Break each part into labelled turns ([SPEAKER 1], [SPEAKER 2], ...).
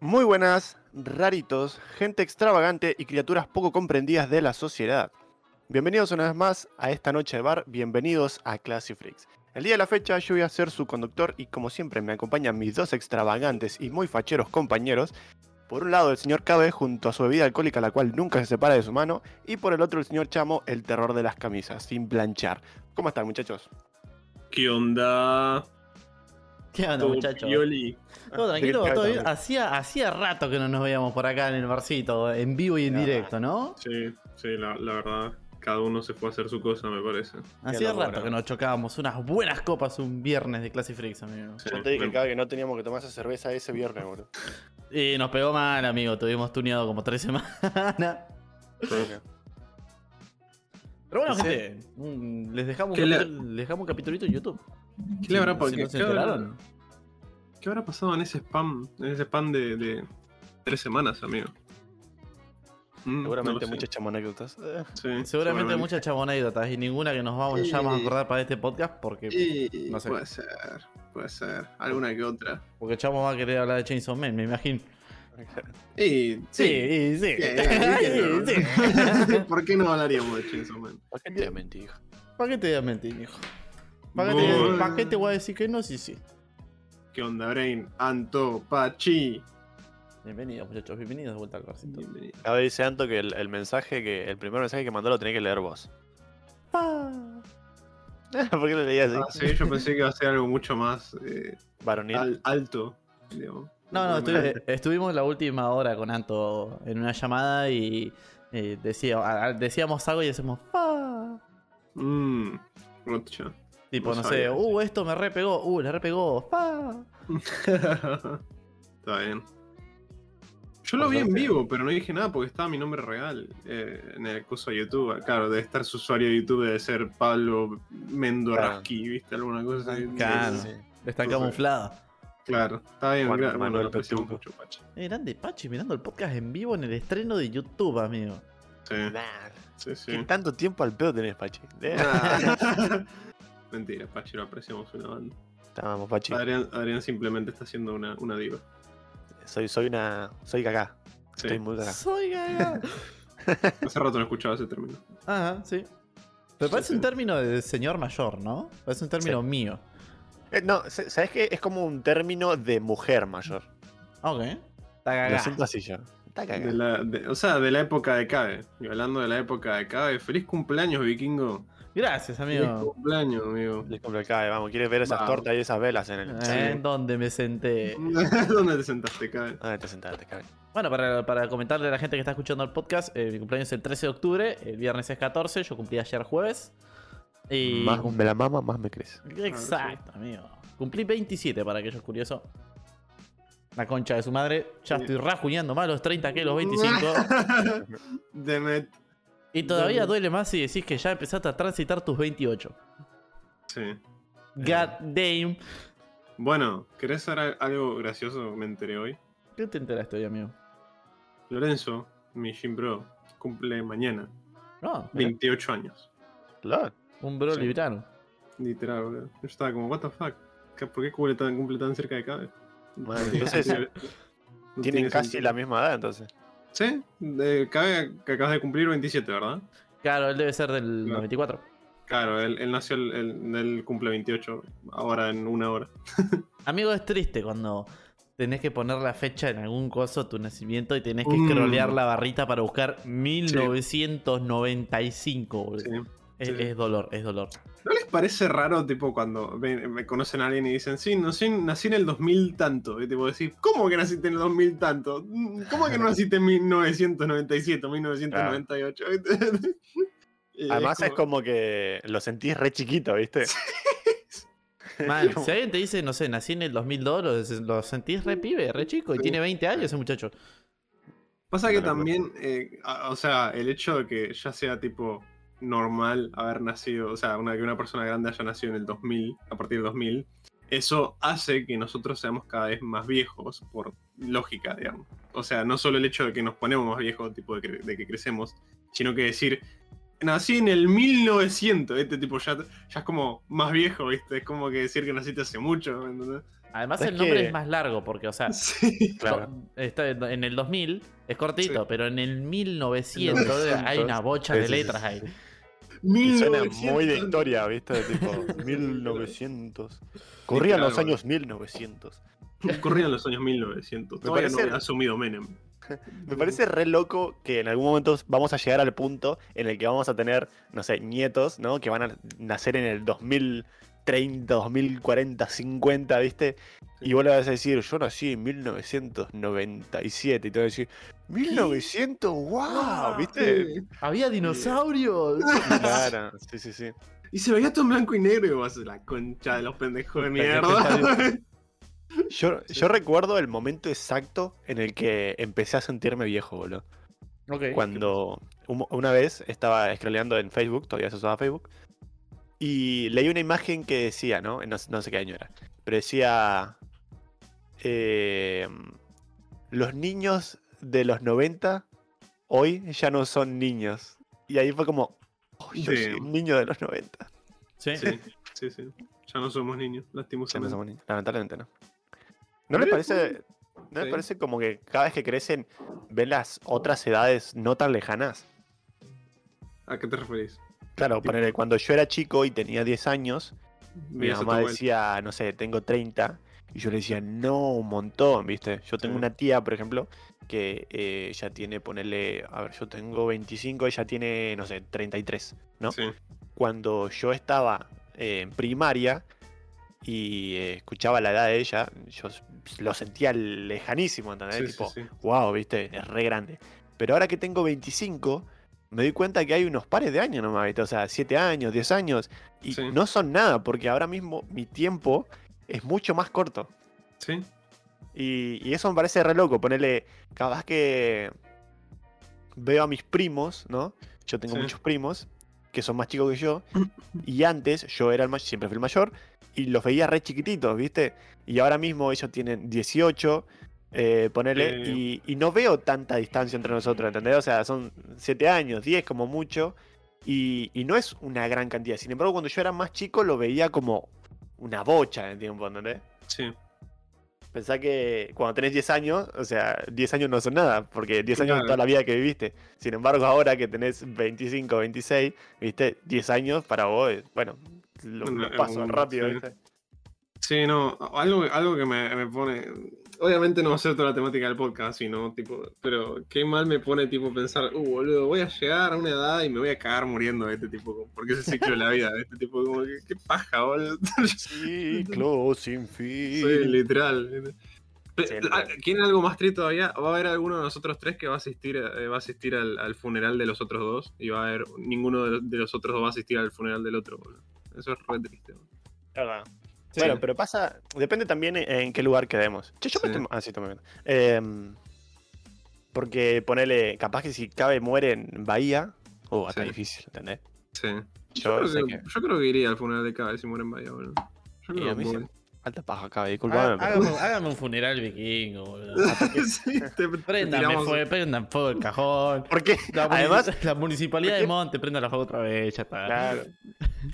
[SPEAKER 1] Muy buenas, raritos, gente extravagante y criaturas poco comprendidas de la sociedad. Bienvenidos una vez más a esta noche de bar, bienvenidos a Classy Freaks. El día de la fecha yo voy a ser su conductor y como siempre me acompañan mis dos extravagantes y muy facheros compañeros. Por un lado el señor Cabe junto a su bebida alcohólica la cual nunca se separa de su mano y por el otro el señor Chamo, el terror de las camisas, sin planchar. ¿Cómo están muchachos?
[SPEAKER 2] ¿Qué onda?
[SPEAKER 3] ¿Qué onda, muchachos? Todo tranquilo,
[SPEAKER 1] Acá
[SPEAKER 3] todo bien. Hacía, hacía rato que no nos veíamos por acá en el barcito, en vivo y en
[SPEAKER 1] Ah.
[SPEAKER 3] directo, ¿no?
[SPEAKER 2] Sí, sí, la, la verdad, cada uno se fue a hacer su cosa, me parece.
[SPEAKER 3] Hacía rato que nos chocábamos unas buenas copas un viernes de Classy Freaks, amigo.
[SPEAKER 2] Sí,
[SPEAKER 1] Yo te dije
[SPEAKER 2] me-
[SPEAKER 1] Cabe que no teníamos que tomar esa cerveza ese viernes, boludo.
[SPEAKER 3] Y nos pegó mal, amigo. Tuvimos tuneado como tres semanas. Pero bueno,
[SPEAKER 1] Sí.
[SPEAKER 3] gente, les dejamos, un
[SPEAKER 2] ¿Qué le-
[SPEAKER 3] capítulo- les dejamos un capitulito en YouTube.
[SPEAKER 2] ¿Qué le habrá
[SPEAKER 3] Si-
[SPEAKER 2] qué-
[SPEAKER 3] no se
[SPEAKER 2] qué habrá-
[SPEAKER 3] enteraron.
[SPEAKER 2] ¿Qué habrá pasado en ese spam? En ese spam de, de tres semanas, amigo. Mm,
[SPEAKER 1] Seguramente
[SPEAKER 2] no
[SPEAKER 1] muchas chamonécdotas. Eh,
[SPEAKER 2] Sí,
[SPEAKER 3] Seguramente muchas chabonédotas y ninguna que nos vamos ya más a acordar para este podcast porque,
[SPEAKER 2] Y
[SPEAKER 3] No sé.
[SPEAKER 2] Puede ser, puede ser. Alguna que otra.
[SPEAKER 3] porque Chamo va a querer hablar de Chainsaw Man, me imagino. Sí,
[SPEAKER 2] sí.
[SPEAKER 3] sí, sí. Sí,
[SPEAKER 2] sí.
[SPEAKER 3] sí.
[SPEAKER 2] ¿Por qué no hablaríamos de Chainsaw Man?
[SPEAKER 1] ¿Por qué te voy a mentir, hijo?
[SPEAKER 3] ¿Para qué te voy a mentir, hijo? ¿Para qué, te,
[SPEAKER 2] Bueno.
[SPEAKER 3] ¿Para qué te voy a decir que no? Sí, sí.
[SPEAKER 2] ¿Qué onda, Brain? Anto, Pachi.
[SPEAKER 3] Bienvenidos, muchachos, bienvenidos de vuelta al.
[SPEAKER 2] Bienvenido.
[SPEAKER 1] Cabe dice Anto que el, el mensaje que. El primer mensaje que mandó lo tenía que leer vos.
[SPEAKER 3] Pa.
[SPEAKER 1] ¿Por qué lo leías
[SPEAKER 2] Ah,
[SPEAKER 1] así?
[SPEAKER 2] sí, yo pensé que iba a ser algo mucho más eh,
[SPEAKER 1] Varonil.
[SPEAKER 2] al- alto. digamos.
[SPEAKER 3] No, no, estuvimos la última hora con Anto en una llamada y eh, decía, decíamos algo y hacemos pa.
[SPEAKER 2] Mmm, gotcha.
[SPEAKER 3] Tipo,
[SPEAKER 2] No
[SPEAKER 3] no, sé, uh, esto me repegó, uh, le repegó, pa.
[SPEAKER 2] Está bien. Yo lo vi en vivo, pero no dije nada porque estaba mi nombre real eh, en el curso de YouTube. Claro, debe estar su usuario de YouTube, debe ser Pablo Mendoraski, ¿viste? Alguna cosa así.
[SPEAKER 3] Claro.
[SPEAKER 1] Sí.
[SPEAKER 3] Está
[SPEAKER 2] Sí.
[SPEAKER 3] camuflada.
[SPEAKER 2] Claro, está bien.
[SPEAKER 1] Juan
[SPEAKER 2] gra-
[SPEAKER 1] Manuel
[SPEAKER 2] bueno, lo apreciamos
[SPEAKER 1] Petuco.
[SPEAKER 2] mucho, Pachi.
[SPEAKER 3] Eh, grande Pachi mirando el podcast en vivo en el estreno de YouTube, amigo.
[SPEAKER 2] Sí,
[SPEAKER 1] Nah,
[SPEAKER 2] sí, sí.
[SPEAKER 1] ¿Qué tanto tiempo al pedo tenés, Pachi?
[SPEAKER 2] Nah. Mentira, Pachi, lo apreciamos una banda.
[SPEAKER 1] Estábamos, Pachi.
[SPEAKER 2] Adrián, Adrián simplemente está siendo una, una diva.
[SPEAKER 1] Soy, soy una. Soy cagá.
[SPEAKER 2] Sí.
[SPEAKER 1] Estoy muy cagá.
[SPEAKER 3] Soy gaga.
[SPEAKER 2] Hace rato no escuchaba ese término.
[SPEAKER 3] Ajá, sí. Pero parece
[SPEAKER 2] sí.
[SPEAKER 3] un término de señor mayor, ¿no? Parece un término mío.
[SPEAKER 1] Eh, no, sa- ¿sabes qué? Es como un término de mujer mayor.
[SPEAKER 3] Ok. Está
[SPEAKER 1] Lo
[SPEAKER 3] cagada.
[SPEAKER 1] siento así yo. Está
[SPEAKER 2] De
[SPEAKER 1] cagá.
[SPEAKER 2] la, de- o sea, de la época de Cabe. Y hablando de la época de Cabe, feliz cumpleaños, vikingo.
[SPEAKER 3] Gracias,
[SPEAKER 2] Feliz
[SPEAKER 3] amigo.
[SPEAKER 2] cumpleaños, amigo.
[SPEAKER 1] Compro el cabe, vamos. ¿Quieres ver esas
[SPEAKER 2] Vamos.
[SPEAKER 1] tortas y esas velas en el.
[SPEAKER 3] Eh, ¿En dónde me senté?
[SPEAKER 2] ¿Dónde te sentaste, Cabe?
[SPEAKER 1] ¿Dónde te sentaste, cabe?
[SPEAKER 3] Bueno, para, para comentarle a la gente que está escuchando el podcast, eh, mi cumpleaños es el 13 de octubre, el viernes es 14, yo cumplí ayer jueves. Y...
[SPEAKER 1] Más me la mama, más me crece.
[SPEAKER 3] Exacto, amigo. Cumplí 27 para aquellos curiosos. La concha de su madre. Ya
[SPEAKER 2] Sí.
[SPEAKER 3] estoy rajuñando más los 30 que los 25.
[SPEAKER 2] Demet.
[SPEAKER 3] y todavía duele más si decís que ya empezaste a transitar tus 28.
[SPEAKER 2] Sí.
[SPEAKER 3] God damn.
[SPEAKER 2] Bueno, ¿querés saber algo gracioso? Me enteré hoy.
[SPEAKER 3] ¿Qué te enteraste hoy, amigo?
[SPEAKER 2] Lorenzo, mi gym bro, cumple mañana.
[SPEAKER 3] No, mira,
[SPEAKER 2] 28 años.
[SPEAKER 1] Claro.
[SPEAKER 3] Un bro
[SPEAKER 2] Sí.
[SPEAKER 3] librano.
[SPEAKER 2] Literal, boludo. Yo estaba como, what the fuck. ¿Por qué cumple tan, cumple tan cerca de No tiene
[SPEAKER 1] entonces.
[SPEAKER 2] No
[SPEAKER 1] Tienen
[SPEAKER 2] tiene
[SPEAKER 1] casi
[SPEAKER 2] sentido.
[SPEAKER 1] la misma edad, entonces.
[SPEAKER 2] Sí, de, Cabe que acabas de cumplir 27, ¿verdad?
[SPEAKER 3] Claro, él debe ser del
[SPEAKER 2] Claro.
[SPEAKER 3] 94.
[SPEAKER 2] Claro, él, él nació, el, el- él cumple 28, ahora en una hora.
[SPEAKER 3] Amigo, es triste cuando tenés que poner la fecha en algún coso tu nacimiento y tenés que
[SPEAKER 2] Mm.
[SPEAKER 3] scrollear la barrita para buscar 1995, boludo.
[SPEAKER 2] Sí.
[SPEAKER 3] Es,
[SPEAKER 2] sí.
[SPEAKER 3] es dolor, es dolor.
[SPEAKER 2] ¿No les parece raro, tipo, cuando me conocen a alguien y dicen, sí, nací, nací en el 2000 tanto? Y tipo, decir, ¿cómo que naciste en el 2000 tanto? Mm, ¿Cómo que no naciste en 1997, 1998? Y
[SPEAKER 1] Además es como que lo sentís re chiquito, ¿viste?
[SPEAKER 3] Man,
[SPEAKER 1] Como-
[SPEAKER 3] si alguien te dice, no sé, nací en el 2002, lo, lo sentís re pibe, re chico, y
[SPEAKER 2] Sí.
[SPEAKER 3] tiene 20 años ese muchacho.
[SPEAKER 2] Pasa que también, eh, a- o sea, el hecho de que ya sea tipo normal haber nacido, o sea, una, que una persona grande haya nacido en el 2000, a partir del 2000, eso hace que nosotros seamos cada vez más viejos, por lógica, digamos. O sea, no solo el hecho de que nos ponemos más viejos, tipo de que, de que crecemos, sino que decir, nací en el 1900. Este tipo ya, ya es como más viejo, ¿viste? Es como que decir que naciste hace mucho, ¿me entendés?
[SPEAKER 3] Además, el nombre
[SPEAKER 1] que-
[SPEAKER 3] es más largo, porque, o sea,
[SPEAKER 2] Sí.
[SPEAKER 1] Claro.
[SPEAKER 3] está en el 2000 es cortito,
[SPEAKER 2] Sí.
[SPEAKER 3] pero en el 1900 hay una bocha de letras
[SPEAKER 1] sí.
[SPEAKER 3] ahí.
[SPEAKER 1] Y suena
[SPEAKER 2] 1900.
[SPEAKER 1] muy de historia, ¿viste? Tipo, 1900. Corrían los años 1900.
[SPEAKER 2] Corrían los años 1900.
[SPEAKER 1] Me parece-
[SPEAKER 2] no asumido Menem.
[SPEAKER 1] Me parece re loco que en algún momento vamos a llegar al punto en el que vamos a tener, no sé, nietos, ¿no? Que van a nacer en el 2030, 2040, 50, ¿viste? Y vos le vas a decir, yo nací en 1997. Y te vas a decir, 1900, wow, ¿viste?
[SPEAKER 2] Sí.
[SPEAKER 3] ¡Había dinosaurios!
[SPEAKER 1] Claro, sí, sí, sí.
[SPEAKER 2] Y se veía todo en blanco y negro y vas a la concha de los pendejos de mierda.
[SPEAKER 1] Yo, yo recuerdo el momento exacto en el que empecé a sentirme viejo, boludo.
[SPEAKER 3] ok.
[SPEAKER 1] Cuando un- una vez estaba scrolleando en Facebook, todavía se usaba Facebook, y leí una imagen que decía, ¿no? No, no sé qué año era, pero decía, eh, los niños de los 90 hoy ya no son niños. Y ahí fue como, oh, yo soy un niño de los 90.
[SPEAKER 3] Sí.
[SPEAKER 2] Sí, sí, sí. Ya no somos niños,
[SPEAKER 1] Ya no
[SPEAKER 2] lastimosamente.
[SPEAKER 1] somos niños, lamentablemente no. ¿No les parece, no les
[SPEAKER 2] sí.
[SPEAKER 1] parece como que cada vez que crecen ven las otras edades no tan lejanas?
[SPEAKER 2] ¿A qué te referís?
[SPEAKER 1] Claro, ponele, cuando yo era chico y tenía 10 años, mi mamá decía, no sé, tengo 30, y yo le decía, no, un montón, ¿viste? Yo tengo
[SPEAKER 2] Sí.
[SPEAKER 1] una tía, por ejemplo, que eh, ya tiene, ponerle, a ver, yo tengo 25, ella tiene, no sé, 33, ¿no?
[SPEAKER 2] Sí,
[SPEAKER 1] Cuando yo estaba eh, en primaria y eh, escuchaba la edad de ella, yo lo sentía lejanísimo, ¿entendés?
[SPEAKER 2] sí,
[SPEAKER 1] tipo, wow, ¿viste? Es re grande. Pero ahora que tengo 25, me doy cuenta que hay unos pares de años nomás, ¿viste? O sea, 7 años, 10 años. Y
[SPEAKER 2] Sí.
[SPEAKER 1] no son nada, porque ahora mismo mi tiempo es mucho más corto.
[SPEAKER 2] Sí,
[SPEAKER 1] Y, y eso me parece re loco. Ponerle, cada vez que veo a mis primos, ¿no? Yo tengo
[SPEAKER 2] Sí.
[SPEAKER 1] muchos primos que son más chicos que yo. Y antes yo era el mayor, siempre fui el mayor. Y los veía re chiquititos, ¿viste? Y ahora mismo ellos tienen 18. Eh, ponele,
[SPEAKER 2] Eh.
[SPEAKER 1] y, y no veo tanta distancia entre nosotros, ¿entendés? O sea, son 7 años, 10 como mucho, y, y no es una gran cantidad. Sin embargo, cuando yo era más chico lo veía como una bocha en el tiempo, ¿entendés?
[SPEAKER 2] sí.
[SPEAKER 1] Pensá que cuando tenés 10 años, o sea, 10 años no son nada, porque 10 años es toda la vida que viviste. Sin embargo, ahora que tenés 25, 26, viste, 10 años para vos, bueno, lo, lo paso rápido,
[SPEAKER 2] sí.
[SPEAKER 1] viste.
[SPEAKER 2] Sí, no, algo, algo que me, me pone. Obviamente no va a ser toda la temática del podcast, sino, tipo, pero qué mal me pone, tipo, pensar, uh, boludo, voy a llegar a una edad y me voy a cagar muriendo, este tipo, porque es el ciclo de la vida, este tipo, como que, qué paja, boludo.
[SPEAKER 1] Ciclo sin fin.
[SPEAKER 2] Sí, ah,
[SPEAKER 1] literal.
[SPEAKER 2] ¿Quieren algo más triste todavía? Va a haber alguno de nosotros tres que va a asistir, eh, va a asistir al, al funeral de los otros dos. Y va a haber ninguno de los, de los otros dos va a asistir al funeral del otro. boludo. Eso es re triste. boludo.
[SPEAKER 1] Verdad.
[SPEAKER 3] Sí.
[SPEAKER 1] Bueno, pero pasa, depende también en, qué lugar quedemos. Che, yo me
[SPEAKER 2] Sí.
[SPEAKER 1] estoy- Ah, sí, estoy moviendo. Em, porque ponele, capaz que si cabe muere en Bahía, oh, está
[SPEAKER 2] Sí.
[SPEAKER 1] difícil, ¿entendés?
[SPEAKER 2] Sí.
[SPEAKER 1] Yo,
[SPEAKER 2] creo
[SPEAKER 1] que...
[SPEAKER 2] que, yo creo que iría al funeral de Cabe si muere en Bahía, boludo. Yo creo que.
[SPEAKER 1] Alta paja cabe, disculpame.
[SPEAKER 3] Haga-
[SPEAKER 1] pero-
[SPEAKER 3] Hágame, un funeral vikingo, boludo.
[SPEAKER 2] Sí, te- te
[SPEAKER 3] Préndame
[SPEAKER 2] tiramos-
[SPEAKER 3] fuego, prendan fuego el cajón.
[SPEAKER 1] Porque,
[SPEAKER 3] La,
[SPEAKER 1] además,
[SPEAKER 3] la municipalidad
[SPEAKER 1] ¿por
[SPEAKER 3] de? Monte, prenda la fuego otra vez, ya está.
[SPEAKER 1] claro.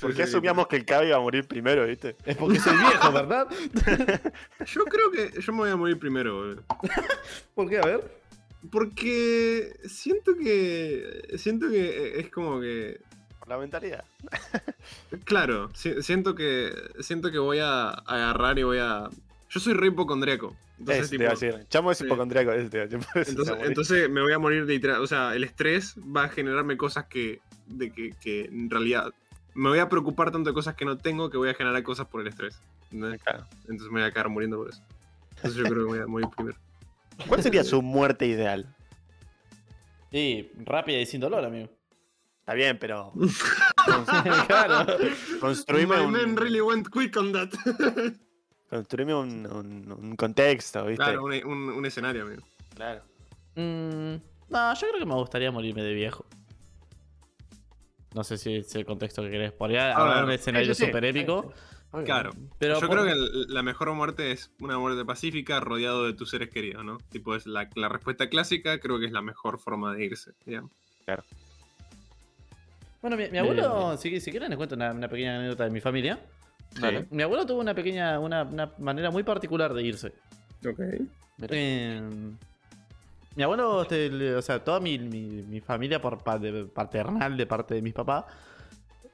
[SPEAKER 1] ¿Por qué
[SPEAKER 2] sí,
[SPEAKER 1] asumíamos que el cabe iba a morir primero, viste?
[SPEAKER 3] Es porque soy viejo, ¿verdad?
[SPEAKER 2] Yo creo que yo me voy a morir primero, boludo.
[SPEAKER 3] ¿Por qué? A ver.
[SPEAKER 2] Porque siento que. Siento que es como que.
[SPEAKER 1] Por la mentalidad.
[SPEAKER 2] Claro, si- siento que. Siento que voy a agarrar y voy a. Yo soy re hipocondriaco. Entonces, tipo,
[SPEAKER 1] decir. Chamo es hipocondriaco, te decir. te
[SPEAKER 2] entonces, entonces me voy a morir literal. O sea, el estrés va a generarme cosas que. De que, que en realidad. Me voy a preocupar tanto de cosas que no tengo que voy a generar cosas por el estrés.
[SPEAKER 1] Claro.
[SPEAKER 2] Entonces me voy a quedar muriendo por eso. Entonces yo creo que voy a morir primero.
[SPEAKER 1] ¿Cuál sería su muerte ideal?
[SPEAKER 3] Sí, rápida y sin dolor, amigo.
[SPEAKER 1] Está bien, pero
[SPEAKER 3] claro.
[SPEAKER 1] construime
[SPEAKER 2] My
[SPEAKER 1] un,
[SPEAKER 2] man really went quick on that.
[SPEAKER 1] construime un, un- un contexto, ¿viste?
[SPEAKER 2] claro, un, un- un escenario, amigo.
[SPEAKER 1] Claro.
[SPEAKER 3] Mm, no, yo creo que me gustaría morirme de viejo. No sé si es el contexto que querés. Podría
[SPEAKER 2] A
[SPEAKER 3] haber
[SPEAKER 2] ver,
[SPEAKER 3] un escenario
[SPEAKER 1] sí, sí,
[SPEAKER 3] súper épico.
[SPEAKER 2] Claro.
[SPEAKER 3] Pero
[SPEAKER 2] Yo
[SPEAKER 3] por-
[SPEAKER 2] creo que la mejor muerte es una muerte pacífica rodeado de tus seres queridos, ¿no? Tipo, es la, la respuesta clásica, creo que es la mejor forma de irse, digamos.
[SPEAKER 3] Bueno, mi, mi abuelo, si, si quieren les cuento una, una pequeña anécdota de mi familia.
[SPEAKER 1] Dale.
[SPEAKER 3] Mi abuelo tuvo una pequeña, una, una manera muy particular de irse.
[SPEAKER 2] Ok.
[SPEAKER 3] Eh, mi abuelo, este, o sea, toda mi, mi- mi familia por de- paternal de parte de mis papás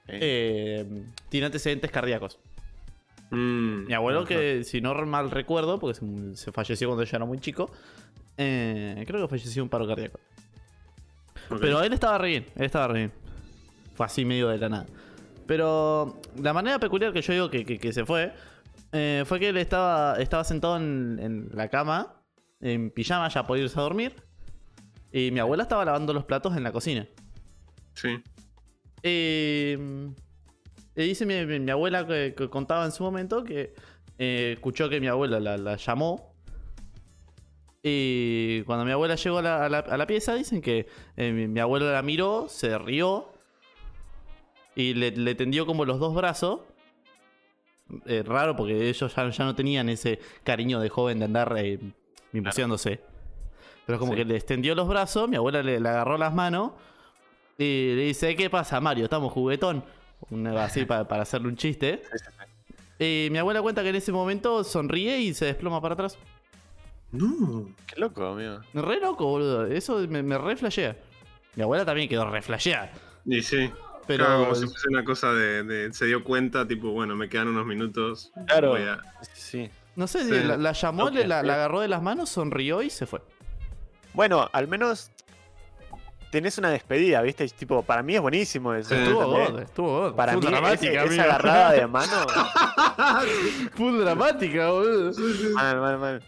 [SPEAKER 3] eh, tiene antecedentes cardíacos.
[SPEAKER 2] Mm,
[SPEAKER 3] Mi abuelo, que si no mal recuerdo, porque se, se falleció cuando yo era muy chico, eh, creo que falleció un paro cardíaco. Pero él estaba re bien, él estaba re bien. Fue así medio de la nada. Pero la manera peculiar que yo digo que, que- que se fue, eh, fue que él estaba, estaba sentado en, en la cama, en pijama, ya por irse a dormir. Y mi abuela estaba lavando los platos en la cocina.
[SPEAKER 2] Sí.
[SPEAKER 3] Eh, y dice mi, mi- mi abuela que, que contaba en su momento que eh, escuchó que mi abuela la, la llamó. Y cuando mi abuela llegó a la, a la- a la pieza, dicen que mi, mi abuelo la miró, se rió y le, le tendió como los dos brazos. Eh, raro porque ellos ya, ya no tenían ese cariño de joven de andar eh. Pero como
[SPEAKER 1] Sí.
[SPEAKER 3] que le extendió los brazos, mi abuela le, le agarró las manos y le dice, ¿qué pasa, Mario? Estamos juguetón. Una- así pa- para hacerle un chiste. Y mi abuela cuenta que en ese momento sonríe y se desploma para atrás.
[SPEAKER 2] No.
[SPEAKER 1] Qué loco, amigo.
[SPEAKER 3] Re loco, boludo. Eso me, me re flashea. Mi abuela también quedó re flasheada.
[SPEAKER 2] Y sí.
[SPEAKER 3] Pero
[SPEAKER 2] Claro, como si fuese una cosa de, de- Se dio cuenta, tipo, bueno, me quedan unos minutos.
[SPEAKER 1] Claro.
[SPEAKER 2] voy a-
[SPEAKER 1] Sí.
[SPEAKER 3] no sé
[SPEAKER 2] Sí.
[SPEAKER 3] la, la llamó,
[SPEAKER 1] Ok,
[SPEAKER 3] le- la, agarró de las manos, sonrió y se fue.
[SPEAKER 1] Bueno, al menos tenés una despedida, ¿viste? Tipo, para mí es buenísimo eso.
[SPEAKER 2] Sí.
[SPEAKER 3] Estuvo god, estuvo god.
[SPEAKER 1] Para
[SPEAKER 3] Full
[SPEAKER 1] mí
[SPEAKER 3] dramática,
[SPEAKER 1] esa
[SPEAKER 3] amigo.
[SPEAKER 1] agarrada de mano,
[SPEAKER 3] Full dramática, boludo.
[SPEAKER 1] mal, mal, mal.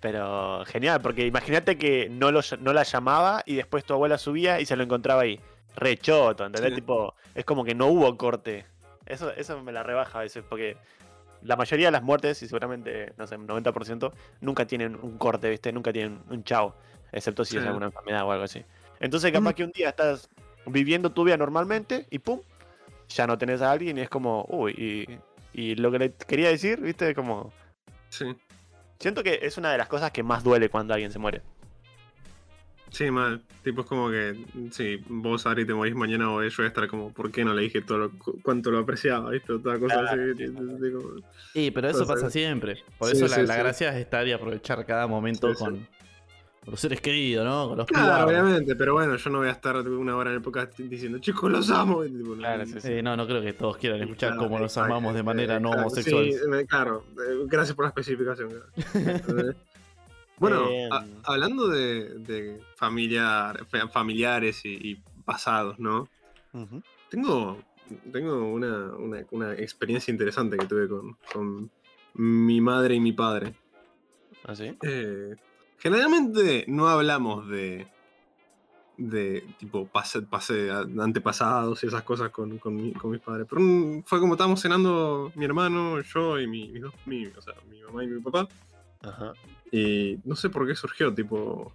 [SPEAKER 1] Pero genial, porque imagínate que no, lo, no la llamaba y después tu abuela subía y se lo encontraba ahí. Re choto, ¿entendés?
[SPEAKER 2] Sí.
[SPEAKER 1] Tipo, es como que no hubo corte. Eso, eso me la rebaja a veces, porque la mayoría de las muertes, y seguramente, no sé, 90%, nunca tienen un corte, ¿viste? Nunca tienen un chao, excepto si es alguna enfermedad o algo así. Entonces, capaz que un día estás viviendo tu vida normalmente y pum, ya no tenés a alguien y es como, uy, y, y lo que le quería decir, ¿viste? Es como,
[SPEAKER 2] Sí.
[SPEAKER 1] siento que es una de las cosas que más duele cuando alguien se muere.
[SPEAKER 2] Sí, mal. Tipo, es como que, si vos Ari te morís mañana o yo voy a estar como, ¿por qué no le dije todo lo, cu- cuánto lo apreciaba? ¿Viste? Toda cosa
[SPEAKER 1] Claro,
[SPEAKER 2] así. como-
[SPEAKER 3] Sí, pero eso pasa siempre. Por
[SPEAKER 2] Sí,
[SPEAKER 3] eso la,
[SPEAKER 2] sí,
[SPEAKER 3] la
[SPEAKER 2] sí.
[SPEAKER 3] gracia es estar y aprovechar cada momento
[SPEAKER 2] Sí, sí.
[SPEAKER 3] con, los seres queridos, ¿no? Con los
[SPEAKER 2] Claro, obviamente, pero bueno, yo no voy a estar una hora en el podcast diciendo, chicos, los amo. y, tipo, no-
[SPEAKER 1] Claro, sí, sí.
[SPEAKER 3] Eh, no, no creo que todos quieran escuchar
[SPEAKER 2] Claro,
[SPEAKER 3] cómo
[SPEAKER 2] exacto,
[SPEAKER 3] amamos de
[SPEAKER 2] eh,
[SPEAKER 3] manera no
[SPEAKER 2] claro,
[SPEAKER 3] homosexual.
[SPEAKER 2] Sí, eh, claro, eh, gracias por la especificación. Bueno, a- hablando de, de familiar, fa- familiares y, y pasados, ¿no? Tengo, tengo una, una- una experiencia interesante que tuve con, con mi madre y mi padre.
[SPEAKER 1] ¿Ah, sí?
[SPEAKER 2] Eh, generalmente no hablamos de. de tipo pase, pase antepasados y esas cosas con, con, mi- con mis padres. Pero fue como estábamos cenando mi hermano, yo y mi, mis dos- mi- o sea, mi mamá y mi papá.
[SPEAKER 1] Ajá.
[SPEAKER 2] Y no sé por qué surgió, tipo.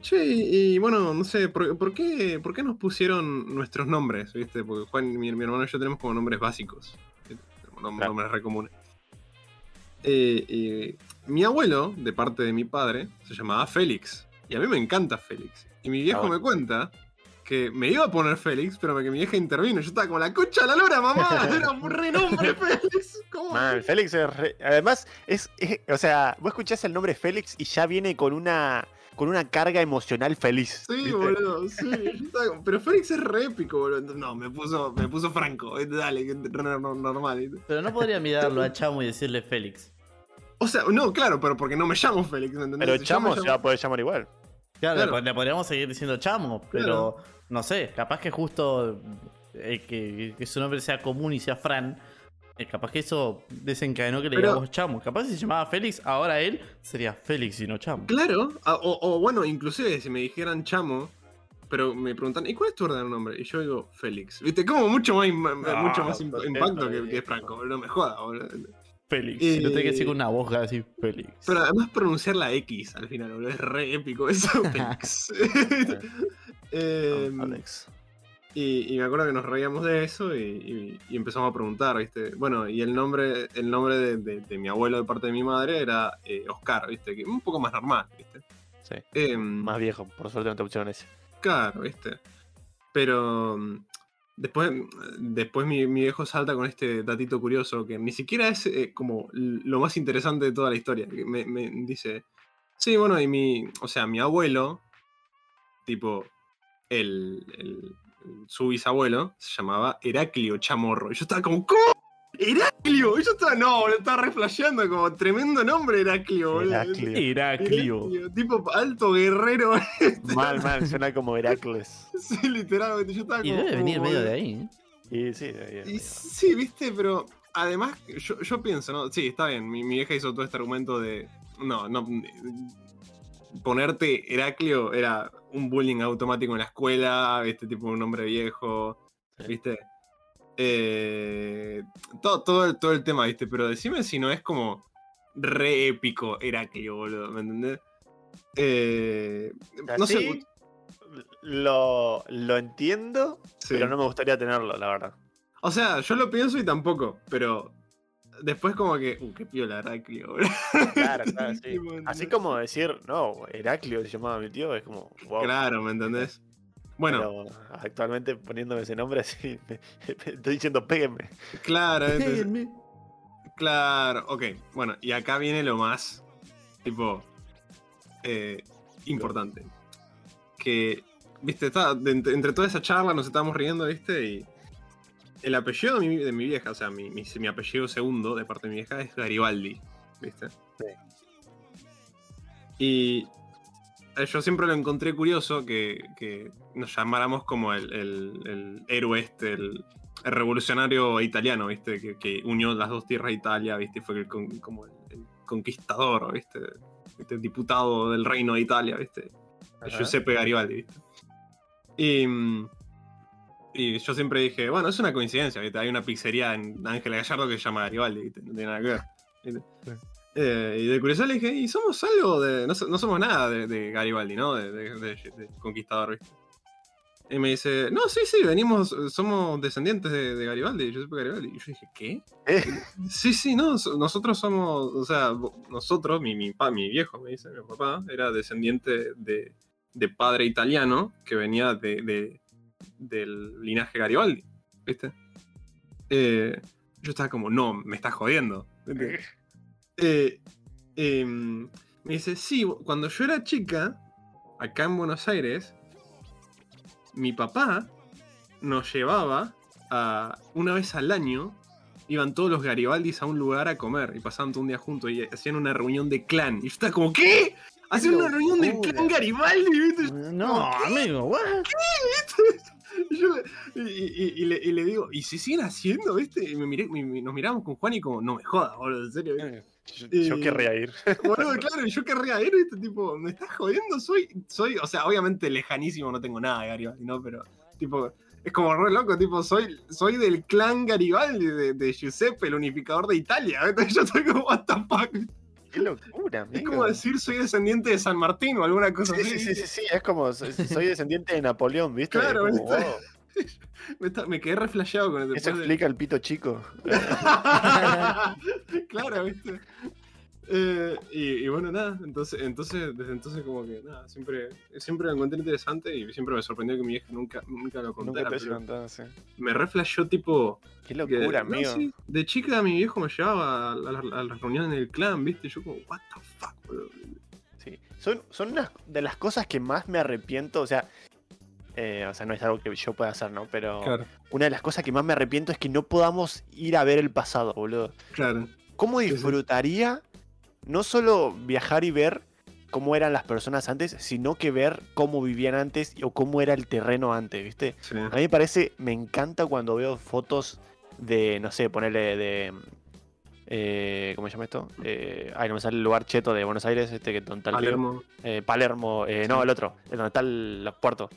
[SPEAKER 2] Che, y, y bueno, no sé, ¿por, por qué, ¿por qué nos pusieron nuestros nombres? ¿Viste? Porque Juan, mi, mi hermano y yo tenemos como nombres básicos. ¿viste? Tenemos nom-
[SPEAKER 1] Claro.
[SPEAKER 2] Nombres re comunes. Eh, y mi abuelo, de parte de mi padre, se llamaba Félix. Y a mí me encanta Félix. Y mi viejo
[SPEAKER 1] Ah, bueno.
[SPEAKER 2] me cuenta que me iba a poner Félix, pero que mi vieja intervino. Yo estaba como la concha de la lora, mamá. Era un renombre Félix. ¿Cómo?
[SPEAKER 1] Man, Félix es re- Además, es, es- O sea, vos escuchás el nombre Félix y ya viene con una. con una carga emocional feliz.
[SPEAKER 2] Sí,
[SPEAKER 1] ¿viste?
[SPEAKER 2] boludo, sí. Como, Pero Félix es re épico, boludo. No, me puso, me puso Franco. ¿viste? Dale, normal.
[SPEAKER 3] Pero no podría mirarlo a Chamo y decirle Félix.
[SPEAKER 2] O sea, no, claro, pero porque no me llamo Félix, ¿me entendés?
[SPEAKER 1] Pero Chamo se va a poder llamar igual.
[SPEAKER 3] Claro,
[SPEAKER 2] Claro.
[SPEAKER 3] le- le podríamos seguir diciendo Chamo, pero no sé, capaz que justo eh, que, que su nombre sea común y sea Fran, eh, capaz que eso desencadenó que le
[SPEAKER 2] Pero-
[SPEAKER 3] digamos Chamo. Capaz si se llamaba Félix, ahora él sería Félix y no Chamo.
[SPEAKER 2] Claro, o, o bueno, inclusive si me dijeran Chamo, pero me preguntan, ¿y cuál es tu verdadero nombre? Y yo digo Félix. ¿Viste? Como mucho más, mucho más impacto que, que. Franco. No me joda, boludo.
[SPEAKER 3] Félix.
[SPEAKER 2] Eh,
[SPEAKER 3] lo tengo que decir con una voz así, Félix.
[SPEAKER 2] Pero además pronunciar la X al final, boludo. Es re épico eso, Félix. Em,
[SPEAKER 1] Alex.
[SPEAKER 2] Y, y me acuerdo que nos reíamos de eso y, y- y empezamos a preguntar, ¿viste? Bueno, y el nombre, el nombre de, de- de mi abuelo de parte de mi madre era eh, Oscar, ¿viste? Que un poco más normal, ¿viste?
[SPEAKER 1] Sí.
[SPEAKER 2] Em,
[SPEAKER 1] Más viejo, por suerte no te pusieron ese.
[SPEAKER 2] Claro, ¿viste? Pero después, después mi, mi viejo salta con este datito curioso que ni siquiera es eh, como lo más interesante de toda la historia. que Me, me dice, sí, bueno, y mi, o sea, mi abuelo, tipo, el, el- su bisabuelo, se llamaba Heraclio Chamorro. Y yo estaba como, ¿cómo? ¡Heraclio! Y yo estaba, no, lo estaba reflasheando como tremendo nombre Heraclio, boludo.
[SPEAKER 1] Heraclio.
[SPEAKER 3] Heraclio.
[SPEAKER 2] Tipo alto guerrero.
[SPEAKER 1] Mal, mal, suena como Heracles.
[SPEAKER 2] sí, literalmente. Yo estaba
[SPEAKER 3] Y
[SPEAKER 2] como,
[SPEAKER 3] debe venir
[SPEAKER 2] como,
[SPEAKER 3] medio de ahí. ¿eh?
[SPEAKER 1] Y sí, ahí
[SPEAKER 2] Y sí, viste, pero además, yo, yo pienso, ¿no? Sí, está bien. Mi, mi vieja hizo todo este argumento de. No, no. Ponerte Heraclio era un bullying automático en la escuela, viste, tipo un hombre viejo,
[SPEAKER 1] Sí.
[SPEAKER 2] viste. Eh, todo, todo, el, todo el tema, viste, pero decime si no es como re épico Heraclio, boludo, ¿me entendés? Eh, no sé.
[SPEAKER 1] Lo, lo entiendo,
[SPEAKER 2] sí.
[SPEAKER 1] pero no me gustaría tenerlo, la verdad.
[SPEAKER 2] O sea, yo lo pienso y tampoco, pero después como que, uh, qué piola Heraclio, boludo.
[SPEAKER 1] Claro, claro, sí. Así como decir, no, Heraclio se llamaba mi tío, es como, wow.
[SPEAKER 2] Claro, ¿me entendés? Bueno,
[SPEAKER 1] Pero actualmente poniéndome ese nombre así, estoy diciendo péguenme.
[SPEAKER 2] claro, entonces-
[SPEAKER 3] Péguenme.
[SPEAKER 2] claro, ok. Bueno, y acá viene lo más, tipo, eh, importante. Que, viste, está, de entre, toda esa charla nos estábamos riendo, viste, y el apellido de mi, de mi vieja, o sea, mi, mi, mi apellido segundo de parte de mi vieja es Garibaldi, viste. Y eh, yo siempre lo encontré curioso que, que nos llamáramos como el, el- el héroe este, el, el revolucionario italiano, ¿viste? Que, que unió las dos tierras de Italia, ¿viste? Fue el como el, conquistador, ¿viste? El diputado del reino de Italia, ¿viste?
[SPEAKER 1] Ajá.
[SPEAKER 2] Giuseppe Garibaldi, ¿viste? Y, y yo siempre dije, bueno, es una coincidencia, ¿viste? Hay una pizzería en Ángela Gallardo que se llama Garibaldi, ¿viste? No tiene nada que ver. ¿viste?
[SPEAKER 1] Sí.
[SPEAKER 2] Eh, y de curiosidad le dije, y somos algo de. No, no somos nada de, de Garibaldi, ¿no? De- de conquistador, ¿viste? Y me dice, no, sí, sí, venimos, eh, somos descendientes de, de Garibaldi, Giuseppe Garibaldi. Y yo dije, ¿qué?
[SPEAKER 1] Eh,
[SPEAKER 2] Sí, sí, no, so- nosotros somos, o sea, nosotros, mi, mi, pa- mi viejo, me dice, mi papá, era descendiente de, de padre italiano que venía de, de- del linaje Garibaldi, ¿viste? Eh, yo estaba como, no, me estás jodiendo. Eh, em, me dice, sí, cuando yo era chica, acá en Buenos Aires, mi papá nos llevaba a, una vez al año, iban todos los Garibaldis a un lugar a comer y pasaban todo un día juntos y hacían una reunión de clan. Y yo estaba como, ¿qué? Hacían una reunión de clan Garibaldi.
[SPEAKER 3] No, amigo, what?
[SPEAKER 2] Y, yo le, y- y- y le, y le digo, ¿y se siguen haciendo, viste? Y me miré, mi- mi- nos miramos con Juan y como, no me jodas, boludo, en serio. ¿Viste?
[SPEAKER 1] yo, yo
[SPEAKER 2] Eh,
[SPEAKER 1] querría ir.
[SPEAKER 2] Boludo, claro, yo querría ir, ¿viste? Tipo, ¿me estás jodiendo? Soy, soy, o sea, obviamente lejanísimo, no tengo nada de Garibaldi, ¿no? Pero, tipo, es como re loco, tipo, soy, soy del clan Garibaldi, de, de Giuseppe, el unificador de Italia, ¿viste? Yo estoy como, what the fuck.
[SPEAKER 1] Qué locura,
[SPEAKER 2] Es
[SPEAKER 1] amigo.
[SPEAKER 2] como decir, soy descendiente de San Martín o alguna cosa
[SPEAKER 1] Sí,
[SPEAKER 2] así.
[SPEAKER 1] sí, sí, sí, sí, es como, soy, descendiente de Napoleón, ¿viste?
[SPEAKER 2] Claro,
[SPEAKER 1] Es como,
[SPEAKER 2] ¿viste?
[SPEAKER 1] wow,
[SPEAKER 2] Me, está- me quedé reflejado con el
[SPEAKER 1] Eso explica el pito chico.
[SPEAKER 2] claro, ¿viste? Eh, y, y bueno, nada, entonces, entonces, desde entonces como que nada, siempre, siempre lo encontré interesante y siempre me sorprendió que mi vieja nunca, nunca lo contara.
[SPEAKER 1] Nunca te
[SPEAKER 2] pero
[SPEAKER 1] contado, sí.
[SPEAKER 2] me reflejó tipo...
[SPEAKER 1] Qué
[SPEAKER 2] que-
[SPEAKER 1] locura,
[SPEAKER 2] no,
[SPEAKER 1] amigo.
[SPEAKER 2] sí, de chica mi viejo me llevaba a, la- a las reuniones del clan, ¿viste? Y yo como, what the fuck, boludo.
[SPEAKER 1] Sí. Son, son unas de las cosas que más me arrepiento, o sea, eh, o sea, no es algo que yo pueda hacer, ¿no? Pero una de las cosas que más me arrepiento es que no podamos ir a ver el pasado, boludo.
[SPEAKER 2] claro.
[SPEAKER 1] ¿Cómo
[SPEAKER 2] sí.
[SPEAKER 1] disfrutaría no solo viajar y ver cómo eran las personas antes, sino que ver cómo vivían antes o cómo era el terreno antes, ¿viste?
[SPEAKER 2] Sí.
[SPEAKER 1] A mí me parece, me encanta cuando veo fotos de, no sé, ponerle de... eh, ¿Cómo se llama esto? Eh, ay, no me sale el lugar cheto de Buenos Aires, este que donde está el.
[SPEAKER 2] Palermo,
[SPEAKER 1] Eh, Palermo, eh, no, el otro, donde están los puertos.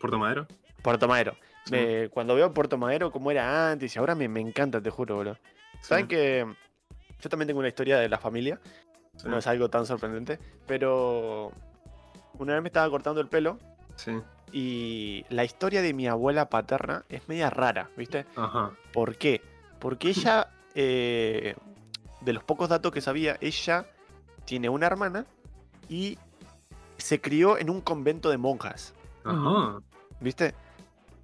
[SPEAKER 2] Puerto Madero.
[SPEAKER 1] Puerto Madero.
[SPEAKER 2] Sí.
[SPEAKER 1] Cuando veo Puerto Madero como era antes y ahora me, me encanta, te juro, bro. Saben
[SPEAKER 2] Sí,
[SPEAKER 1] que yo también tengo una historia de la familia,
[SPEAKER 2] sí,
[SPEAKER 1] no es algo tan sorprendente, pero una vez me estaba cortando el pelo
[SPEAKER 2] sí.
[SPEAKER 1] y la historia de mi abuela paterna es media rara, ¿viste?
[SPEAKER 2] Ajá.
[SPEAKER 1] ¿Por qué? Porque ella, eh, de los pocos datos que sabía, ella tiene una hermana y se crió en un convento de monjas.
[SPEAKER 2] Ajá.
[SPEAKER 1] ¿Viste?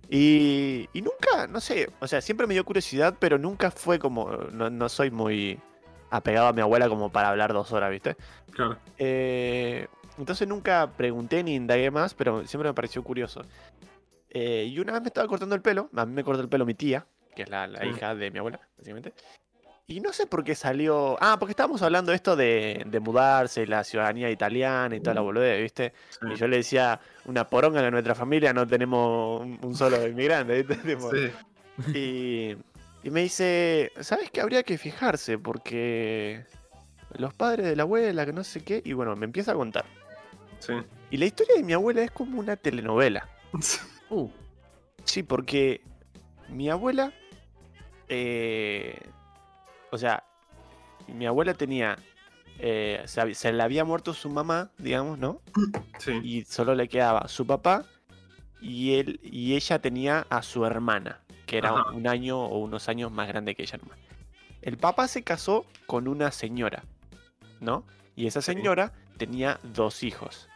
[SPEAKER 1] Y, y nunca, no sé, o sea, siempre me dio curiosidad, pero nunca fue como, no, no soy muy apegado a mi abuela como para hablar dos horas, ¿viste?
[SPEAKER 2] Claro.
[SPEAKER 1] Eh, entonces nunca pregunté ni indagué más, pero siempre me pareció curioso. Eh, y una vez me estaba cortando el pelo, a mí me cortó el pelo mi tía, que es la, la hija de mi abuela, básicamente. Y no sé por qué salió. Ah, porque estábamos hablando de esto de, de mudarse, la ciudadanía italiana y toda la boludez, ¿viste? Y yo le decía, una poronga en nuestra familia, no tenemos un, un solo inmigrante, ¿viste?
[SPEAKER 2] Sí.
[SPEAKER 1] y, y me dice, ¿sabes qué? Habría que fijarse porque los padres de la abuela, que no sé qué. Y bueno, me empieza a contar.
[SPEAKER 2] Sí.
[SPEAKER 1] Y la historia de mi abuela es como una telenovela.
[SPEAKER 3] Uh,
[SPEAKER 1] Sí, porque mi abuela, eh, o sea, mi abuela tenía, eh, se, le había muerto su mamá, digamos, ¿no?
[SPEAKER 2] Sí.
[SPEAKER 1] Y solo le quedaba su papá y él y ella tenía a su hermana, que era
[SPEAKER 2] Ajá.
[SPEAKER 1] un año o unos años más grande que ella nomás. El papá se casó con una señora, ¿no? Y esa
[SPEAKER 2] Sí.
[SPEAKER 1] señora tenía dos hijos.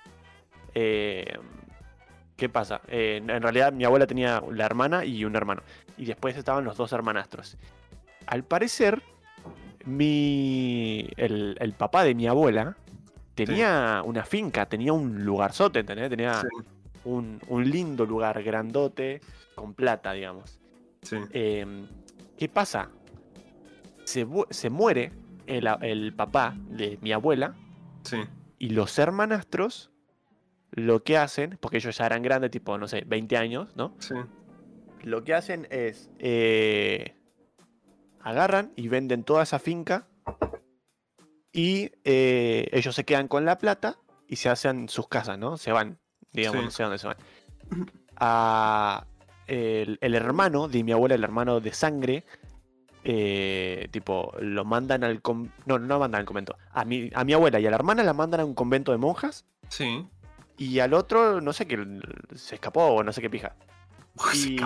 [SPEAKER 1] Eh, ¿Qué pasa? Eh, en realidad mi abuela tenía la hermana y un hermano. Y después estaban los dos hermanastros. Al parecer, mi, el, el papá de mi abuela tenía una finca, tenía un lugarzote, ¿entendés? Tenía
[SPEAKER 2] Sí.
[SPEAKER 1] un, un lindo lugar grandote con plata, digamos.
[SPEAKER 2] Sí.
[SPEAKER 1] Eh, ¿Qué pasa? Se, se muere el, el papá de mi abuela
[SPEAKER 2] Sí.
[SPEAKER 1] y los hermanastros lo que hacen, porque ellos ya eran grandes, tipo, no sé, 20 años, ¿no?
[SPEAKER 2] Sí.
[SPEAKER 1] Lo que hacen es eh, agarran y venden toda esa finca y eh, ellos se quedan con la plata y se hacen sus casas, ¿no? Se van, digamos,
[SPEAKER 2] Sí.
[SPEAKER 1] no sé dónde se van. A el, el hermano de mi abuela, el hermano de sangre, eh, tipo, lo mandan al con- no, no mandan al convento. A mi, a mi abuela y a la hermana la mandan a un convento de monjas
[SPEAKER 2] Sí.
[SPEAKER 1] y al otro, no sé qué, se escapó o no sé qué pija. Y-.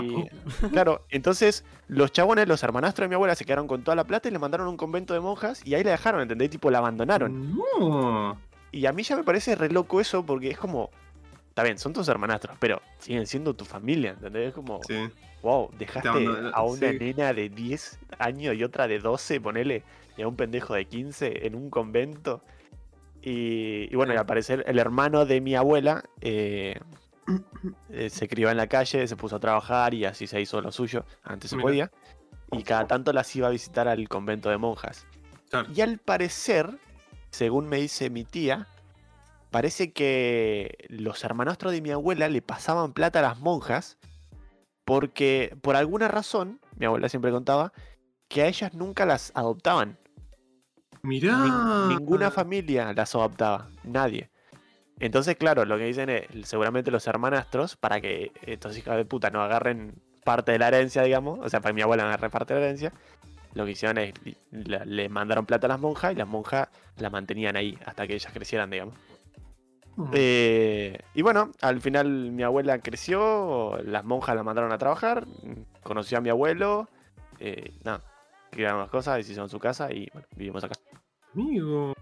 [SPEAKER 1] Claro, entonces los chabones, los hermanastros de mi abuela, se quedaron con toda la plata y le mandaron a un convento de monjas y ahí la dejaron, ¿entendés? Tipo, la abandonaron.
[SPEAKER 2] No.
[SPEAKER 1] Y a mí ya me parece re loco eso porque es como. Está bien, son tus hermanastros, pero siguen siendo tu familia, ¿entendés? Es como,
[SPEAKER 2] Sí.
[SPEAKER 1] wow, dejaste a una
[SPEAKER 2] sí.
[SPEAKER 1] nena de 10 años y otra de 12, ponele, y a un pendejo de 15 en un convento. Y, y bueno, y al parecer el hermano de mi abuela eh, eh, se crió en la calle, se puso a trabajar y así se hizo lo suyo, antes se podía. Y cada tanto las iba a visitar al convento de monjas.
[SPEAKER 2] Claro.
[SPEAKER 1] Y al parecer, según me dice mi tía, parece que los hermanastros de mi abuela le pasaban plata a las monjas porque por alguna razón, mi abuela siempre contaba, que a ellas nunca las adoptaban.
[SPEAKER 2] Mirá.
[SPEAKER 1] Nin- ninguna familia las adoptaba, nadie. Entonces, claro, lo que dicen es, seguramente los hermanastros, para que estos hijos de puta no agarren parte de la herencia, digamos, o sea, para que mi abuela no agarre parte de la herencia, lo que hicieron es, le mandaron plata a las monjas y las monjas la mantenían ahí hasta que ellas crecieran, digamos.
[SPEAKER 2] Mm.
[SPEAKER 1] Eh, y bueno, al final mi abuela creció, las monjas la mandaron a trabajar, conoció a mi abuelo, eh, nada, criaron las cosas, hicieron su casa y bueno, vivimos acá.
[SPEAKER 2] Amigo.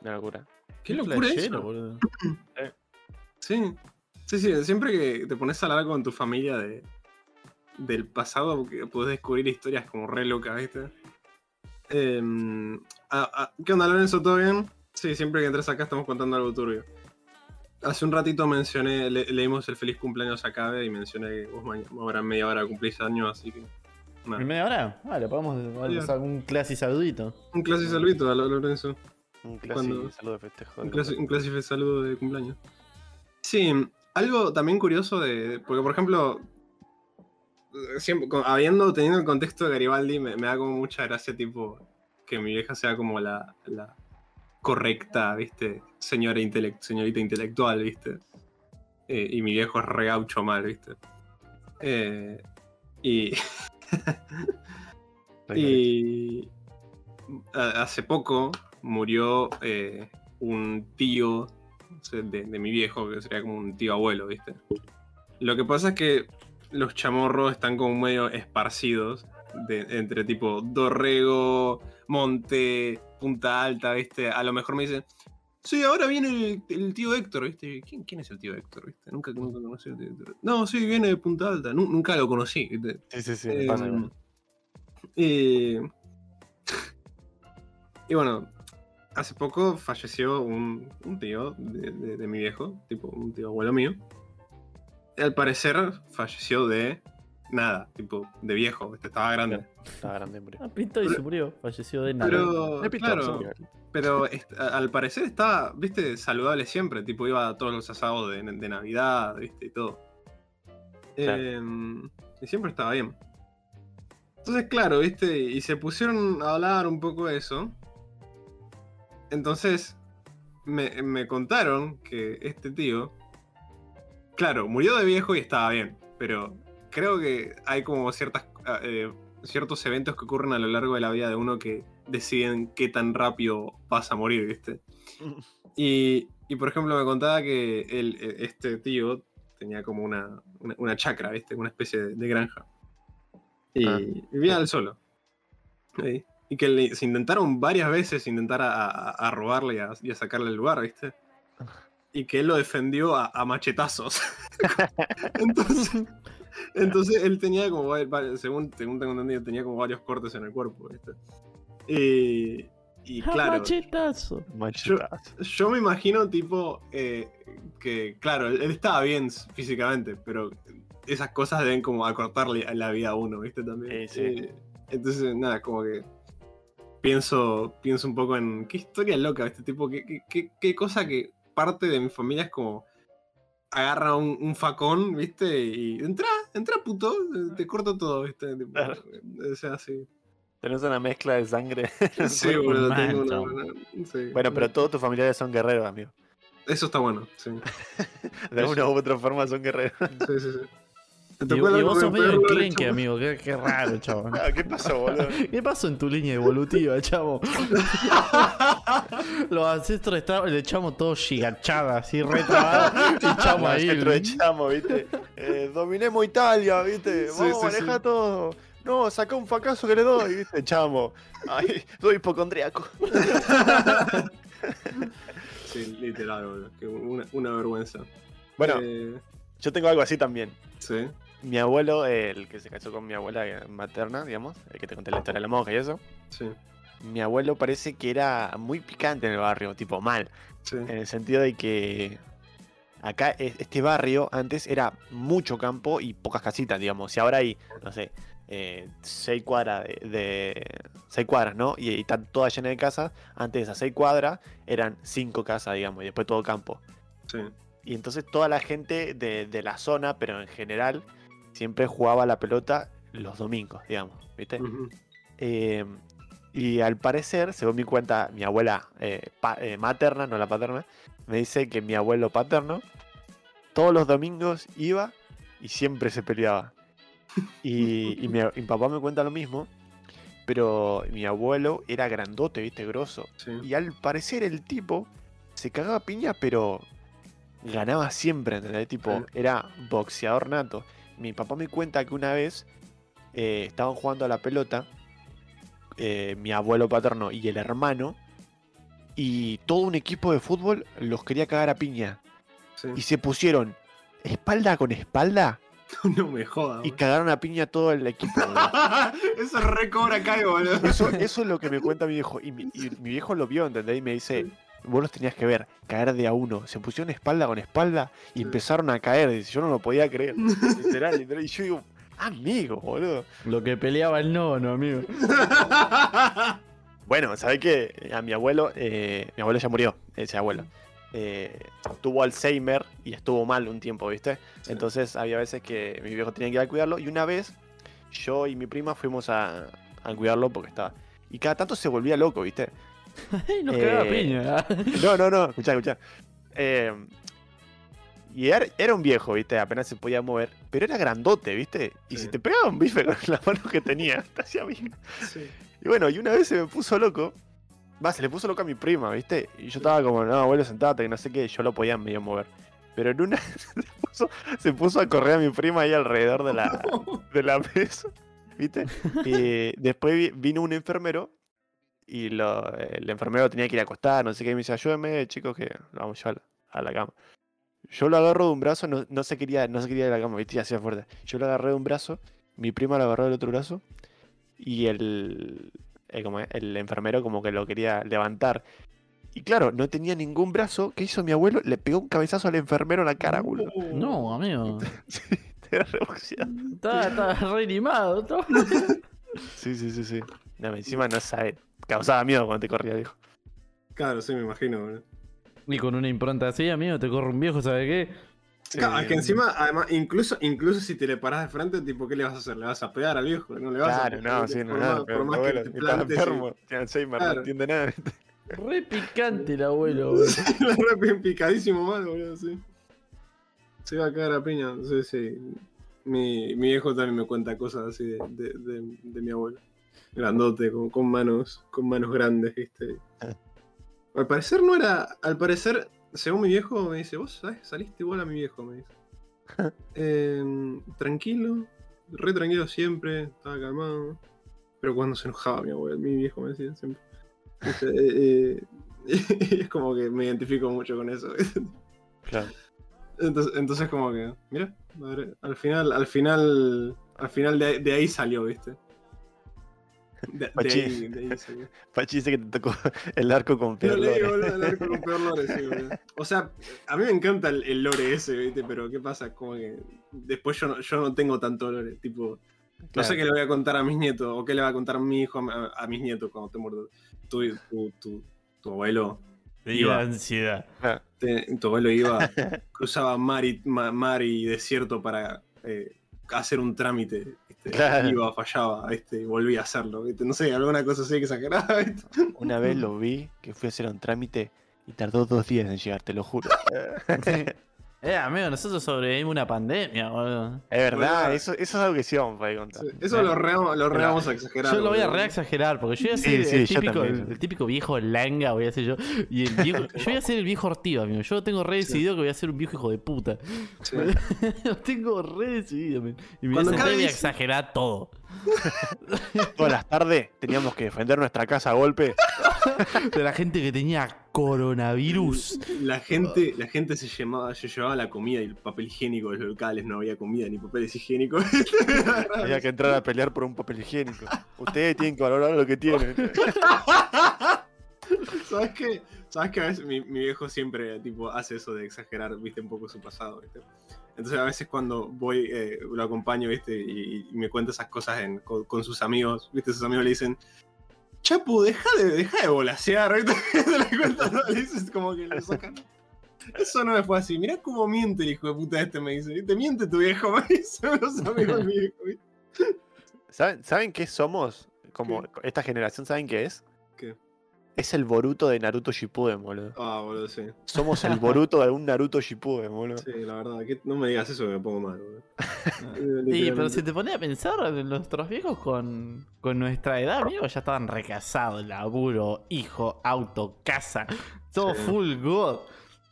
[SPEAKER 1] Una locura.
[SPEAKER 2] Qué locura eso.
[SPEAKER 3] boludo.
[SPEAKER 2] Sí. Sí, sí, siempre que te pones a hablar con tu familia de, del pasado, que puedes descubrir historias como re locas, ¿viste? Em, ah, ah, ¿Qué onda, Lorenzo? ¿Todo bien? Sí, siempre que entres acá estamos contando algo turbio. Hace un ratito mencioné, le- leímos el feliz cumpleaños a Cabe y mencioné que vos mañana, ahora en media hora cumplís años, así que. nada.
[SPEAKER 3] ¿En media hora? Vale, podemos vamos a un clase saludito.
[SPEAKER 2] Un clase saludito a Lo- Lorenzo.
[SPEAKER 1] Un clásico saludo de festejo.
[SPEAKER 2] Un
[SPEAKER 1] de
[SPEAKER 2] clase, un clase saludo de cumpleaños. Sí, algo también curioso de. Porque, por ejemplo, siempre, habiendo teniendo el contexto de Garibaldi, me, me da como mucha gracia, tipo, que mi vieja sea como la, la correcta, ¿viste? Señora intelect, señorita intelectual, ¿viste? Eh, y mi viejo es re gaucho mal, ¿viste? Eh, y. Y hace poco murió eh, un tío de, de mi viejo, que sería como un tío abuelo, ¿viste? Lo que pasa es que los chamorros están como medio esparcidos de- entre tipo Dorrego, Monte, Punta Alta, ¿viste? A lo mejor me dicen, Sí, ahora viene el, el tío Héctor, ¿viste? ¿Quién, quién es el tío Héctor, viste? Nunca, nunca conocí al tío Héctor. No, sí, viene de Punta Alta. nu- nunca lo conocí, ¿viste?
[SPEAKER 1] Sí, sí, sí. pasa igual.
[SPEAKER 2] eh, y bueno, hace poco falleció un, un tío de, de- de mi viejo, tipo un tío abuelo mío. Y al parecer falleció de nada, tipo de viejo, ¿viste? estaba grande.
[SPEAKER 1] Estaba grande, murió.
[SPEAKER 3] Ah, pintó y se murió. Falleció de nada.
[SPEAKER 2] Pero,
[SPEAKER 1] De
[SPEAKER 2] claro,
[SPEAKER 1] murió.
[SPEAKER 2] pero al parecer estaba, viste, saludable siempre, tipo iba a todos los asados de, de Navidad, viste, y todo.
[SPEAKER 1] Claro.
[SPEAKER 2] Em, y siempre estaba bien. Entonces, claro, viste, y se pusieron a hablar un poco de eso. Entonces, me, me contaron que este tío, claro, murió de viejo y estaba bien, pero creo que hay como ciertas, ah, eh, ciertos eventos que ocurren a lo largo de la vida de uno que deciden qué tan rápido vas a morir, ¿viste? Y, y, por ejemplo me contaba que él, eh, este tío tenía como una, una, una chacra, ¿viste? Una especie de, de granja. Y
[SPEAKER 1] Ah.
[SPEAKER 2] vivía él solo. Ahí. Y que le- se intentaron varias veces intentar a, a- a robarle y a, y a sacarle el lugar, ¿viste? Y que él lo defendió a, a machetazos. entonces, entonces él tenía como, según, según tengo entendido, tenía como varios cortes en el cuerpo, ¿viste? Y, y
[SPEAKER 3] ¡Ah,
[SPEAKER 2] claro,
[SPEAKER 3] machetazo!
[SPEAKER 1] Machetazo.
[SPEAKER 2] yo me imagino, tipo, eh, que, claro, él, él estaba bien físicamente, pero esas cosas deben como acortarle a la vida a uno, ¿viste? También.
[SPEAKER 1] Sí, sí.
[SPEAKER 2] Eh, entonces, nada, como que pienso, pienso un poco en qué historia loca, ¿viste? Tipo, qué, qué, qué- qué cosa que parte de mi familia es como agarra un, un facón, ¿viste? Y entra, entra puto, te corto todo, ¿viste? Tipo,
[SPEAKER 1] Claro.
[SPEAKER 2] O sea, sí.
[SPEAKER 1] Tenés una mezcla de sangre.
[SPEAKER 2] Sí, boludo, tengo una sí.
[SPEAKER 1] Bueno, pero todos tus familiares son guerreros, amigo.
[SPEAKER 2] Eso está bueno, sí.
[SPEAKER 1] De alguna u otra forma son guerreros.
[SPEAKER 2] Sí, sí, sí.
[SPEAKER 3] Y, y
[SPEAKER 2] el-
[SPEAKER 3] vos sos medio enclenque,
[SPEAKER 2] chavo.
[SPEAKER 3] amigo. Qué, qué raro, chabón.
[SPEAKER 1] Ah, ¿Qué pasó, boludo?
[SPEAKER 3] ¿Qué pasó en tu línea evolutiva, chavo? Los ancestros estaban, le echamos todo gigachada, así retrabado. Y echamos ahí.
[SPEAKER 1] Centro de chamo, ¿viste? Eh, dominemos Italia, ¿viste?
[SPEAKER 2] Sí,
[SPEAKER 1] Vamos,
[SPEAKER 2] sí,
[SPEAKER 1] maneja
[SPEAKER 2] sí.
[SPEAKER 1] todo. No, saca un fracaso que le doy, ¿viste? Chamo. Ay, soy hipocondriaco.
[SPEAKER 2] Sí, literal, boludo. que Una, una vergüenza.
[SPEAKER 1] Bueno,
[SPEAKER 2] Eh,
[SPEAKER 1] yo tengo algo así también.
[SPEAKER 2] sí.
[SPEAKER 1] Mi abuelo, el que se casó con mi abuela eh, materna, digamos, el que te conté la historia de la monja y eso.
[SPEAKER 2] Sí,
[SPEAKER 1] Mi abuelo parece que era muy picante en el barrio, tipo mal.
[SPEAKER 2] sí.
[SPEAKER 1] En el sentido de que acá e- este barrio antes era mucho campo y pocas casitas, digamos. Y ahora hay, no sé, eh, seis cuadras de, de- seis cuadras, ¿no? Y, y están todas llenas de casas. Antes de esas seis cuadras eran cinco casas, digamos, y después todo campo.
[SPEAKER 2] sí.
[SPEAKER 1] Y entonces toda la gente de, de la zona, pero en general, siempre jugaba la pelota los domingos, digamos, ¿viste? Eh, y al parecer, según mi cuenta, mi abuela eh, pa- eh, materna, no la paterna, me dice que mi abuelo paterno todos los domingos iba y siempre se peleaba. Y, y mi, mi papá me cuenta lo mismo, pero mi abuelo era grandote, viste, grosso.
[SPEAKER 2] Sí.
[SPEAKER 1] Y al parecer el tipo se cagaba piña, pero ganaba siempre, ¿entendés? Tipo, era boxeador nato. Mi papá me cuenta que una vez eh, estaban jugando a la pelota, eh, mi abuelo paterno y el hermano, y todo un equipo de fútbol los quería cagar a piña.
[SPEAKER 2] sí.
[SPEAKER 1] Y se pusieron espalda con espalda
[SPEAKER 2] No me jodas.
[SPEAKER 1] y cagaron a piña todo el equipo.
[SPEAKER 2] Eso es re cobra boludo.
[SPEAKER 1] Eso, eso es lo que me cuenta mi viejo. Y mi, y mi viejo lo vio, ¿entendés? Y me dice, vos los tenías que ver, caer de a uno. Se pusieron espalda con espalda y
[SPEAKER 2] Sí.
[SPEAKER 1] empezaron a caer. Dice, yo no lo podía creer. Literal, literal. Y yo digo, amigo, boludo.
[SPEAKER 3] Lo que peleaba el nono, amigo.
[SPEAKER 1] Bueno, ¿sabés qué? A mi abuelo, eh, mi abuelo ya murió, ese abuelo. Eh, tuvo Alzheimer y estuvo mal un tiempo, ¿viste?
[SPEAKER 2] Sí.
[SPEAKER 1] Entonces había veces que mi viejo tenía que ir a cuidarlo. Y una vez, yo y mi prima fuimos a, a cuidarlo porque estaba. Y cada tanto se volvía loco, ¿viste?
[SPEAKER 3] Nos
[SPEAKER 1] Eh,
[SPEAKER 3] piña.
[SPEAKER 1] No, no, no, escuchá, escuchá. Eh, y era, era un viejo, ¿viste? Apenas se podía mover, pero era grandote, ¿viste? Y
[SPEAKER 2] Sí.
[SPEAKER 1] si te pegaba un bife con la mano que tenía, te hacía bien.
[SPEAKER 2] Sí.
[SPEAKER 1] Y bueno, y una vez se me puso loco. Va, se le puso loco a mi prima, ¿viste? Y yo estaba como, no, abuelo, sentate, que no sé qué, yo lo podía medio mover. Pero en una se puso, se puso a correr a mi prima ahí alrededor de la, de la mesa, ¿viste? Y después vi- vino un enfermero y lo- el enfermero tenía que ir a acostar, no sé qué, y me dice, ayúdeme, chicos, que lo vamos a llevar a la cama. Yo lo agarro de un brazo, no, no se quería, no se quería ir a la cama, viste, hacía fuerte. Yo lo agarré de un brazo, mi prima lo agarró del otro brazo, y el, eh, como el enfermero como que lo quería levantar. Y claro, no tenía ningún brazo. ¿Qué hizo mi abuelo? Le pegó un cabezazo al enfermero en la cara, boludo.
[SPEAKER 3] No, amigo.
[SPEAKER 1] Sí, te.
[SPEAKER 3] Estaba, estaba re animado. todo.
[SPEAKER 1] Sí, sí, sí, sí. No, encima no sabe. Causaba miedo cuando te corría, viejo.
[SPEAKER 2] Claro, sí, me imagino, boludo.
[SPEAKER 3] Y con una impronta así, amigo, te corre un viejo, ¿sabe qué?
[SPEAKER 2] Claro, es que encima, además, incluso, incluso si te le parás de frente, tipo, ¿qué le vas a hacer? ¿Le vas a pegar al viejo? No le vas a
[SPEAKER 1] Claro, no, sí, no,
[SPEAKER 2] por
[SPEAKER 1] nada.
[SPEAKER 2] más-
[SPEAKER 1] Pero
[SPEAKER 2] por más que
[SPEAKER 1] abuelo
[SPEAKER 2] te
[SPEAKER 1] estaba
[SPEAKER 2] plantes y-
[SPEAKER 1] enfermo. Tiene Alzheimer,
[SPEAKER 2] Claro.
[SPEAKER 1] no entiende nada.
[SPEAKER 3] Re picante el abuelo, boludo.
[SPEAKER 2] Re picadísimo mal, boludo, sí. Se va a caer a piña, sí, sí. Mi, mi viejo también me cuenta cosas así de, de, de- de mi abuelo. Grandote, con, con manos, con manos grandes, viste. Al parecer no era. Al parecer, según mi viejo, me dice, vos sabés, saliste igual a mi viejo, me dice. Em, tranquilo, re tranquilo siempre, estaba calmado. Pero cuando se enojaba mi abuelo, mi viejo me decía siempre. Dice, eh, eh, es como que me identifico mucho con eso.
[SPEAKER 1] Claro.
[SPEAKER 2] Entonces, entonces como que, mira, madre, al final, al final, al final de, de ahí salió, ¿viste? De, de
[SPEAKER 1] Pachi.
[SPEAKER 2] ahí, de ahí salió.
[SPEAKER 1] Pachi dice que te tocó el arco con peor
[SPEAKER 2] leí,
[SPEAKER 1] lore.
[SPEAKER 2] boludo, el arco con peor lore, sí, boludo. O sea, a mí me encanta el, el lore ese, ¿viste? Pero ¿qué pasa? Como que después yo no, yo no tengo tanto lore, tipo... No sé qué le voy a contar a mis nietos, o qué le va a contar mi hijo a, mis nietos cuando te muerto. Tu, tu, tu, tu abuelo
[SPEAKER 3] Y
[SPEAKER 2] Iba.
[SPEAKER 3] la ansiedad.
[SPEAKER 1] Ah,
[SPEAKER 2] te- tu abuelo iba, cruzaba mar y, ma- mar y desierto para eh, hacer un trámite.
[SPEAKER 1] Claro.
[SPEAKER 2] Iba, fallaba, ¿viste? y volvía a hacerlo. No sé, alguna cosa así que exagerada.
[SPEAKER 1] Una vez lo vi que fui a hacer un trámite y tardó dos días en llegar, te lo juro.
[SPEAKER 3] Eh, amigo, nosotros sobrevivimos una pandemia, boludo.
[SPEAKER 1] Es verdad, eso, eso es algo que sí vamos a contar.
[SPEAKER 2] Eso lo re, lo re vamos a exagerar.
[SPEAKER 3] Yo lo voy a
[SPEAKER 2] boludo.
[SPEAKER 3] reexagerar, porque yo voy a
[SPEAKER 1] Sí,
[SPEAKER 3] ser
[SPEAKER 1] sí,
[SPEAKER 3] el, típico,
[SPEAKER 1] también.
[SPEAKER 3] el, el típico viejo langa, voy a ser yo. Y el viejo, yo voy a ser el viejo ortivo, amigo. Yo tengo re decidido que voy a ser un viejo hijo de puta.
[SPEAKER 2] Sí.
[SPEAKER 3] lo tengo re decidido, man. Y me voy a voy exagerar todo.
[SPEAKER 1] Todas las tardes teníamos que defender nuestra casa a golpe.
[SPEAKER 3] De la gente que tenía coronavirus.
[SPEAKER 2] La gente, la gente se, llamaba, se llevaba la comida y el papel higiénico de los locales, no había comida ni papeles higiénicos.
[SPEAKER 1] Había que entrar a pelear por un papel higiénico. Ustedes tienen que valorar lo que tienen.
[SPEAKER 2] ¿Sabes qué? ¿Sabes que a veces mi, mi viejo siempre tipo, hace eso de exagerar, viste, un poco su pasado, viste? Entonces a veces cuando voy, eh, lo acompaño, viste, y, y me cuenta esas cosas en- con, con sus amigos, viste, sus amigos le dicen, Chapu, deja de, deja de volasear, viste, le cuentan, ¿no? le dices como que le sacan. Eso no me fue así, mirá cómo miente el hijo de puta este, me dice, te miente tu viejo, me dicen los amigos ¿viste?
[SPEAKER 1] ¿Saben, ¿Saben qué somos? Como esta generación, ¿saben qué es? Es el Boruto de Naruto Shippuden, boludo.
[SPEAKER 2] Ah, boludo, sí.
[SPEAKER 1] Somos el Boruto de un Naruto Shippuden, boludo.
[SPEAKER 2] Sí, la verdad, que no me digas eso que me pongo mal, boludo.
[SPEAKER 3] Sí, pero si te pones a pensar, nuestros viejos con, con nuestra edad, amigo, ya estaban recasados, laburo, hijo, auto, casa, todo
[SPEAKER 2] Sí.
[SPEAKER 3] full god.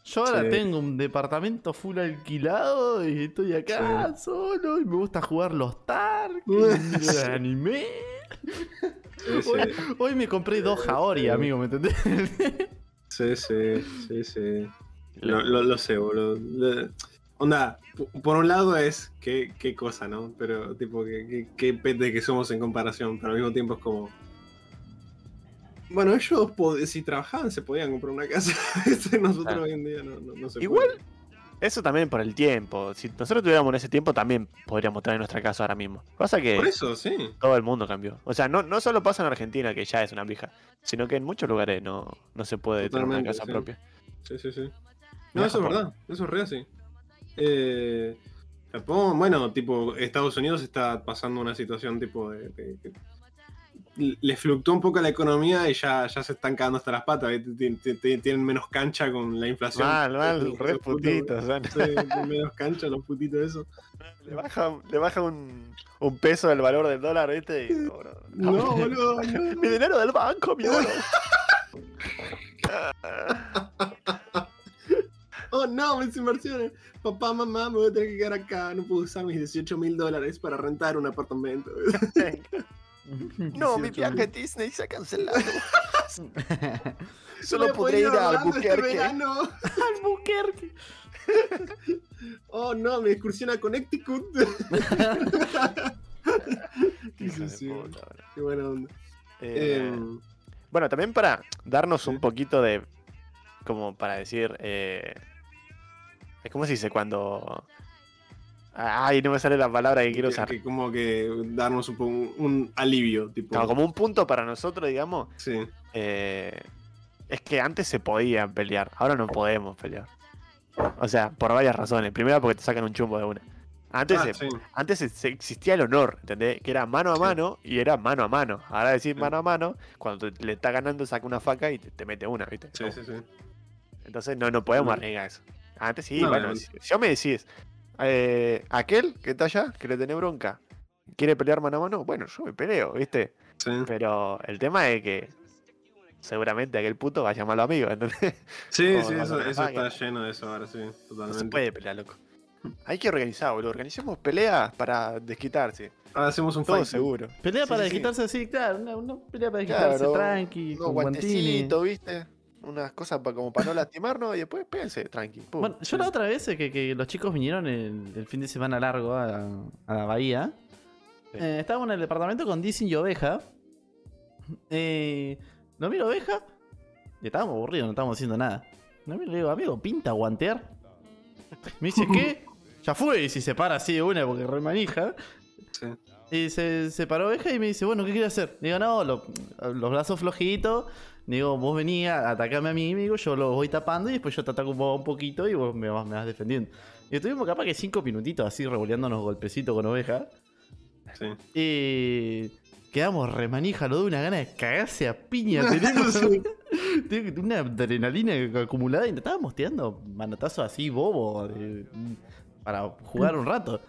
[SPEAKER 3] Yo ahora
[SPEAKER 2] Sí.
[SPEAKER 3] tengo un departamento full alquilado y estoy acá solo y me gusta jugar los Tark, el anime.
[SPEAKER 2] Sí, sí.
[SPEAKER 3] Hoy, hoy me compré dos Haori, amigo, ¿me entendés?
[SPEAKER 2] Sí, sí, sí, sí. Lo, lo, lo sé, boludo. Onda, por un lado es qué, qué cosa, ¿no? Pero tipo, qué, qué, pete que somos en comparación, pero al mismo tiempo es como... Bueno, ellos si trabajaban se podían comprar una casa. Este, Nosotros hoy en día no, no, no se
[SPEAKER 1] Igual,
[SPEAKER 2] puede.
[SPEAKER 1] Eso también por el tiempo. Si nosotros tuviéramos en ese tiempo, también podríamos tener nuestra casa ahora mismo. Pasa que
[SPEAKER 2] Por eso, sí.
[SPEAKER 1] todo el mundo cambió. O sea, no, no solo pasa en Argentina, que ya es una pija, sino que en muchos lugares no, no se puede tener una
[SPEAKER 2] Totalmente,
[SPEAKER 1] casa
[SPEAKER 2] sí.
[SPEAKER 1] propia.
[SPEAKER 2] Sí, sí, sí. No, eso es verdad. Eso es real, sí. Eh, Japón, bueno, tipo, Estados Unidos está pasando una situación tipo de... de- de- le fluctúa un poco la economía y ya, ya se están cagando hasta las patas. Tienen menos cancha con la inflación.
[SPEAKER 1] Mal, mal, re putitos.
[SPEAKER 2] menos cancha los putitos eso.
[SPEAKER 1] le baja, le baja un, un peso del valor del dólar, ¿viste? Y, no,
[SPEAKER 2] boludo.
[SPEAKER 1] Mi dinero del banco, mi oro.
[SPEAKER 2] Oh no, mis inversiones. Papá, mamá, me voy a tener que quedar acá. No puedo usar mis 18 mil dólares para rentar un apartamento.
[SPEAKER 1] No, mi
[SPEAKER 2] 18.000.
[SPEAKER 1] viaje a Disney se ha cancelado. Solo podré ir a Albuquerque.
[SPEAKER 3] Albuquerque.
[SPEAKER 2] Oh no, mi excursión a Connecticut.
[SPEAKER 1] Hijo
[SPEAKER 2] Sí,
[SPEAKER 1] puta.
[SPEAKER 2] Qué buena onda.
[SPEAKER 1] Eh,
[SPEAKER 2] Eh,
[SPEAKER 1] Bueno, también para darnos un poquito de. Como para decir. Eh, ¿Cómo se dice cuando.? Ay, no me sale la palabra que quiero usar.
[SPEAKER 2] que como que darnos un, un, alivio, tipo.
[SPEAKER 1] Como un punto para nosotros, digamos.
[SPEAKER 2] Sí.
[SPEAKER 1] eh, es que antes se podía pelear, ahora no podemos pelear. O sea, por varias razones. Primero porque te sacan un chumbo de una. Antes,
[SPEAKER 2] Ah,
[SPEAKER 1] se-
[SPEAKER 2] sí.
[SPEAKER 1] antes se- se- existía el honor, ¿entendés? Que era mano a
[SPEAKER 2] Sí.
[SPEAKER 1] mano y era mano a mano. Ahora decir
[SPEAKER 2] Sí.
[SPEAKER 1] mano a mano, cuando te- le está ganando saca una faca y te, te mete una, ¿viste?
[SPEAKER 2] Sí, sí, sí.
[SPEAKER 1] Entonces no, no podemos
[SPEAKER 2] No.
[SPEAKER 1] arriesgar eso. Antes sí,
[SPEAKER 2] No,
[SPEAKER 1] bueno,
[SPEAKER 2] no.
[SPEAKER 1] si, si yo me decís, eh, aquel que está allá, que le tiene bronca, quiere pelear mano a mano, bueno, yo me peleo, ¿viste?
[SPEAKER 2] Sí,
[SPEAKER 1] Pero el tema es que seguramente aquel puto va a llamar a los amigos, ¿entendés?
[SPEAKER 2] sí,
[SPEAKER 1] Como
[SPEAKER 2] sí, eso, eso está lleno de eso ahora, sí,
[SPEAKER 1] No
[SPEAKER 2] totalmente.
[SPEAKER 1] se puede pelear, loco. Hay que organizar, boludo. Organicemos peleas para desquitarse.
[SPEAKER 2] Ahora hacemos un
[SPEAKER 1] Todo
[SPEAKER 2] fight.
[SPEAKER 1] seguro.
[SPEAKER 3] Pelea
[SPEAKER 1] Sí,
[SPEAKER 3] para
[SPEAKER 1] sí, sí.
[SPEAKER 3] desquitarse así, claro. Una, una pelea para
[SPEAKER 1] Claro,
[SPEAKER 3] desquitarse tranqui, con guantini.
[SPEAKER 1] guantecitos, ¿viste? Unas cosas pa- como para no lastimarnos y después péguense, tranqui. pum.
[SPEAKER 3] Bueno, yo la otra vez que, que los chicos vinieron el, el fin de semana largo a, a la bahía.
[SPEAKER 1] Sí.
[SPEAKER 3] eh, estábamos en el departamento con Dizzy y Oveja. Eh, lo miro Oveja y estábamos aburridos, no estábamos haciendo nada. Lo miro le digo, amigo, pinta guantear. Me dice, ¿qué? Ya fue, y si se para así de una porque re manija.
[SPEAKER 2] Sí.
[SPEAKER 3] Y se, se paró oveja y me dice, bueno, ¿qué quiere hacer? Digo, no, lo- los brazos flojitos. Digo, vos venía a atacarme a mí, amigo, yo lo voy tapando y después yo te ataco un, po- un poquito y vos me vas, me vas defendiendo. Y estuvimos capaz que cinco minutitos así revoleándonos golpecitos con oveja.
[SPEAKER 2] Sí.
[SPEAKER 3] Y quedamos remanija, lo de una gana de cagarse a piña. Tenemos una adrenalina acumulada y estábamos tirando manotazos así bobo de- para jugar un rato.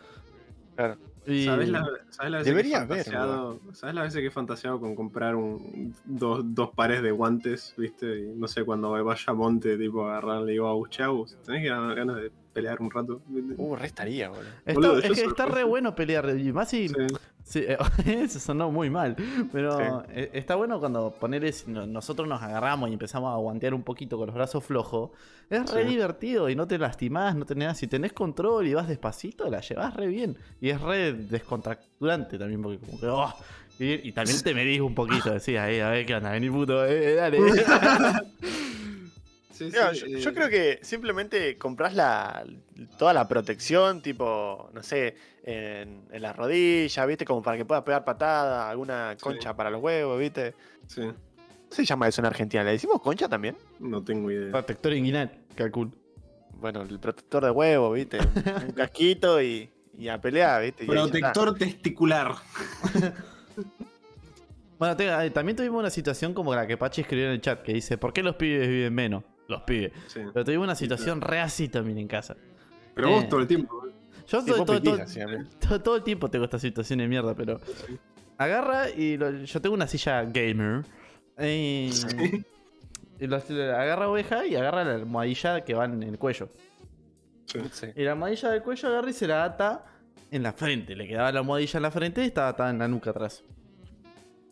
[SPEAKER 1] Claro.
[SPEAKER 3] Y-
[SPEAKER 2] ¿Sabes la, sabes la veces
[SPEAKER 1] Debería
[SPEAKER 2] que he
[SPEAKER 1] haber,
[SPEAKER 2] fantaseado- ¿Sabes la veces que he fantaseado con comprar un, dos, dos pares de guantes, viste? Y no sé, cuando vaya a monte, tipo, agarrar, le digo a Agus, "Chau, ¿tenés ganas ganas de pelear un rato?
[SPEAKER 1] Uh, re estaría, boludo.
[SPEAKER 3] Está,
[SPEAKER 2] Boludo,
[SPEAKER 3] es que está re bueno pelear. Y más si.
[SPEAKER 2] Sí.
[SPEAKER 3] Sí, eh, eso sonó muy mal. Pero
[SPEAKER 1] Sí.
[SPEAKER 3] eh, está bueno cuando poner nosotros nos agarramos y empezamos a aguantear un poquito con los brazos flojos. Es re
[SPEAKER 2] Sí.
[SPEAKER 3] divertido y no te lastimás, no tenés. Si tenés control y vas despacito, la llevas re bien. Y es re descontracturante también, porque como que. oh, y, y también te medís un poquito, decís, ahí, a ver qué onda, vení puto, eh, dale.
[SPEAKER 2] Sí,
[SPEAKER 1] Mira,
[SPEAKER 2] sí,
[SPEAKER 1] yo,
[SPEAKER 2] eh,
[SPEAKER 1] yo creo que simplemente compras la, toda la protección, tipo, no sé, en, en las rodillas, ¿viste? Como para que puedas pegar patada, alguna
[SPEAKER 2] Sí.
[SPEAKER 1] concha para los huevos, ¿viste?
[SPEAKER 2] Sí,
[SPEAKER 1] ¿Cómo se llama eso en Argentina? ¿Le decimos concha también?
[SPEAKER 2] no tengo idea.
[SPEAKER 3] Protector inguinal, calculo.
[SPEAKER 1] Bueno, el protector de huevo, ¿viste? Un casquito y, y a pelear, ¿viste? Y.
[SPEAKER 2] Protector testicular.
[SPEAKER 3] Bueno, te- eh, también tuvimos una situación como la que Pachi escribió en el chat, que dice, ¿por qué los pibes viven menos? Los pibes.
[SPEAKER 2] Sí.
[SPEAKER 3] Pero tuvimos una situación re así también en casa.
[SPEAKER 2] Pero
[SPEAKER 3] Eh.
[SPEAKER 2] vos todo el tiempo. ¿eh?
[SPEAKER 3] Yo
[SPEAKER 1] Sí,
[SPEAKER 3] todo, todo- todo- el tiempo tengo esta situación de mierda, pero agarra y lo- yo tengo una silla gamer. Y,
[SPEAKER 2] Sí.
[SPEAKER 3] y lo- agarra oveja y agarra la almohadilla que va en el cuello.
[SPEAKER 2] Sí.
[SPEAKER 1] Sí.
[SPEAKER 3] Y la almohadilla del cuello agarra y se la ata en la frente. Le quedaba la almohadilla en la frente y estaba atada en la nuca atrás.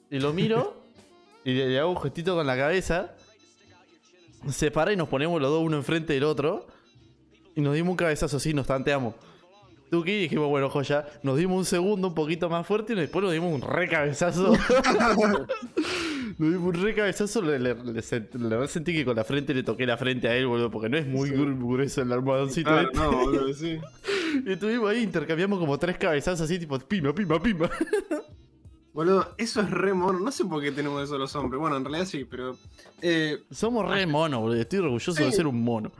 [SPEAKER 3] Y lo miro y le, le hago un gestito con la cabeza. Se para y nos ponemos los dos uno enfrente del otro. Y nos dimos un cabezazo así, nos tanteamos. Tuki y dijimos, bueno, joya. Nos dimos un segundo un poquito más fuerte y después nos dimos un re cabezazo. nos dimos un re cabezazo. Le, le- le sentí que con la frente le toqué la frente a él, boludo, porque no es muy
[SPEAKER 2] Sí.
[SPEAKER 3] gru- grueso el almohadoncito.
[SPEAKER 2] Claro,
[SPEAKER 3] este.
[SPEAKER 2] no, boludo, sí.
[SPEAKER 3] Y estuvimos ahí, intercambiamos como tres cabezazos así, tipo pima, pima, pima.
[SPEAKER 2] Boludo, eso es re mono. No sé por qué tenemos eso los hombres. Bueno, en realidad sí, pero. eh,
[SPEAKER 3] Somos re monos, boludo. Estoy orgulloso de ser un mono.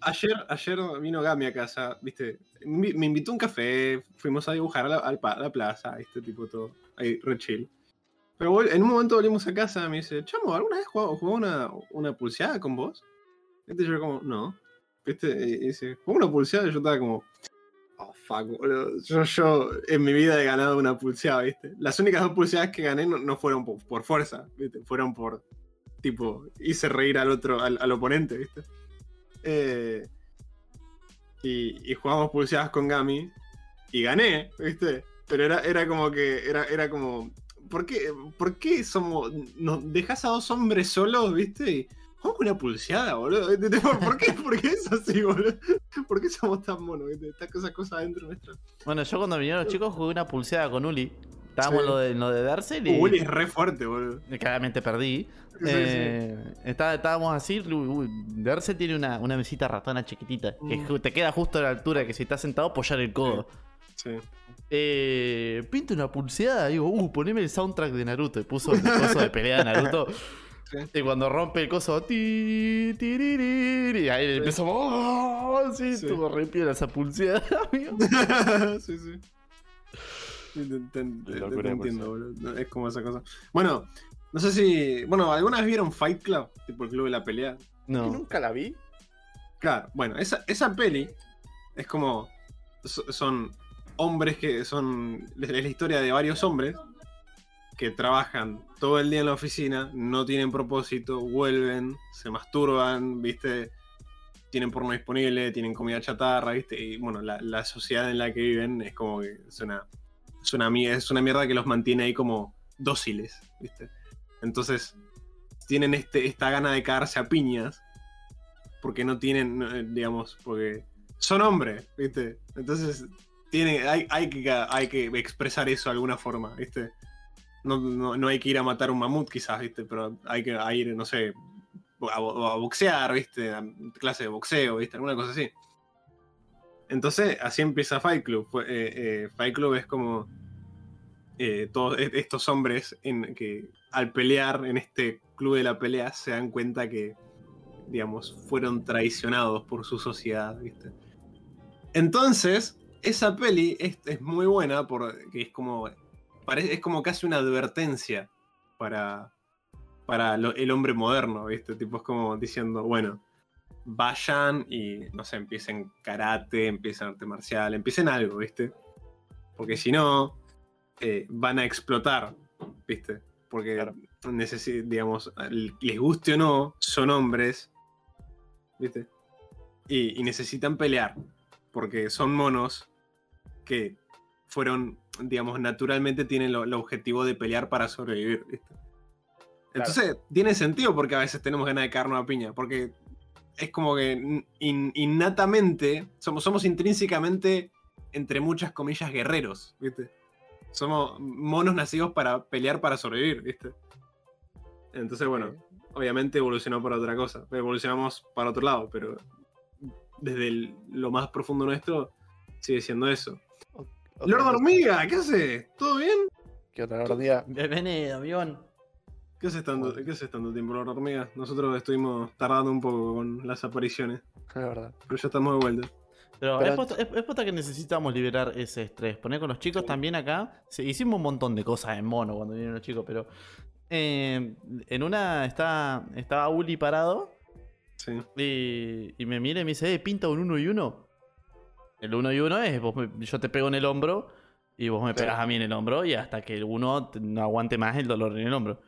[SPEAKER 2] ayer, ayer vino Gami a casa, viste. Me me invitó a un café, fuimos a dibujar a la, a la plaza, este tipo todo. Ahí, re chill. Pero en un momento volvimos a casa, me dice, Chamo, ¿alguna vez jugó, jugó una, una pulseada con vos? Viste, yo como, no. Viste, y dice, ¿jugó una pulseada? Y yo estaba como, oh fuck. Yo, yo en mi vida he ganado una pulseada, viste. Las únicas dos pulseadas que gané no, no fueron por, por fuerza, viste, fueron por, tipo, hice reír al otro, al, al oponente, viste. Eh, y, y jugamos pulseadas con Gami y gané, ¿viste? Pero era, era como que, era, era como, ¿por qué, somos. Nos dejas a dos hombres solos, viste? Con una pulseada, boludo. ¿Por qué, ¿Por qué es así, boludo? ¿Por qué somos tan monos, viste? Esa cosa, adentro nuestra.
[SPEAKER 3] Bueno, yo cuando vinieron los chicos jugué una pulseada con Uli. Estábamos
[SPEAKER 2] Sí.
[SPEAKER 3] lo de, lo de Darcel y
[SPEAKER 2] Willy es re fuerte, boludo.
[SPEAKER 3] claramente perdí.
[SPEAKER 2] Sí,
[SPEAKER 3] Eh, está- estábamos así. Darcel tiene una, una mesita ratona chiquitita que
[SPEAKER 2] Mm.
[SPEAKER 3] te queda justo a la altura que si estás sentado apoyar el codo.
[SPEAKER 2] Sí.
[SPEAKER 3] Eh, pinta una pulseada, digo, uh, poneme el soundtrack de Naruto. Y puso el coso de pelea de Naruto.
[SPEAKER 2] Sí.
[SPEAKER 3] Y cuando rompe el coso, ti, tiririri, y ahí empezó, oh, sí,
[SPEAKER 2] Sí.
[SPEAKER 3] estuvo re piola esa pulseada, amigo.
[SPEAKER 2] sí, sí. Sí, Te, te- te- te-
[SPEAKER 1] locura
[SPEAKER 2] te
[SPEAKER 1] de
[SPEAKER 2] entiendo, boludo. No, Es como esa cosa. Bueno, no sé si. Bueno, ¿alguna vez vieron Fight Club? Tipo el club de la pelea.
[SPEAKER 3] No.
[SPEAKER 1] Nunca la vi.
[SPEAKER 2] Claro, bueno, esa, esa peli es como. so- Son hombres que son. Es la historia de varios hombres que trabajan todo el día en la oficina, no tienen propósito, vuelven, se masturban, ¿viste? Tienen porno disponible, tienen comida chatarra, ¿viste? Y bueno, la, sociedad en la que viven es como que es una, es una, es una mierda que los mantiene ahí como dóciles, ¿viste? Entonces, tienen este, esta gana de cagarse a piñas porque no tienen, eh, digamos, porque son hombres, ¿viste? Entonces, tiene, hay, hay, que, hay que expresar eso de alguna forma, ¿viste? No, no, hay que ir a matar un mamut quizás, ¿viste? Pero hay que ir, no sé, a, a boxear, ¿viste? Clase de boxeo, ¿viste? Alguna cosa así. Entonces, así empieza Fight Club. Eh, eh, Fight Club es como eh, todos e- estos hombres en, que al pelear en este club de la pelea se dan cuenta que, digamos, fueron traicionados por su sociedad, ¿viste? Entonces, esa peli es, es muy buena porque es como, parece, es como casi una advertencia para, para lo- el hombre moderno, ¿viste? Tipo, es como diciendo, bueno, vayan y, no sé, empiecen karate, empiecen arte marcial, empiecen algo, ¿viste? Porque si no, eh, van a explotar, ¿viste? Porque,
[SPEAKER 1] Claro.
[SPEAKER 2] digamos, les guste o no, son hombres, ¿viste? Y, y necesitan pelear, porque son monos que fueron, digamos, naturalmente tienen el objetivo de pelear para sobrevivir, ¿viste? Entonces, tiene sentido porque a veces tenemos ganas de caernos a piña, porque es como que in- innatamente, somos, somos intrínsecamente, entre muchas comillas, guerreros, ¿viste? Somos monos nacidos para pelear para sobrevivir, ¿viste? Entonces, bueno, obviamente evolucionó para otra cosa, evolucionamos para otro lado, pero desde el- lo más profundo nuestro sigue siendo eso. Lord Hormiga, ¿qué haces? ¿Todo bien?
[SPEAKER 1] ¿Qué otra Hormiga?
[SPEAKER 3] Bienvenido, avión.
[SPEAKER 2] ¿Qué haces tanto. ¿qué haces tanto tiempo, Lord Hormiga? Nosotros estuvimos tardando un poco con las apariciones,
[SPEAKER 1] Es verdad.
[SPEAKER 2] pero ya estamos de vuelta.
[SPEAKER 3] Pero,
[SPEAKER 1] Pero-
[SPEAKER 3] es, posta, es- es posta que necesitamos liberar ese estrés. Poner con los chicos también acá. Sí, hicimos un montón de cosas en mono cuando vinieron los chicos, pero. eh, en una está, estaba Uli parado
[SPEAKER 2] Sí.
[SPEAKER 3] y, y me mira y me dice, eh, pinta un uno y uno. El uno y uno es, vos me- yo te pego en el hombro y vos me pegas a mí en el hombro y hasta que el uno te- no aguante más el dolor en el hombro.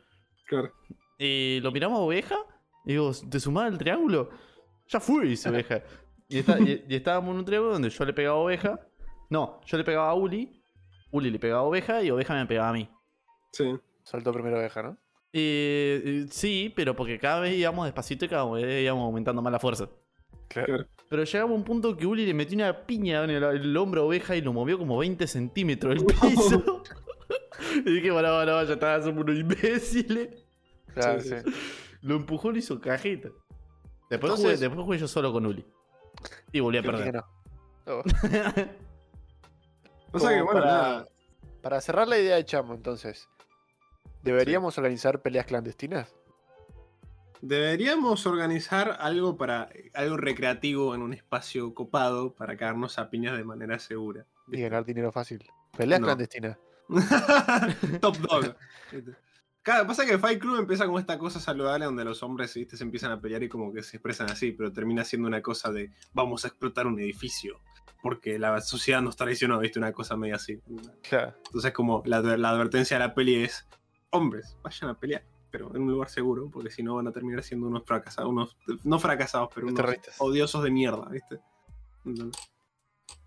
[SPEAKER 2] Claro.
[SPEAKER 3] Y lo miramos a Oveja y digo, ¿te sumás al triángulo? Ya fui, dice Oveja. Y, está- y- y estábamos en un triángulo donde yo le pegaba a Oveja. No, yo le pegaba a Uli. Uli le pegaba a Oveja y Oveja me pegaba a mí.
[SPEAKER 2] Sí.
[SPEAKER 1] Soltó primero oveja, ¿no?
[SPEAKER 3] Eh, eh, sí, pero porque cada vez íbamos despacito y cada vez íbamos aumentando más la fuerza.
[SPEAKER 2] Claro.
[SPEAKER 3] Pero llegamos a un punto que Uli le metió una piña en el, el hombro a Oveja y lo movió como 20 centímetros del piso. y dije, bueno, bueno, ya está, somos unos imbéciles.
[SPEAKER 1] Claro,
[SPEAKER 2] Sí,
[SPEAKER 3] Lo empujó y le hizo cajeta. Después,
[SPEAKER 1] Entonces-
[SPEAKER 3] jugué, después jugué yo solo con Uli. Y volví a
[SPEAKER 1] Creo
[SPEAKER 3] perder.
[SPEAKER 1] no. Oh.
[SPEAKER 2] O sea que, bueno,
[SPEAKER 1] para,
[SPEAKER 2] nada.
[SPEAKER 1] para cerrar la idea de Chamo, entonces, ¿deberíamos organizar peleas clandestinas?
[SPEAKER 2] Deberíamos organizar algo para algo recreativo en un espacio copado para caernos a piñas de manera segura.
[SPEAKER 1] Y ganar dinero fácil. Peleas
[SPEAKER 2] No.
[SPEAKER 1] clandestinas.
[SPEAKER 2] Top dog. Claro, pasa que Fight Club empieza como esta cosa saludable donde los hombres ¿viste? se empiezan a pelear y como que se expresan así, pero termina siendo una cosa de vamos a explotar un edificio porque la sociedad nos traicionó, ¿viste? Una cosa medio así.
[SPEAKER 1] Claro.
[SPEAKER 2] Entonces como la, la advertencia de la peli es hombres, vayan a pelear, pero en un lugar seguro, porque si no van a terminar siendo unos fracasados, unos, no fracasados, pero
[SPEAKER 1] Unos
[SPEAKER 2] odiosos de mierda, ¿viste? Entonces,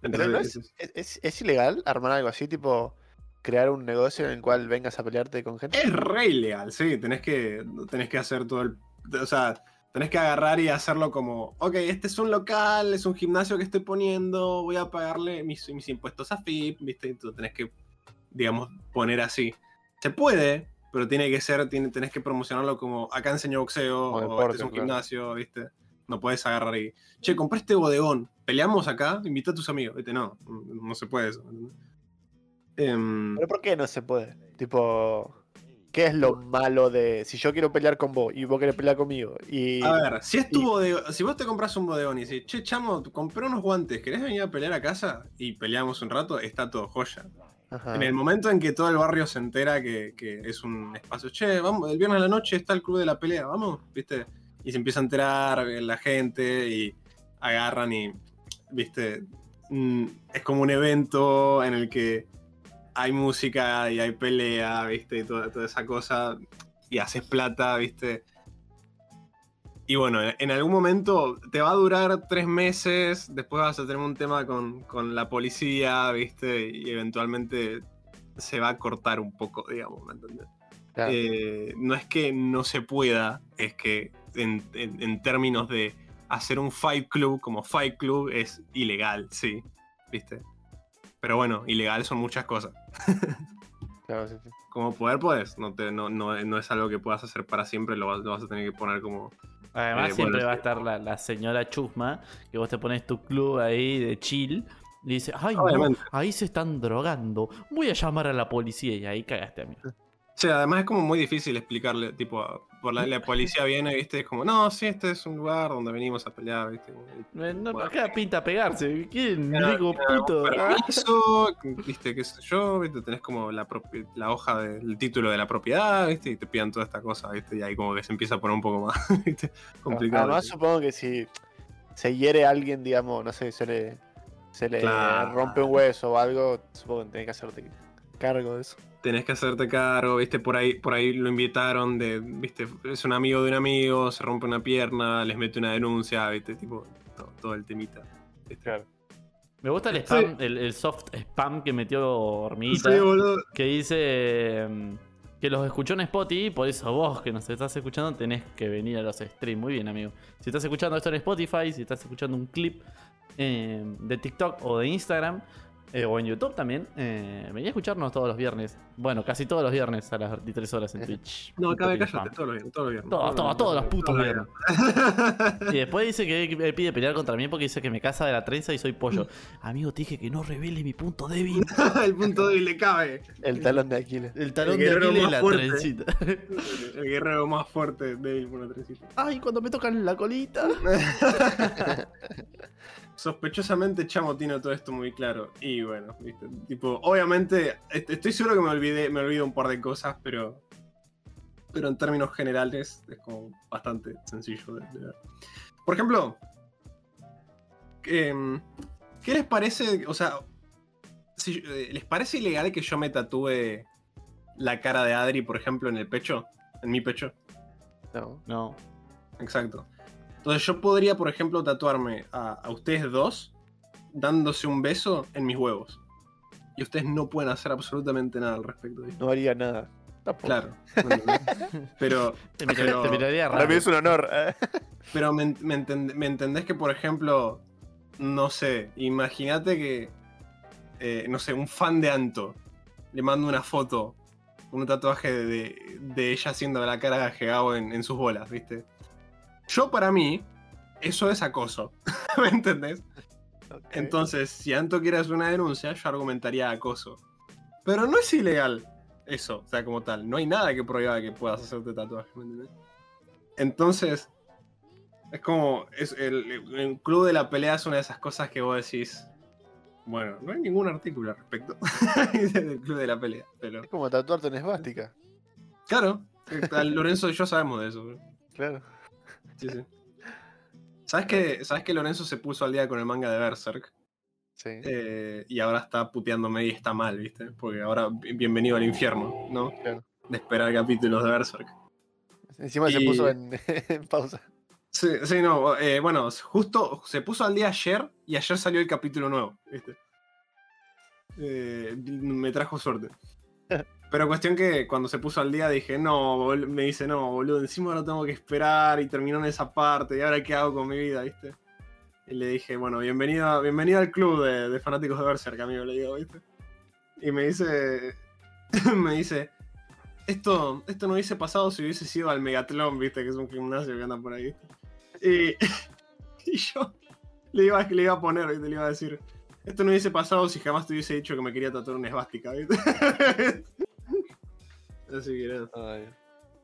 [SPEAKER 1] Pero no es, es, es- es ilegal armar algo así, tipo. crear un negocio en el cual vengas a pelearte con gente?
[SPEAKER 2] Es re ilegal, sí. Tenés que, tenés que hacer todo el. O sea, tenés que agarrar y hacerlo como, ok, este es un local, es un gimnasio que estoy poniendo, voy a pagarle mis, mis impuestos a FIP, ¿viste? Y tú tenés que, digamos, poner así. Se puede, pero tiene que ser, tiene, tenés que promocionarlo como, acá enseño boxeo, o
[SPEAKER 1] deporte,
[SPEAKER 2] este es un
[SPEAKER 1] claro.
[SPEAKER 2] gimnasio, ¿viste? No puedes agarrar y, che, compré este bodegón, peleamos acá, invita a tus amigos, ¿viste? No, no se puede eso. Em,
[SPEAKER 1] ¿Pero por qué no se puede? Tipo, ¿qué es lo malo de si yo quiero pelear con vos y vos querés pelear conmigo? Y
[SPEAKER 2] A ver, si es tu
[SPEAKER 1] y-
[SPEAKER 2] bodegón, si vos te compras un bodegón y decís, che, chamo, compré unos guantes, ¿querés venir a pelear a casa? Y peleamos un rato, está todo joya. En el momento en que todo el barrio se entera que, que es un espacio, che, vamos, el viernes a la noche está el club de la pelea, vamos, ¿viste? Y se empieza a enterar la gente y agarran y, ¿viste? Mm, Es como un evento en el que hay música y hay pelea, ¿viste? Y toda, toda esa cosa. Y haces plata, ¿viste? Y bueno, en algún momento te va a durar tres meses, después vas a tener un tema con, con la policía, ¿viste? Y eventualmente se va a cortar un poco, digamos, ¿me entendés?
[SPEAKER 1] Claro.
[SPEAKER 2] Eh, no es que no se pueda, es que en, en- en términos de hacer un Fight Club como Fight Club es ilegal, sí, ¿viste? Pero bueno, ilegal son muchas cosas.
[SPEAKER 1] Claro, sí, sí.
[SPEAKER 2] Como poder, pues, no, te, no, no, no es algo que puedas hacer para siempre, lo vas, lo vas a tener que poner como...
[SPEAKER 3] Además,
[SPEAKER 2] Eh,
[SPEAKER 3] siempre
[SPEAKER 2] bueno,
[SPEAKER 3] va a estar la, la señora Chusma, que vos te pones tu club ahí de chill. Y dice, ay, no, ahí se están drogando. Voy a llamar a la policía y ahí cagaste a mí.
[SPEAKER 2] Sí, además es como muy difícil explicarle, tipo, por la, la policía viene, ¿viste? Es como, no, sí, este es un lugar donde venimos a pelear, ¿viste?
[SPEAKER 3] Eh, no,
[SPEAKER 2] Bueno.
[SPEAKER 3] acá pinta pegarse. ¿Quién?
[SPEAKER 2] Claro,
[SPEAKER 3] Digo, puto.
[SPEAKER 2] permiso, viste, qué sé yo, viste, tenés como la, la hoja del título de la propiedad, viste, y te pidan toda esta cosa, viste, y ahí como que se empieza a poner un poco más, viste, complicado.
[SPEAKER 1] Además, supongo que si se hiere a alguien, digamos, no sé, se le, se le
[SPEAKER 2] Claro.
[SPEAKER 1] rompe un hueso o algo, supongo que tenés que hacerte cargo de eso.
[SPEAKER 2] Tenés que hacerte cargo, viste, por ahí, por ahí lo invitaron de, viste, es un amigo de un amigo, se rompe una pierna, les mete una denuncia, viste, tipo, todo, todo el temita. ¿viste?
[SPEAKER 1] Claro.
[SPEAKER 3] Me gusta el spam, el, el soft spam que metió Hormiguita.
[SPEAKER 2] Sí, boludo.
[SPEAKER 3] que dice mm, que los escuchó en Spotify, por eso vos que nos estás escuchando tenés que venir a los streams. Muy bien, amigo. Si estás escuchando esto en Spotify, si estás escuchando un clip eh, de TikTok o de Instagram, eh, o en YouTube también, eh, vení a escucharnos todos los viernes. Bueno, casi todos los viernes a las 23 horas en Twitch.
[SPEAKER 2] No, cabe, cállate, todos los viernes, todos los viernes.
[SPEAKER 3] Todo, todo, todos los putos
[SPEAKER 2] Todos
[SPEAKER 3] viernes.
[SPEAKER 2] viernes.
[SPEAKER 3] Y después dice que pide pelear contra mí porque dice que me casa de la trenza y soy pollo. Amigo, te dije que no revele mi punto débil.
[SPEAKER 2] el punto débil le cabe.
[SPEAKER 1] El talón de Aquiles.
[SPEAKER 3] El talón
[SPEAKER 2] El
[SPEAKER 3] de
[SPEAKER 2] guerrero
[SPEAKER 3] Aquiles y
[SPEAKER 2] más
[SPEAKER 3] la
[SPEAKER 2] fuerte.
[SPEAKER 3] trencita.
[SPEAKER 2] El guerrero más fuerte débil por una trencita.
[SPEAKER 3] Ay, cuando me tocan la colita.
[SPEAKER 2] Sospechosamente Chamo tiene todo esto muy claro. Y bueno, ¿viste? tipo, obviamente, est- estoy seguro que me olvidé, me olvido un par de cosas, pero. Pero en términos generales es como bastante sencillo de, de ver. Por ejemplo, em, ¿qué les parece? O sea, si- eh, ¿les parece ilegal que yo me tatúe la cara de Adri, por ejemplo, en el pecho? En mi pecho.
[SPEAKER 1] No.
[SPEAKER 3] No.
[SPEAKER 2] Exacto. Entonces yo podría, por ejemplo, tatuarme a, a ustedes dos dándose un beso en mis huevos. Y ustedes no pueden hacer absolutamente nada al respecto. ¿viste?
[SPEAKER 1] No haría nada. Tampoco.
[SPEAKER 2] Claro. Pero,
[SPEAKER 3] Te, miraría-
[SPEAKER 2] Pero-
[SPEAKER 3] te miraría
[SPEAKER 1] Para mí
[SPEAKER 3] raro.
[SPEAKER 1] es un honor. ¿eh?
[SPEAKER 2] pero me, me entend- me entendés que, por ejemplo, no sé, imagínate que, eh, no sé, un fan de Anto le manda una foto, un tatuaje de, de- de ella haciendo la cara de Gegao en, en sus bolas, ¿viste? Yo, para mí, eso es acoso. ¿Me entendés? Entonces, si Anto quiere hacer una denuncia, yo argumentaría acoso. Pero no es ilegal eso, o sea, como tal. No hay nada que prohíba que puedas hacerte tatuaje, ¿me entendés? Entonces, es como. Es el, el club de la pelea es una de esas cosas que vos decís. Bueno, no hay ningún artículo al respecto del club de la pelea. Pero,
[SPEAKER 1] Es como tatuarte en esvástica.
[SPEAKER 2] claro, Lorenzo y yo sabemos de eso.
[SPEAKER 1] Claro.
[SPEAKER 2] Sí, sí. ¿Sabes que, ¿Sabes que Lorenzo se puso al día con el manga de Berserk?
[SPEAKER 1] Sí.
[SPEAKER 2] Eh, y ahora está puteándome y está mal, ¿viste? Porque ahora bi- bienvenido al infierno, ¿no?
[SPEAKER 1] Claro.
[SPEAKER 2] De esperar capítulos de Berserk.
[SPEAKER 1] Encima se puso en, en pausa.
[SPEAKER 2] Sí, sí, no, eh, bueno, justo se puso al día ayer y ayer salió el capítulo nuevo, ¿viste? eh, me trajo suerte. Pero cuestión que cuando se puso al día dije, no, bol-", me dice, no, boludo, encima lo tengo que esperar y terminó en esa parte, y ahora qué hago con mi vida, ¿viste? Y le dije, bueno, bienvenido, bienvenido al club de, de fanáticos de Berserk, amigo, le digo, ¿viste? Y me dice, me dice, esto, esto no hubiese pasado si hubiese sido al Megatlón, ¿viste? Que es un gimnasio que anda por ahí. Y, y yo le iba, le iba a poner, ¿viste? Le iba a decir, esto no hubiese pasado si jamás te hubiese dicho que me quería tatuar una esvástica, ¿viste? Así que nada.
[SPEAKER 1] Ay.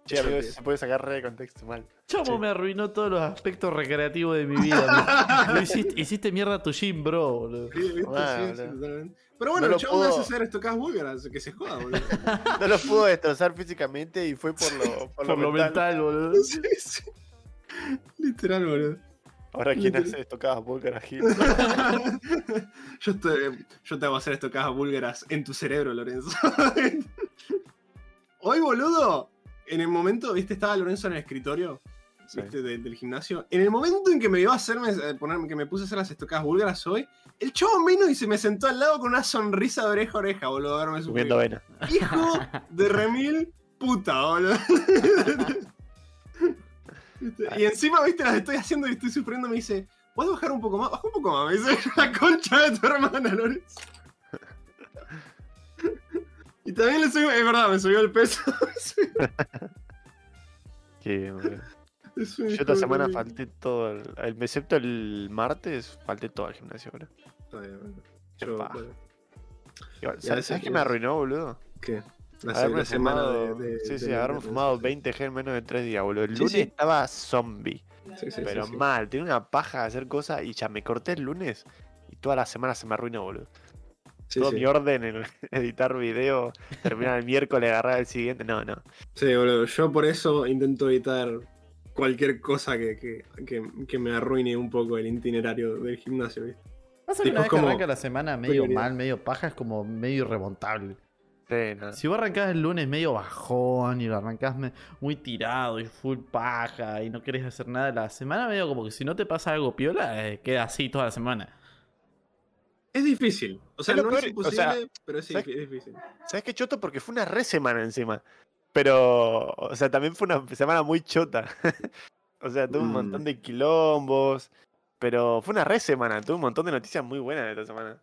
[SPEAKER 1] Che, amigo, se puede sacar re de contexto mal.
[SPEAKER 3] Chamo
[SPEAKER 1] Sí.
[SPEAKER 3] me arruinó todos los aspectos recreativos de mi vida. lo hiciste, hiciste mierda a tu gym, bro, boludo.
[SPEAKER 2] Sí, ¿viste? Sí,
[SPEAKER 1] boludo.
[SPEAKER 2] totalmente. Pero bueno,
[SPEAKER 1] No lo
[SPEAKER 2] el chabón me hace
[SPEAKER 1] puedo-
[SPEAKER 2] hacer estocadas búlgaras, que se joda, boludo.
[SPEAKER 1] No lo pudo destrozar físicamente y fue por lo, por lo
[SPEAKER 3] Por lo
[SPEAKER 1] mental.
[SPEAKER 3] mental, boludo.
[SPEAKER 2] Sí, sí. Literal, boludo.
[SPEAKER 1] Ahora, ¿quién
[SPEAKER 2] Literal.
[SPEAKER 1] hace estocadas búlgaras, Gil?
[SPEAKER 2] yo, te, yo te hago hacer estocadas búlgaras en tu cerebro, Lorenzo. Hoy, boludo, en el momento, viste, estaba Lorenzo en el escritorio
[SPEAKER 1] Sí.
[SPEAKER 2] ¿viste? de- del gimnasio. En el momento en que me iba a hacerme, eh, ponerme, que me puse a hacer las estocadas búlgaras hoy, el chavo vino y se me sentó al lado con una sonrisa de oreja a oreja, boludo, a.
[SPEAKER 1] Subiendo vena.
[SPEAKER 2] Hijo de remil puta, boludo. Y encima, viste, las estoy haciendo y estoy sufriendo. Me dice, ¿puedes bajar un poco más? Baja un poco más. Me dice, la concha de tu hermana, Lorenzo. Y también le subió, es verdad, me subió el peso. Un
[SPEAKER 1] Yo esta semana falté todo. El, el- excepto el martes, falté todo al gimnasio, bro.
[SPEAKER 2] Está bien, bueno.
[SPEAKER 1] Qué
[SPEAKER 2] Yo, bueno,
[SPEAKER 1] Igual, ¿Sabes, ¿sabes qué me arruinó, boludo?
[SPEAKER 2] ¿Qué?
[SPEAKER 1] Haberme fumado,
[SPEAKER 2] de, de-
[SPEAKER 1] sí,
[SPEAKER 2] de
[SPEAKER 1] sí, haberme fumado 20 G en menos de 3 días, boludo. El
[SPEAKER 2] Sí,
[SPEAKER 1] lunes
[SPEAKER 2] sí.
[SPEAKER 1] estaba zombie.
[SPEAKER 2] Sí, sí,
[SPEAKER 1] pero mal, tenía una paja de hacer cosas y ya me corté el lunes y toda la semana se me arruinó, boludo.
[SPEAKER 2] Sí,
[SPEAKER 1] Todo
[SPEAKER 2] sí.
[SPEAKER 1] mi orden en editar video, terminar el miércoles, agarrar el siguiente. No, no.
[SPEAKER 2] Sí, boludo. Yo por eso intento evitar cualquier cosa que, que, que- que me arruine un poco el itinerario del gimnasio, ¿viste?
[SPEAKER 3] Pasa que una vez que arranca la semana medio
[SPEAKER 2] prioridad.
[SPEAKER 3] mal, medio paja, es como medio irremontable.
[SPEAKER 1] Sí, no.
[SPEAKER 3] Si vos arrancás el lunes medio bajón y lo arrancás muy tirado y full paja y no querés hacer nada, la semana medio como que si no te pasa algo piola, eh, queda así toda la semana.
[SPEAKER 2] Es difícil. O sea,
[SPEAKER 1] Es lo
[SPEAKER 2] no es
[SPEAKER 1] peor, o
[SPEAKER 2] imposible,
[SPEAKER 1] sea,
[SPEAKER 2] pero sí,
[SPEAKER 1] ¿sabes?
[SPEAKER 2] es difícil.
[SPEAKER 1] ¿Sabes qué choto? Porque fue una re semana encima. Pero, o sea, también fue una semana muy chota. o sea, tuve un
[SPEAKER 2] Mm.
[SPEAKER 1] montón de quilombos. Pero fue una re semana. Tuve un montón de noticias muy buenas de esta semana.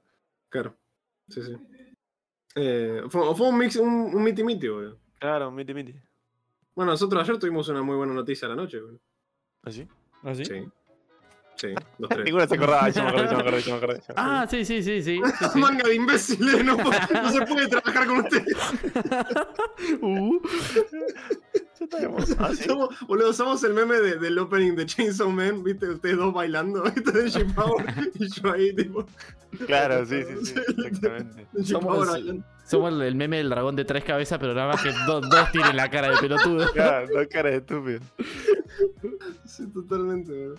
[SPEAKER 2] Claro. Sí, sí. Eh, fue, fue un mix, un, un miti miti, boludo.
[SPEAKER 1] Claro, miti miti.
[SPEAKER 2] Bueno, nosotros ayer tuvimos una muy buena noticia a la noche, boludo.
[SPEAKER 1] ¿Así?
[SPEAKER 3] ¿Así?
[SPEAKER 2] Sí. Sí, los tres.
[SPEAKER 1] Ninguno se acordaba. Yo me acordé, yo me acordé, yo me acordé. yo me acordé.
[SPEAKER 3] Ah, sí, sí, sí, sí. sí, sí.
[SPEAKER 2] Manga de imbéciles, no, se puede trabajar con ustedes.
[SPEAKER 3] Uh,
[SPEAKER 1] ¿Ah, sí?
[SPEAKER 2] Somos, boludo, somos el meme de- del opening de Chainsaw Man, viste, ustedes dos bailando, viste, de G-Power, y yo ahí, tipo,
[SPEAKER 1] Claro, sí, sí, sí. Exactamente.
[SPEAKER 3] Somos- somos el- meme del dragón de tres cabezas, pero nada más que do- dos tienen la cara de pelotudo.
[SPEAKER 1] Claro, dos caras de estúpido.
[SPEAKER 2] Sí, totalmente, boludo.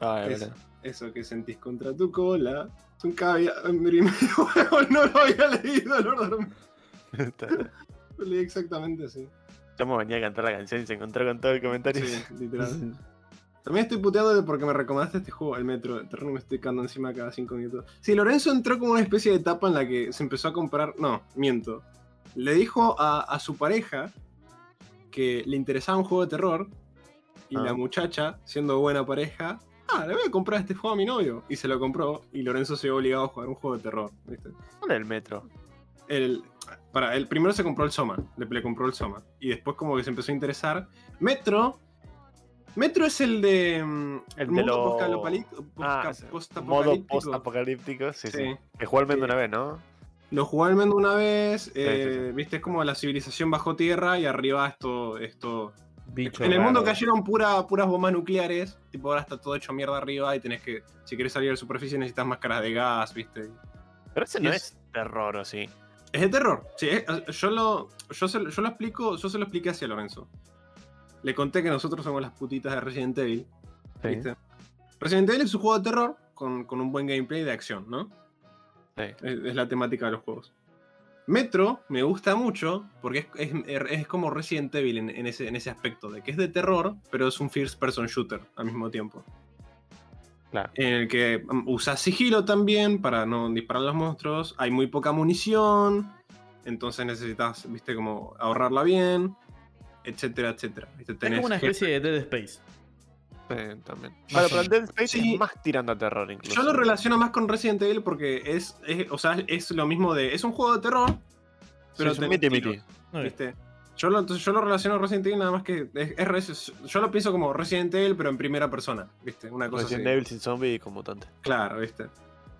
[SPEAKER 2] Es-
[SPEAKER 1] boludo.
[SPEAKER 2] Eso que sentís contra tu cola, es un caviar, no lo había leído, Lord Lo leí exactamente así.
[SPEAKER 1] Chamo venía a cantar la canción y se encontró con todo el comentario.
[SPEAKER 2] Sí, literal. También estoy puteado porque me recomendaste este juego, el Metro. De terreno me estoy quedando encima cada 5 minutos. Sí, Lorenzo entró como una especie de etapa en la que se empezó a comprar. No, miento. Le dijo a, a su pareja que le interesaba un juego de terror. Y
[SPEAKER 1] Ah.
[SPEAKER 2] la muchacha, siendo buena pareja, ah, le voy a comprar este juego a mi novio. Y se lo compró. Y Lorenzo se vio obligado a jugar un juego de terror. ¿viste?
[SPEAKER 1] ¿Cuál es el metro?
[SPEAKER 2] El, para, el primero se compró el Soma, le, le compró el Soma. Y después como que se empezó a interesar. Metro. Metro es el de... mm,
[SPEAKER 1] El de
[SPEAKER 2] mundo
[SPEAKER 1] lo-
[SPEAKER 2] postcapali-
[SPEAKER 1] Ah, modo post-apocalíptico, sí, sí.
[SPEAKER 2] Sí.
[SPEAKER 1] Que jugó al
[SPEAKER 2] Sí.
[SPEAKER 1] una vez, ¿no?
[SPEAKER 2] Lo jugué al menos una vez.
[SPEAKER 1] sí,
[SPEAKER 2] eh, Viste, es como la civilización bajo tierra y arriba esto... esto
[SPEAKER 3] Bicho
[SPEAKER 2] en el mundo cayeron pura, puras bombas nucleares. Tipo, ahora está todo hecho mierda arriba y tenés que... Si querés salir a la superficie necesitas máscaras de gas, viste.
[SPEAKER 1] Pero ese
[SPEAKER 2] Y
[SPEAKER 1] no
[SPEAKER 2] es-
[SPEAKER 1] es terror, ¿o sí?
[SPEAKER 2] Es de terror. Sí, es- yo lo, yo, se, yo lo explico, yo se lo expliqué hacia Lorenzo. Le conté que nosotros somos las putitas de Resident Evil.
[SPEAKER 1] Sí.
[SPEAKER 2] ¿viste? Resident Evil es un juego de terror con, con un buen gameplay de acción, ¿no?
[SPEAKER 1] Sí.
[SPEAKER 2] Es, es la temática de los juegos. Metro me gusta mucho porque es, es- es como Resident Evil en, en ese, en ese aspecto, de que es de terror, pero es un first person shooter al mismo tiempo.
[SPEAKER 1] Claro.
[SPEAKER 2] En el que mm, usas sigilo también para no disparar a los monstruos. Hay muy poca munición. Entonces necesitas, viste, como ahorrarla bien. Etcétera, etcétera. ¿Viste?
[SPEAKER 3] Es como una especie de Dead Space.
[SPEAKER 1] Sí, también. Claro, pero el Dead Space
[SPEAKER 2] Sí.
[SPEAKER 1] es más tirando a terror incluso.
[SPEAKER 2] Yo lo relaciono más con Resident Evil porque es, es- o sea, es lo mismo de. Es un juego de terror.
[SPEAKER 1] pero miti
[SPEAKER 2] tiros,
[SPEAKER 1] miti.
[SPEAKER 3] Ok.
[SPEAKER 2] ¿viste? Yo lo, entonces yo lo relaciono a Resident Evil nada más que. Es, yo lo pienso como Resident Evil, pero en primera persona. ¿Viste? Una cosa
[SPEAKER 1] Resident
[SPEAKER 2] así.
[SPEAKER 1] Evil sin zombie y con mutante.
[SPEAKER 2] Claro, ¿viste?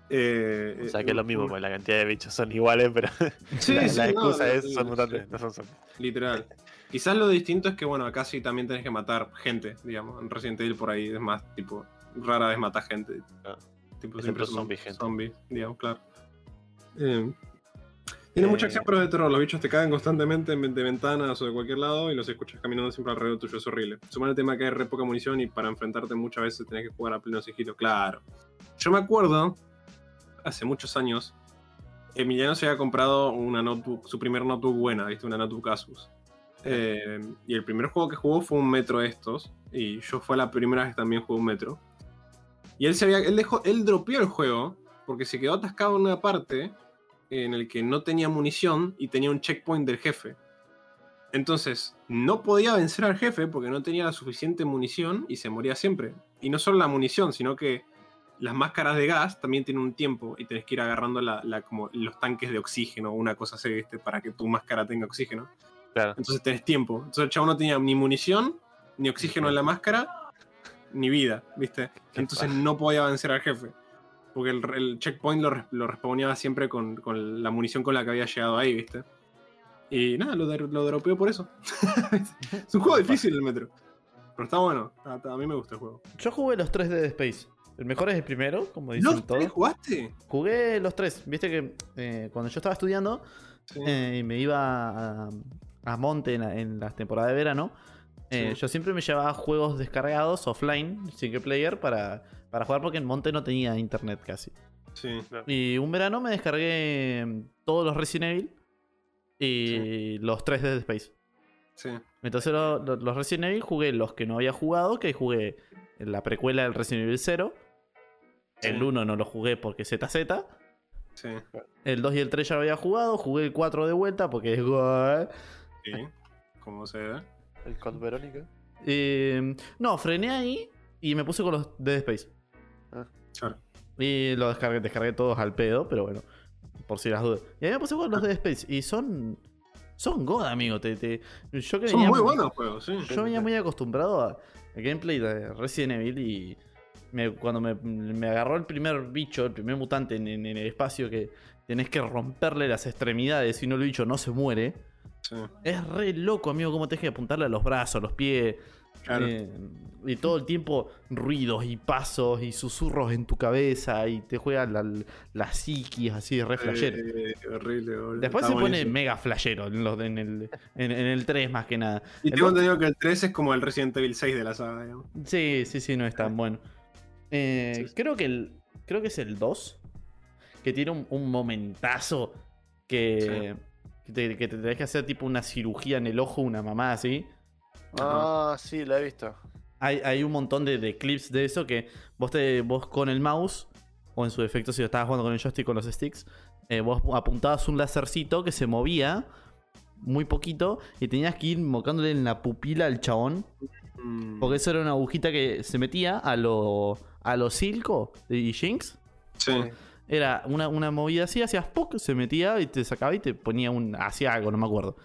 [SPEAKER 2] Eh,
[SPEAKER 1] O sea que es lo mismo,
[SPEAKER 2] eh,
[SPEAKER 1] porque la cantidad de bichos son iguales, pero
[SPEAKER 2] Sí,
[SPEAKER 1] la,
[SPEAKER 2] sí,
[SPEAKER 1] la
[SPEAKER 2] no,
[SPEAKER 1] excusa es
[SPEAKER 2] sí,
[SPEAKER 1] son
[SPEAKER 2] sí,
[SPEAKER 1] mutantes, no son zombies.
[SPEAKER 2] Literal. Quizás lo distinto es que, bueno, acá sí también tenés que matar gente, digamos. En Resident Evil por ahí es más, tipo, rara vez matas gente.
[SPEAKER 1] Ah.
[SPEAKER 2] Tipo, siempre son
[SPEAKER 1] zombie gente.
[SPEAKER 2] Zombies, digamos, claro. Eh, tiene
[SPEAKER 1] Eh,
[SPEAKER 2] mucha acción, pero de terror. Los bichos te caen constantemente en- de ventanas o de cualquier lado y los escuchas caminando siempre alrededor tuyo. Es horrible. Sumar el tema que hay re poca munición y para enfrentarte muchas veces tenés que jugar a pleno sigilo. Claro. Yo me acuerdo, hace muchos años, Emiliano se había comprado una notebook, su primer notebook buena, ¿viste? Una notebook Asus. Eh, y el primer juego que jugó fue un metro de estos. Y yo fue la primera vez que también jugué un metro. Y él se había. Él dejó. Él dropeó el juego. Porque se quedó atascado en una parte. En el que no tenía munición. Y tenía un checkpoint del jefe. Entonces, no podía vencer al jefe porque no tenía la suficiente munición y se moría siempre. Y no solo la munición, sino que las máscaras de gas también tienen un tiempo y tenés que ir agarrando la, como los tanques de oxígeno, una cosa así, ¿viste? para que tu máscara tenga oxígeno.
[SPEAKER 1] Claro.
[SPEAKER 2] Entonces tenés tiempo. Entonces el chavo no tenía ni munición, ni oxígeno en la máscara, ni vida, ¿viste? Entonces no podía vencer al jefe. Porque el, el checkpoint lo, lo respawneaba siempre con, con la munición con la que había llegado ahí, ¿viste? Y nada, lo, lo dropeó por eso. es un juego difícil el metro. Pero está bueno. A, a mí me gusta el juego.
[SPEAKER 3] Yo jugué los tres de Dead Space. El mejor es el primero, como dicen
[SPEAKER 2] ¿Los
[SPEAKER 3] todos.
[SPEAKER 2] tres jugaste?
[SPEAKER 3] Jugué los tres. Viste que eh, cuando yo estaba estudiando
[SPEAKER 2] Sí.
[SPEAKER 3] eh, y me iba a, a Monte en, la- en las temporadas de verano, eh,
[SPEAKER 2] Sí.
[SPEAKER 3] yo siempre me llevaba juegos descargados offline, single player, para, para jugar porque en Monte no tenía internet casi.
[SPEAKER 2] sí.
[SPEAKER 3] Y un verano me descargué mm, todos los Resident Evil y los tres de Dead Space.
[SPEAKER 2] Sí.
[SPEAKER 3] Entonces lo- lo- los Resident Evil jugué los que no había jugado, que jugué en la precuela del Resident Evil 0.
[SPEAKER 2] Sí.
[SPEAKER 3] El 1 no lo jugué porque ZZ.
[SPEAKER 2] Sí.
[SPEAKER 3] El 2 y el 3 ya lo había jugado. Jugué el 4 de vuelta porque es.
[SPEAKER 2] Sí. Como se ve.
[SPEAKER 1] El Code Verónica.
[SPEAKER 3] Eh, no, frené ahí y me puse con los de Dead Space.
[SPEAKER 2] Claro.
[SPEAKER 3] Y los descargué, descargué todos al pedo, pero bueno, por si las dudas. Y ahí me puse con los de Dead Space. Y son. Son God, amigo. Te, te- yo que
[SPEAKER 2] Son
[SPEAKER 3] venía-
[SPEAKER 2] muy buenos juegos, sí.
[SPEAKER 3] Yo venía muy acostumbrado a- al gameplay de Resident Evil y me- cuando me, me agarró el primer bicho, el primer mutante en, en- en el espacio que tenés que romperle las extremidades y no el bicho no se muere.
[SPEAKER 2] Sí.
[SPEAKER 3] Es re loco, amigo, cómo tenés que apuntarle a los brazos, los pies.
[SPEAKER 2] Claro.
[SPEAKER 3] eh, y todo el tiempo ruidos y pasos y susurros en tu cabeza y te juega la, la psiquis así, re flashero.
[SPEAKER 2] Eh, horrible, boludo.
[SPEAKER 3] Después
[SPEAKER 2] Está
[SPEAKER 3] se pone mega flashero en, los- en el, en, en el 3 más que nada.
[SPEAKER 2] Y tengo entendido que el 3 es como el Resident Evil 6 de la saga, digamos.
[SPEAKER 3] Sí, sí, sí, no es tan bueno. Eh,
[SPEAKER 1] Sí, sí.
[SPEAKER 3] Creo que el. Creo que es el 2. Que tiene un, un momentazo que. Que te, que te tenés que hacer tipo una cirugía en el ojo, una mamá así.
[SPEAKER 1] Ah, sí, la he visto.
[SPEAKER 3] Hay, hay un montón de, de clips de eso que vos te. vos con el mouse, o en su defecto si lo estabas jugando con el joystick con los sticks, eh, vos apuntabas un lacercito que se movía muy poquito y tenías que ir mocándole en la pupila al chabón
[SPEAKER 2] Mm,
[SPEAKER 3] porque eso era una agujita que se metía a lo, a lo Silco de Jinx.
[SPEAKER 2] Sí.
[SPEAKER 3] Era una, una movida así, hacías ¡puc! se metía y te sacaba y te ponía un. hacía algo, no me acuerdo.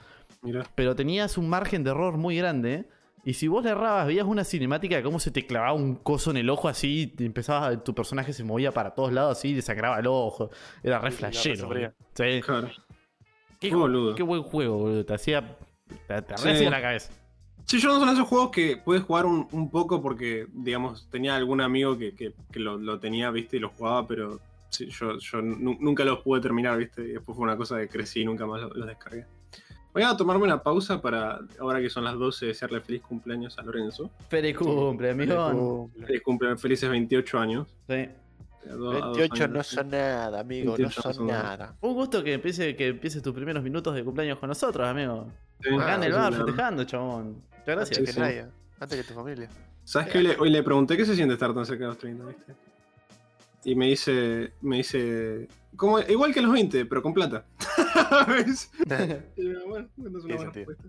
[SPEAKER 2] Mira.
[SPEAKER 3] Pero tenías un margen de error muy grande. Y si vos le errabas, veías una cinemática de cómo se te clavaba un coso en el ojo así, y te empezaba, tu personaje se movía para todos lados así y te sacaba el ojo. Era re flashero. Sí.
[SPEAKER 2] Claro.
[SPEAKER 3] Qué,
[SPEAKER 2] Qué boludo.
[SPEAKER 3] qué buen juego, boludo. Te hacía. Te, te
[SPEAKER 2] Sí.
[SPEAKER 3] hacía la cabeza.
[SPEAKER 2] Sí, yo no son esos juegos que puedes jugar un, un poco porque, digamos, tenía algún amigo que, que- que lo, lo tenía, viste, y lo jugaba, pero sí, yo, yo nu- nunca los pude terminar, viste, y después fue una cosa que crecí y nunca más lo- los descargué. Voy a tomarme una pausa para, ahora que son las 12, desearle feliz cumpleaños a Lorenzo.
[SPEAKER 3] Feliz cumple, amigo.
[SPEAKER 2] Feliz cumpleaños, felices 28 años.
[SPEAKER 3] Sí.
[SPEAKER 2] A do- a dos
[SPEAKER 1] 28
[SPEAKER 2] años.
[SPEAKER 1] no son nada, amigo,
[SPEAKER 2] 28
[SPEAKER 1] no son
[SPEAKER 2] son nada.
[SPEAKER 1] nada.
[SPEAKER 3] Un gusto que empiece, que empieces tus primeros minutos de cumpleaños con nosotros, amigo.
[SPEAKER 2] Sí,
[SPEAKER 3] Acá en el bar, festejando, chabón. Muchas gracias.
[SPEAKER 2] Sí,
[SPEAKER 1] que
[SPEAKER 2] sí.
[SPEAKER 1] nadie, antes que tu familia.
[SPEAKER 2] ¿Sabes qué? Hoy le, hoy le pregunté qué se siente estar tan cerca de los 30, viste? Y me dice, me dice, como, igual que los 20, pero con plata. ¿Ves? Y yo, bueno, no es una buena respuesta.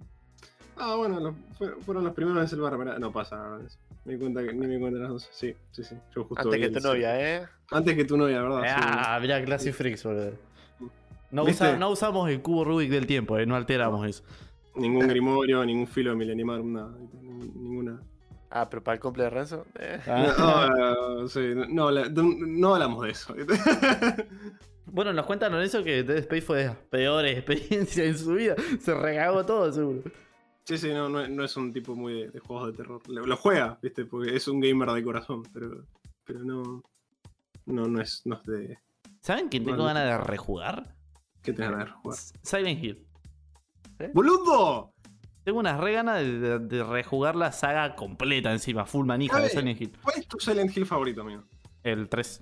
[SPEAKER 2] Ah, bueno, los- fue- fueron los primeros en el bar, ¿verdad? No pasa nada. Me di cuenta que, ni me di cuenta las dos. Sí, sí, sí. Yo justo
[SPEAKER 1] Antes que tu novia, ¿eh?
[SPEAKER 2] Antes que tu novia, ¿verdad? Sí.
[SPEAKER 3] Ah, mirá, Classy Freaks, boludo. No, usa- no usamos el cubo Rubik del tiempo, eh, no alteramos eso.
[SPEAKER 2] Ningún grimorio, ningún filo de Milenimarum, nada. Ninguna.
[SPEAKER 1] Ah, pero para el cumple de Renzo. eh.
[SPEAKER 3] Ah.
[SPEAKER 2] No, no, sí, no, la- no hablamos de eso.
[SPEAKER 3] Bueno, nos cuentan Lorenzo que Dead Space fue de las peores experiencias en su vida. Se regagó todo, seguro.
[SPEAKER 2] Sí, sí, no, no, es- no es un tipo muy de, de juegos de terror. Lo, lo juega, ¿viste? Porque es un gamer de corazón, pero, pero no, no, no es, no es de.
[SPEAKER 3] ¿Saben quién tengo ganas de rejugar?
[SPEAKER 2] ¿Qué tenés ganas de jugar?
[SPEAKER 3] Silent Hill.
[SPEAKER 2] ¡Boludo!
[SPEAKER 3] Tengo unas re ganas de, de- de rejugar la saga completa encima, full manija de. Silent Hill.
[SPEAKER 2] ¿Cuál es tu Silent Hill favorito, amigo?
[SPEAKER 3] El 3.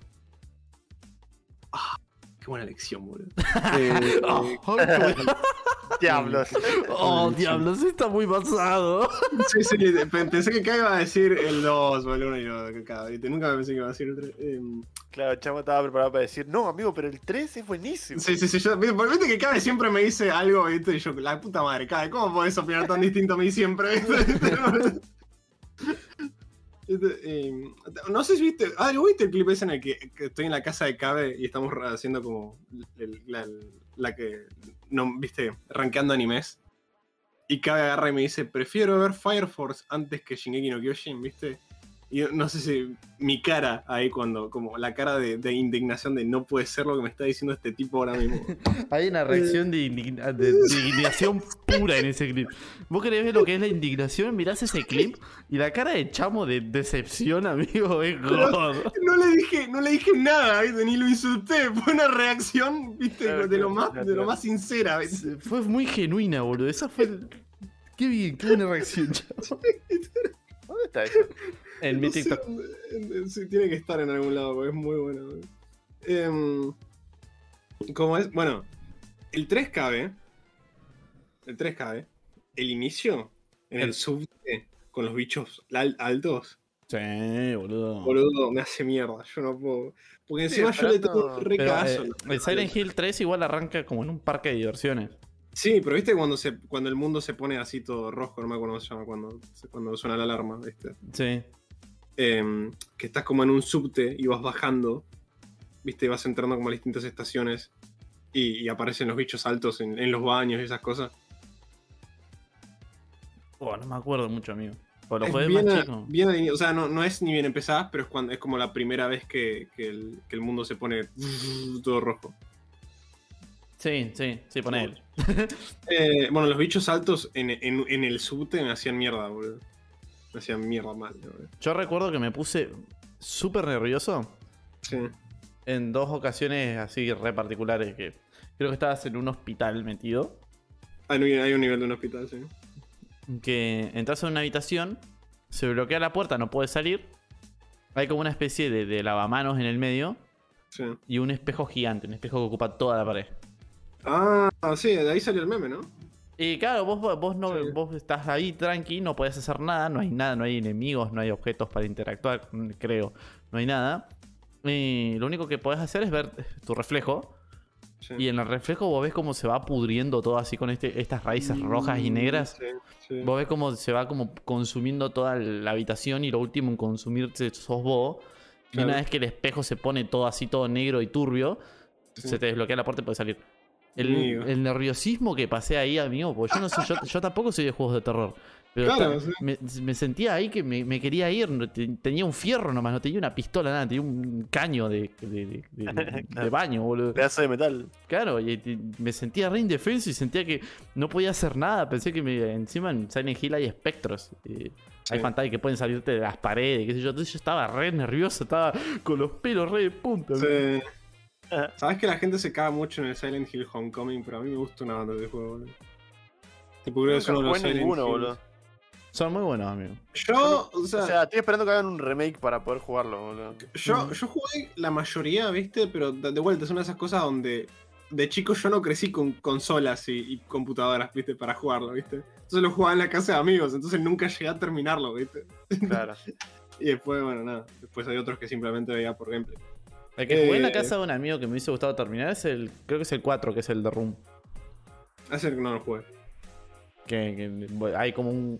[SPEAKER 2] Qué buena elección, boludo. Eh,
[SPEAKER 3] Oh,
[SPEAKER 2] eh,
[SPEAKER 1] Diablos.
[SPEAKER 3] oh, diablos, está muy pasado.
[SPEAKER 2] sí, sí, pe- pensé que acá iba a decir el 2 o el 1 y ¿viste? Nunca pensé que iba a decir el 3.
[SPEAKER 1] Claro, Chamo estaba preparado para decir, no, amigo, pero el 3 es buenísimo.
[SPEAKER 2] sí, sí, sí, yo, viste, que Cabe siempre me dice algo, ¿viste? Y yo, la puta madre, Cabe, ¿cómo podés opinar tan distinto a mí siempre? eh, no sé si viste. Ah, ¿lo viste el clip ese en el que, estoy en la casa de Cabe y estamos haciendo como la que. No, viste, rankeando animes. Y Cabe agarra y me dice: Prefiero ver Fire Force antes que Shingeki no Kyojin, ¿viste? Y yo no sé si mi cara ahí cuando, como la cara de, de indignación de no puede ser lo que me está diciendo este tipo ahora mismo.
[SPEAKER 3] Hay una reacción de, indigna- de- de indignación pura en ese clip. Vos querés ver lo que es la indignación, mirás ese clip y la cara de chamo de decepción, amigo, es god.
[SPEAKER 2] No le dije, no le dije nada, ¿viste? Ni lo insulté. Fue una reacción, ¿viste?
[SPEAKER 1] Claro,
[SPEAKER 2] de, lo
[SPEAKER 1] claro,
[SPEAKER 2] más,
[SPEAKER 1] claro,
[SPEAKER 2] de lo más sincera, ¿viste?
[SPEAKER 3] Fue muy genuina, boludo. Esa fue. el- Qué bien, qué buena reacción, chamo.
[SPEAKER 1] ¿Dónde está eso?
[SPEAKER 3] En mi
[SPEAKER 2] No sé
[SPEAKER 3] TikTok.
[SPEAKER 2] tiene que estar en algún lado, porque es muy bueno. Em, como es, bueno, el 3 cabe. El 3 cabe. El inicio en el,
[SPEAKER 3] El-
[SPEAKER 2] subte con los bichos al- altos.
[SPEAKER 3] Sí, boludo.
[SPEAKER 2] Boludo, me hace mierda. Yo no puedo. Porque
[SPEAKER 1] Sí,
[SPEAKER 2] encima yo le tengo
[SPEAKER 3] Pero,
[SPEAKER 2] recaso.
[SPEAKER 3] eh, el Silent Hill 3 igual arranca como en un parque de diversiones.
[SPEAKER 2] Sí, pero viste cuando se cuando el mundo se pone así todo rojo, no me acuerdo cómo se llama, cuando, cuando suena la alarma, ¿viste?
[SPEAKER 3] Sí.
[SPEAKER 2] Em, que estás como en un subte y vas bajando, viste, y vas entrando como a distintas estaciones y, y aparecen los bichos altos en, en los baños y esas cosas.
[SPEAKER 3] Oh, no me acuerdo mucho, amigo. O lo
[SPEAKER 2] Es
[SPEAKER 3] jugué
[SPEAKER 2] bien,
[SPEAKER 3] más
[SPEAKER 2] a-
[SPEAKER 3] chico.
[SPEAKER 2] bien a- o sea, no, no es ni bien empezada, pero es, cuando, es como la primera vez que, que el, que el mundo se pone todo rojo.
[SPEAKER 3] Sí, sí, sí, poné él.
[SPEAKER 2] Eh, bueno, los bichos altos en, en- en el subte me hacían mierda, boludo. Me hacían mierda mal, boludo.
[SPEAKER 3] Yo recuerdo que me puse súper nervioso
[SPEAKER 2] Sí.
[SPEAKER 3] en dos ocasiones así re particulares que creo que estabas en un hospital metido.
[SPEAKER 2] Hay, hay un nivel de un hospital, sí.
[SPEAKER 3] Que entras a una habitación, se bloquea la puerta, no puedes salir. Hay como una especie de, de lavamanos en el medio
[SPEAKER 2] sí.
[SPEAKER 3] y un espejo gigante, un espejo que ocupa toda la pared.
[SPEAKER 2] Ah, sí, de ahí salió el meme, ¿no?
[SPEAKER 3] Y claro, vos, vos, no,
[SPEAKER 2] Sí.
[SPEAKER 3] vos estás ahí tranqui, no podés hacer nada, no hay nada, no hay enemigos, no hay objetos para interactuar, mm, creo, no hay nada. Y lo único que podés hacer es ver tu reflejo.
[SPEAKER 2] Sí.
[SPEAKER 3] Y en el reflejo vos ves cómo se va pudriendo todo así con este, estas raíces rojas y negras.
[SPEAKER 2] Sí, sí.
[SPEAKER 3] Vos ves cómo se va como consumiendo toda la habitación y lo último en consumirse sos vos. Y
[SPEAKER 2] Claro.
[SPEAKER 3] una vez que el espejo se pone todo así, todo negro y turbio, se te desbloquea la puerta y puedes salir. El, nerviosismo que pasé ahí, amigo, porque yo no sé, yo, yo tampoco soy de juegos de terror. Pero
[SPEAKER 2] Claro,
[SPEAKER 3] ta-
[SPEAKER 2] sí.
[SPEAKER 3] me, me sentía ahí que me, me quería ir. Tenía un fierro nomás, no tenía una pistola, nada, tenía un caño de, de, de- de- de baño, boludo.
[SPEAKER 1] Pedazo de metal.
[SPEAKER 3] Claro, y, y me sentía re indefenso y sentía que no podía hacer nada. Pensé que me, encima en Silent Hill hay espectros. eh,
[SPEAKER 2] Sí.
[SPEAKER 3] Hay fantasmas que pueden salirte de las paredes, qué sé yo. Entonces yo estaba re nervioso, estaba con los pelos re de punta.
[SPEAKER 2] Sí. Sabes que la gente se caga mucho en el Silent Hill Homecoming, pero a mí me gusta una banda de juego, boludo. Tipo, creo que es uno de los Silent
[SPEAKER 1] ninguno,
[SPEAKER 2] Hills.
[SPEAKER 1] boludo.
[SPEAKER 3] Son muy buenos, amigo.
[SPEAKER 2] Yo, o sea,
[SPEAKER 1] O sea, estoy esperando que hagan un remake para poder jugarlo, boludo.
[SPEAKER 2] yo, yo jugué la mayoría, ¿viste? Pero de de vuelta, es una de esas cosas donde de chico yo no crecí con consolas y, y computadoras, ¿viste? Para jugarlo, ¿viste? Entonces lo jugaba en la casa de amigos, entonces nunca llegué a terminarlo, ¿viste?
[SPEAKER 1] Claro.
[SPEAKER 2] Y después, bueno, nada. Después hay otros que simplemente veía por gameplay.
[SPEAKER 3] El que jugué en la
[SPEAKER 2] Eh,
[SPEAKER 3] casa de un amigo que me hubiese gustado terminar es el. Creo que es el 4, que es el de Room.
[SPEAKER 2] Hace que no lo juegue.
[SPEAKER 3] Que, que hay como un.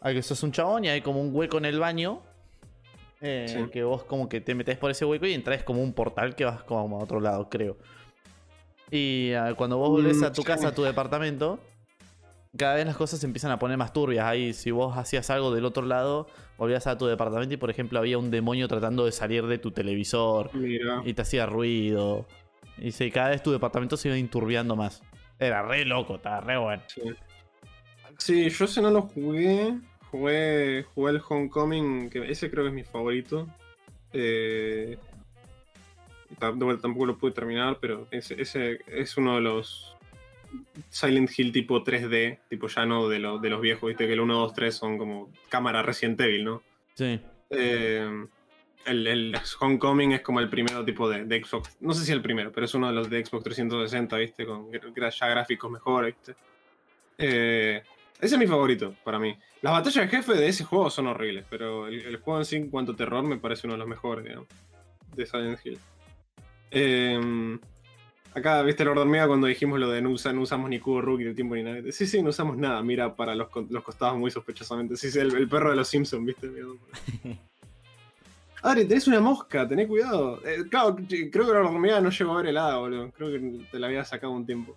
[SPEAKER 3] Hay que sos un chabón y hay como un hueco en el baño. eh,
[SPEAKER 2] Sí.
[SPEAKER 3] Que vos como que te metés por ese hueco y entras como un portal que vas como a otro lado, creo. Y ah, cuando vos volvés a tu
[SPEAKER 2] Mm,
[SPEAKER 3] casa, a tu departamento, cada vez las cosas se empiezan a poner más turbias. Ahí, si vos hacías algo del otro lado, volvías a tu departamento y, por ejemplo, había un demonio tratando de salir de tu televisor
[SPEAKER 2] Mira.
[SPEAKER 3] y te hacía ruido. Y sí, cada vez tu departamento se iba inturbiando más. Era re loco, estaba re bueno.
[SPEAKER 2] Sí. Sí, yo ese no lo jugué. Jugué, jugué el Homecoming, que ese creo que es mi favorito. Eh, tampoco lo pude terminar, pero ese, ese es uno de los Silent Hill tipo 3D, tipo ya no de, lo- de los viejos, viste que el 1, 2, 3 son como cámara Resident Evil, ¿no?
[SPEAKER 3] Sí.
[SPEAKER 2] Eh, el, el Homecoming es como el primero tipo de, de Xbox. No sé si el primero, pero es uno de los de Xbox 360, ¿viste? Con ya gráficos mejores, ¿viste? Eh, ese es mi favorito para mí. Las batallas de jefe de ese juego son horribles, pero el, el juego en sí, en cuanto a terror, me parece uno de los mejores, digamos, de Silent Hill. Eh, acá, viste, Lord Hormiga cuando dijimos lo de no, usa- no usamos ni cubo rookie del tiempo ni nada. Sí, sí, no usamos nada. Mira para los, los costados muy sospechosamente. Sí, sí, el, el perro de los Simpsons, viste. Adri, tenés una mosca, tené cuidado. Eh, claro, creo que la hormiga no llegó a ver helada, boludo. Creo que te la había sacado un tiempo.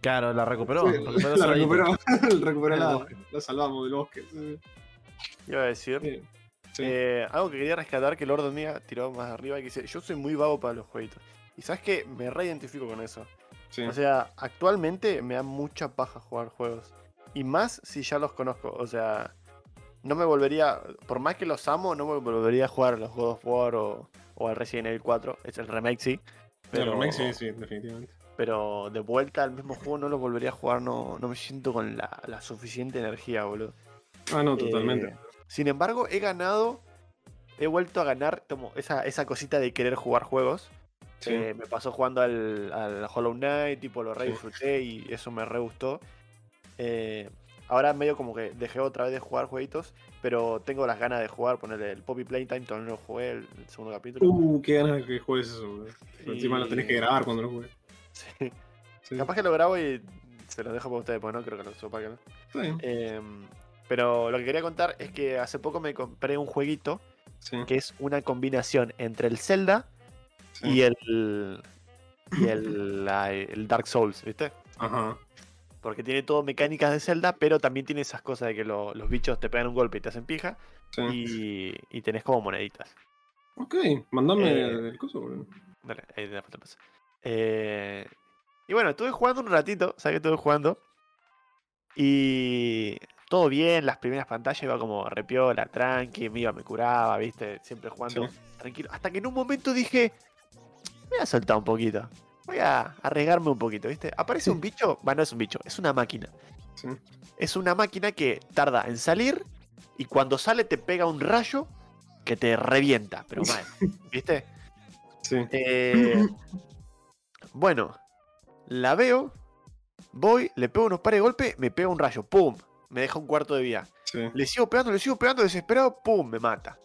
[SPEAKER 3] Claro, la recuperó.
[SPEAKER 2] Sí,
[SPEAKER 3] recuperó
[SPEAKER 2] la recuperó, recuperó
[SPEAKER 3] El bosque.
[SPEAKER 2] La salvamos del bosque. sí,
[SPEAKER 1] Iba a decir.
[SPEAKER 2] sí. Sí.
[SPEAKER 1] eh, algo que quería rescatar que Lord Mía tiró más arriba y que dice, yo soy muy vago para los jueguitos. Y sabes que me reidentifico con eso.
[SPEAKER 2] sí.
[SPEAKER 1] O sea, actualmente me da mucha paja jugar juegos. Y más si ya los conozco. O sea, no me volvería, por más que los amo, no me volvería a jugar a los God of War o, o al Resident Evil 4. Es el remake, sí.
[SPEAKER 2] Pero,
[SPEAKER 1] Pero,
[SPEAKER 2] remake sí, sí, definitivamente.
[SPEAKER 1] pero de vuelta al mismo juego no lo volvería a jugar. No, no me siento con la, la suficiente energía, boludo.
[SPEAKER 2] Ah, no, totalmente.
[SPEAKER 1] Eh, sin embargo, he ganado, he vuelto a ganar como esa, esa cosita de querer jugar juegos.
[SPEAKER 2] Sí.
[SPEAKER 1] Eh, me pasó jugando al, al Hollow Knight, tipo lo re
[SPEAKER 2] Sí.
[SPEAKER 1] disfruté y eso me re gustó. Eh, ahora medio como que dejé otra vez de jugar jueguitos, pero tengo las ganas de jugar, ponerle el Poppy Playtime, todavía no lo jugué, el, el segundo capítulo.
[SPEAKER 2] Uh, qué ganas de que juegues eso, Encima lo tenés que grabar cuando lo juegues.
[SPEAKER 1] Sí.
[SPEAKER 2] Sí.
[SPEAKER 1] Capaz que lo grabo y se lo dejo para ustedes, porque no creo que lo acá.
[SPEAKER 2] Está bien.
[SPEAKER 1] Em, pero lo que quería contar es que hace poco me compré un jueguito que es una combinación entre el Zelda. Y el y el, la- el Dark Souls, ¿viste?
[SPEAKER 2] Ajá.
[SPEAKER 1] Porque tiene todo mecánicas de Zelda, pero también tiene esas cosas de que lo- los bichos te pegan un golpe y te hacen pija
[SPEAKER 2] Sí.
[SPEAKER 1] y, y tenés como moneditas.
[SPEAKER 2] Ok, mandame
[SPEAKER 1] Eh,
[SPEAKER 2] el coso, boludo.
[SPEAKER 1] Dale, ahí te te paso. Eh, y bueno, estuve jugando un ratito, ¿sabes que estuve jugando? Y todo bien, las primeras pantallas iba como repiola, tranqui, me iba, me curaba, ¿viste? Siempre jugando
[SPEAKER 2] Sí.
[SPEAKER 1] tranquilo. Hasta que en un momento dije, voy a soltar un poquito. Voy a arriesgarme un poquito, ¿viste? Aparece un bicho, bueno, no es un bicho, es una máquina.
[SPEAKER 2] Sí.
[SPEAKER 1] Es una máquina que tarda en salir y cuando sale te pega un rayo que te revienta, pero mal, ¿viste?
[SPEAKER 2] Sí.
[SPEAKER 1] Eh, bueno, la veo, voy, le pego unos pares de golpes, me pega un rayo, ¡pum! Me deja un cuarto de vida.
[SPEAKER 2] Sí.
[SPEAKER 1] Le sigo pegando, le sigo pegando, desesperado, ¡pum! Me mata.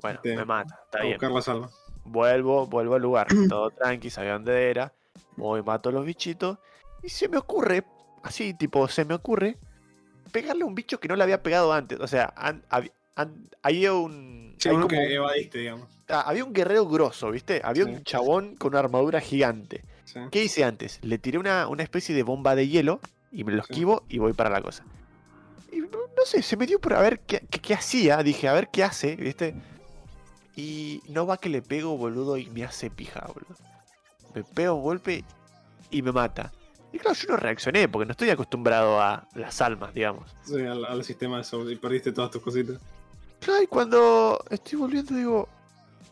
[SPEAKER 1] Bueno,
[SPEAKER 2] Te-
[SPEAKER 1] me mata, está
[SPEAKER 2] A
[SPEAKER 1] bien.
[SPEAKER 2] buscar la salva.
[SPEAKER 1] Vuelvo, vuelvo al lugar, todo tranqui, sabía dónde era. Voy, mato a los bichitos. Y se me ocurre, así tipo, se me ocurre, pegarle a un bicho que no le había pegado antes. O sea, an- hab- an- había un.
[SPEAKER 2] Sí,
[SPEAKER 1] hay como-
[SPEAKER 2] que evadiste, digamos.
[SPEAKER 1] ah, había un guerrero grosso, ¿viste? Había
[SPEAKER 2] Sí.
[SPEAKER 1] un chabón con una armadura gigante.
[SPEAKER 2] Sí.
[SPEAKER 1] ¿Qué hice antes? Le tiré una, una especie de bomba de hielo y me lo
[SPEAKER 2] Sí.
[SPEAKER 1] esquivo y voy para la cosa. Y no, no sé, se me dio por a ver qué, qué- qué hacía. Dije, a ver qué hace, ¿viste? Y no va que le pego, boludo, y me hace pija, boludo. Me pego un golpe y me mata. Y claro, yo no reaccioné porque no estoy acostumbrado a las almas, digamos.
[SPEAKER 2] Sí, al, al sistema de y perdiste todas tus cositas.
[SPEAKER 1] Claro, y cuando estoy volviendo digo,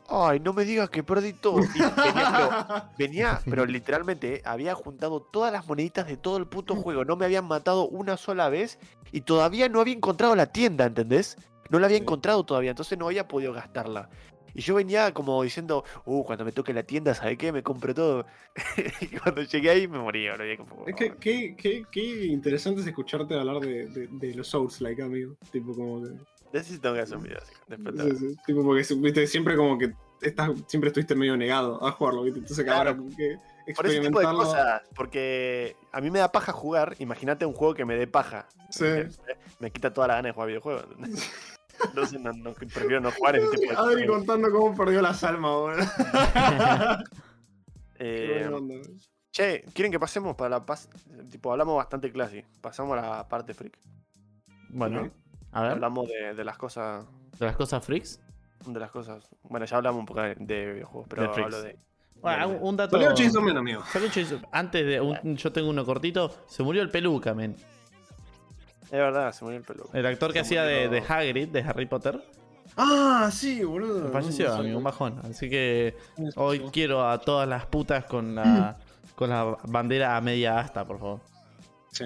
[SPEAKER 1] ay, no me digas que perdí todo. Y venía, pero, venía, pero literalmente, eh, había juntado todas las moneditas de todo el puto juego. No me habían matado una sola vez y todavía no había encontrado la tienda, ¿entendés? No la había encontrado todavía, entonces no había podido gastarla. Y yo venía como diciendo, uh, cuando me toque la tienda, ¿sabe qué? Me compro todo. y cuando llegué ahí me morí, como,
[SPEAKER 2] Es que qué, qué, qué interesante es escucharte hablar de, de, de los Souls, like, amigo. Tipo, como que.
[SPEAKER 1] Tengo que hacer un video, así,
[SPEAKER 2] Sí, sí, Tipo, porque viste, siempre como que estás, siempre estuviste medio negado a jugarlo, ¿viste? Entonces
[SPEAKER 1] Claro.
[SPEAKER 2] ahora como que
[SPEAKER 1] Por ese tipo de cosas, porque a mí me da paja jugar, imagínate un juego que me dé paja.
[SPEAKER 2] Sí.
[SPEAKER 1] Me quita toda la gana de jugar videojuegos. ¿entendés? Entonces no, no- prefiero no jugar ese tipo de
[SPEAKER 2] Adri contando cómo perdió las almas, boludo.
[SPEAKER 1] Eh,
[SPEAKER 2] onda.
[SPEAKER 1] che, ¿quieren que pasemos para la paz? Tipo, hablamos bastante classy. Pasamos a la parte freak.
[SPEAKER 3] Bueno, a ver,
[SPEAKER 1] Hablamos de, de las cosas.
[SPEAKER 3] de las cosas freaks.
[SPEAKER 1] De las cosas. Bueno, ya hablamos un poco de, de videojuegos, pero
[SPEAKER 3] De
[SPEAKER 1] hablo de.
[SPEAKER 3] Bueno, un- un dato.
[SPEAKER 2] Salió Chainsaw Man, amigo.
[SPEAKER 3] Salió Chainsaw- Antes de. un- yo tengo uno cortito. Se murió el peluca, men.
[SPEAKER 1] Es verdad, se murió el pelo.
[SPEAKER 3] El actor que
[SPEAKER 1] Se
[SPEAKER 3] hacía de, de Hagrid, de Harry Potter,
[SPEAKER 2] Ah, sí, boludo.
[SPEAKER 3] falleció, amigo, un bajón. Así que hoy quiero a todas las putas con la, con la bandera a media asta, por favor.
[SPEAKER 2] Sí,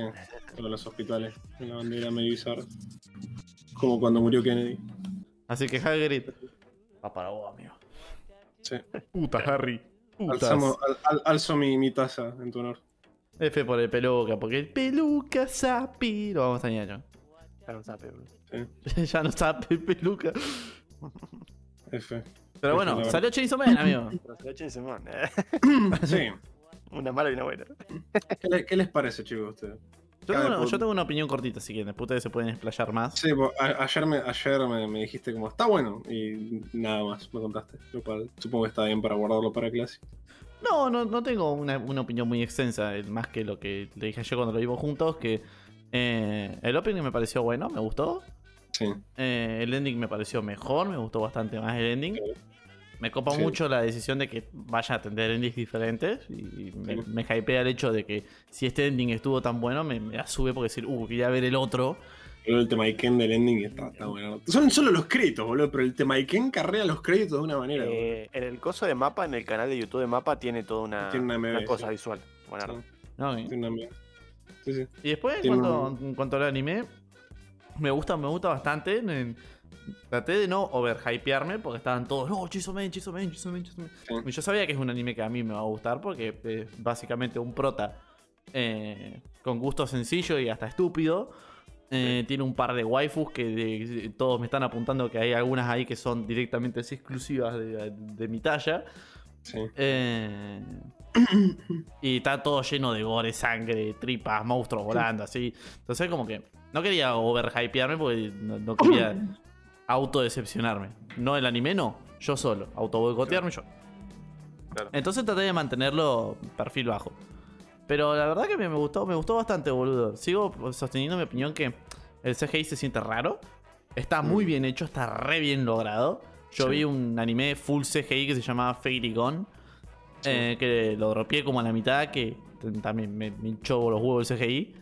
[SPEAKER 2] todos los hospitales. En la bandera medio bizarra. Como cuando murió Kennedy.
[SPEAKER 3] Así que Hagrid. Va para vos, amigo.
[SPEAKER 2] Sí.
[SPEAKER 3] Puta, Harry. Putas.
[SPEAKER 2] Alzamos, al- al- alzo mi, mi taza en tu honor.
[SPEAKER 3] F por el peluca, porque el peluca sapi. Lo vamos a yo.
[SPEAKER 1] Ya no sabe, boludo.
[SPEAKER 2] Sí.
[SPEAKER 3] ya no sabe el peluca.
[SPEAKER 2] F.
[SPEAKER 3] Pero bueno,
[SPEAKER 2] verdad.
[SPEAKER 3] salió Chainsaw Man, amigo.
[SPEAKER 1] Pero echen, Simón, eh.
[SPEAKER 2] Sí.
[SPEAKER 1] Una mala y una buena.
[SPEAKER 2] ¿Qué, le- qué les parece, chicos, a ustedes?
[SPEAKER 3] Yo tengo, una, yo tengo una opinión cortita, si quieren. Después ustedes se pueden explayar más.
[SPEAKER 2] Sí, po- a- ayer, me, ayer me, me dijiste como, está bueno, y nada más me contaste. Lo cual supongo que está bien para guardarlo para clase.
[SPEAKER 3] No, no, no tengo una, una opinión muy extensa, eh, más que lo que le dije ayer cuando lo vimos juntos, que eh, el opening me pareció bueno, me gustó.
[SPEAKER 2] Sí.
[SPEAKER 3] Eh, el ending me pareció mejor, me gustó bastante más el ending. Me copa
[SPEAKER 2] Sí.
[SPEAKER 3] mucho la decisión de que vaya a atender endings diferentes. Y me,
[SPEAKER 2] Sí.
[SPEAKER 3] me hypea el hecho de que si este ending estuvo tan bueno, me, me la sube porque decir, uh, quería ver el otro.
[SPEAKER 2] El tema Iken del ending está, está bueno. Son solo los créditos, boludo, pero el tema Iken carrea los créditos de una manera.
[SPEAKER 1] Eh, en el coso de mapa, en el canal de YouTube de mapa, tiene toda una,
[SPEAKER 2] Tiene una MV,
[SPEAKER 1] una cosa
[SPEAKER 2] sí.
[SPEAKER 1] visual. Bueno,
[SPEAKER 2] Sí,
[SPEAKER 3] ¿no?
[SPEAKER 2] tiene una. Sí, sí.
[SPEAKER 3] Y después, en cuanto, en cuanto al anime, me gusta, me gusta bastante. En- traté de no overhypearme porque estaban todos, no, Chainsaw Man, Chainsaw Man".
[SPEAKER 2] Sí.
[SPEAKER 3] Yo sabía que es un anime que a mí me va a gustar porque es básicamente un prota eh, con gusto sencillo y hasta estúpido. Eh, Tiene un par de waifus que de- de- todos me están apuntando que hay algunas ahí que son directamente exclusivas de, de mi talla.
[SPEAKER 2] Sí.
[SPEAKER 3] Eh, y está todo lleno de gore, sangre, tripas, monstruos volando, así. Entonces, como que no quería overhypearme porque no, no quería autodecepcionarme. No el anime, no. Yo solo. Auto boicotearme yo.
[SPEAKER 1] Claro.
[SPEAKER 3] Entonces traté de mantenerlo perfil bajo. Pero la verdad que me, me gustó, me gustó bastante, boludo. Sigo sosteniendo mi opinión que el CGI se siente raro. Está muy bien hecho, está re bien logrado. Yo
[SPEAKER 2] Sí.
[SPEAKER 3] vi un anime full CGI que se llamaba Fairy Gone.
[SPEAKER 2] Sí.
[SPEAKER 3] eh, que lo dropeé como a la mitad, que también me, me hinchó los huevos el CGI.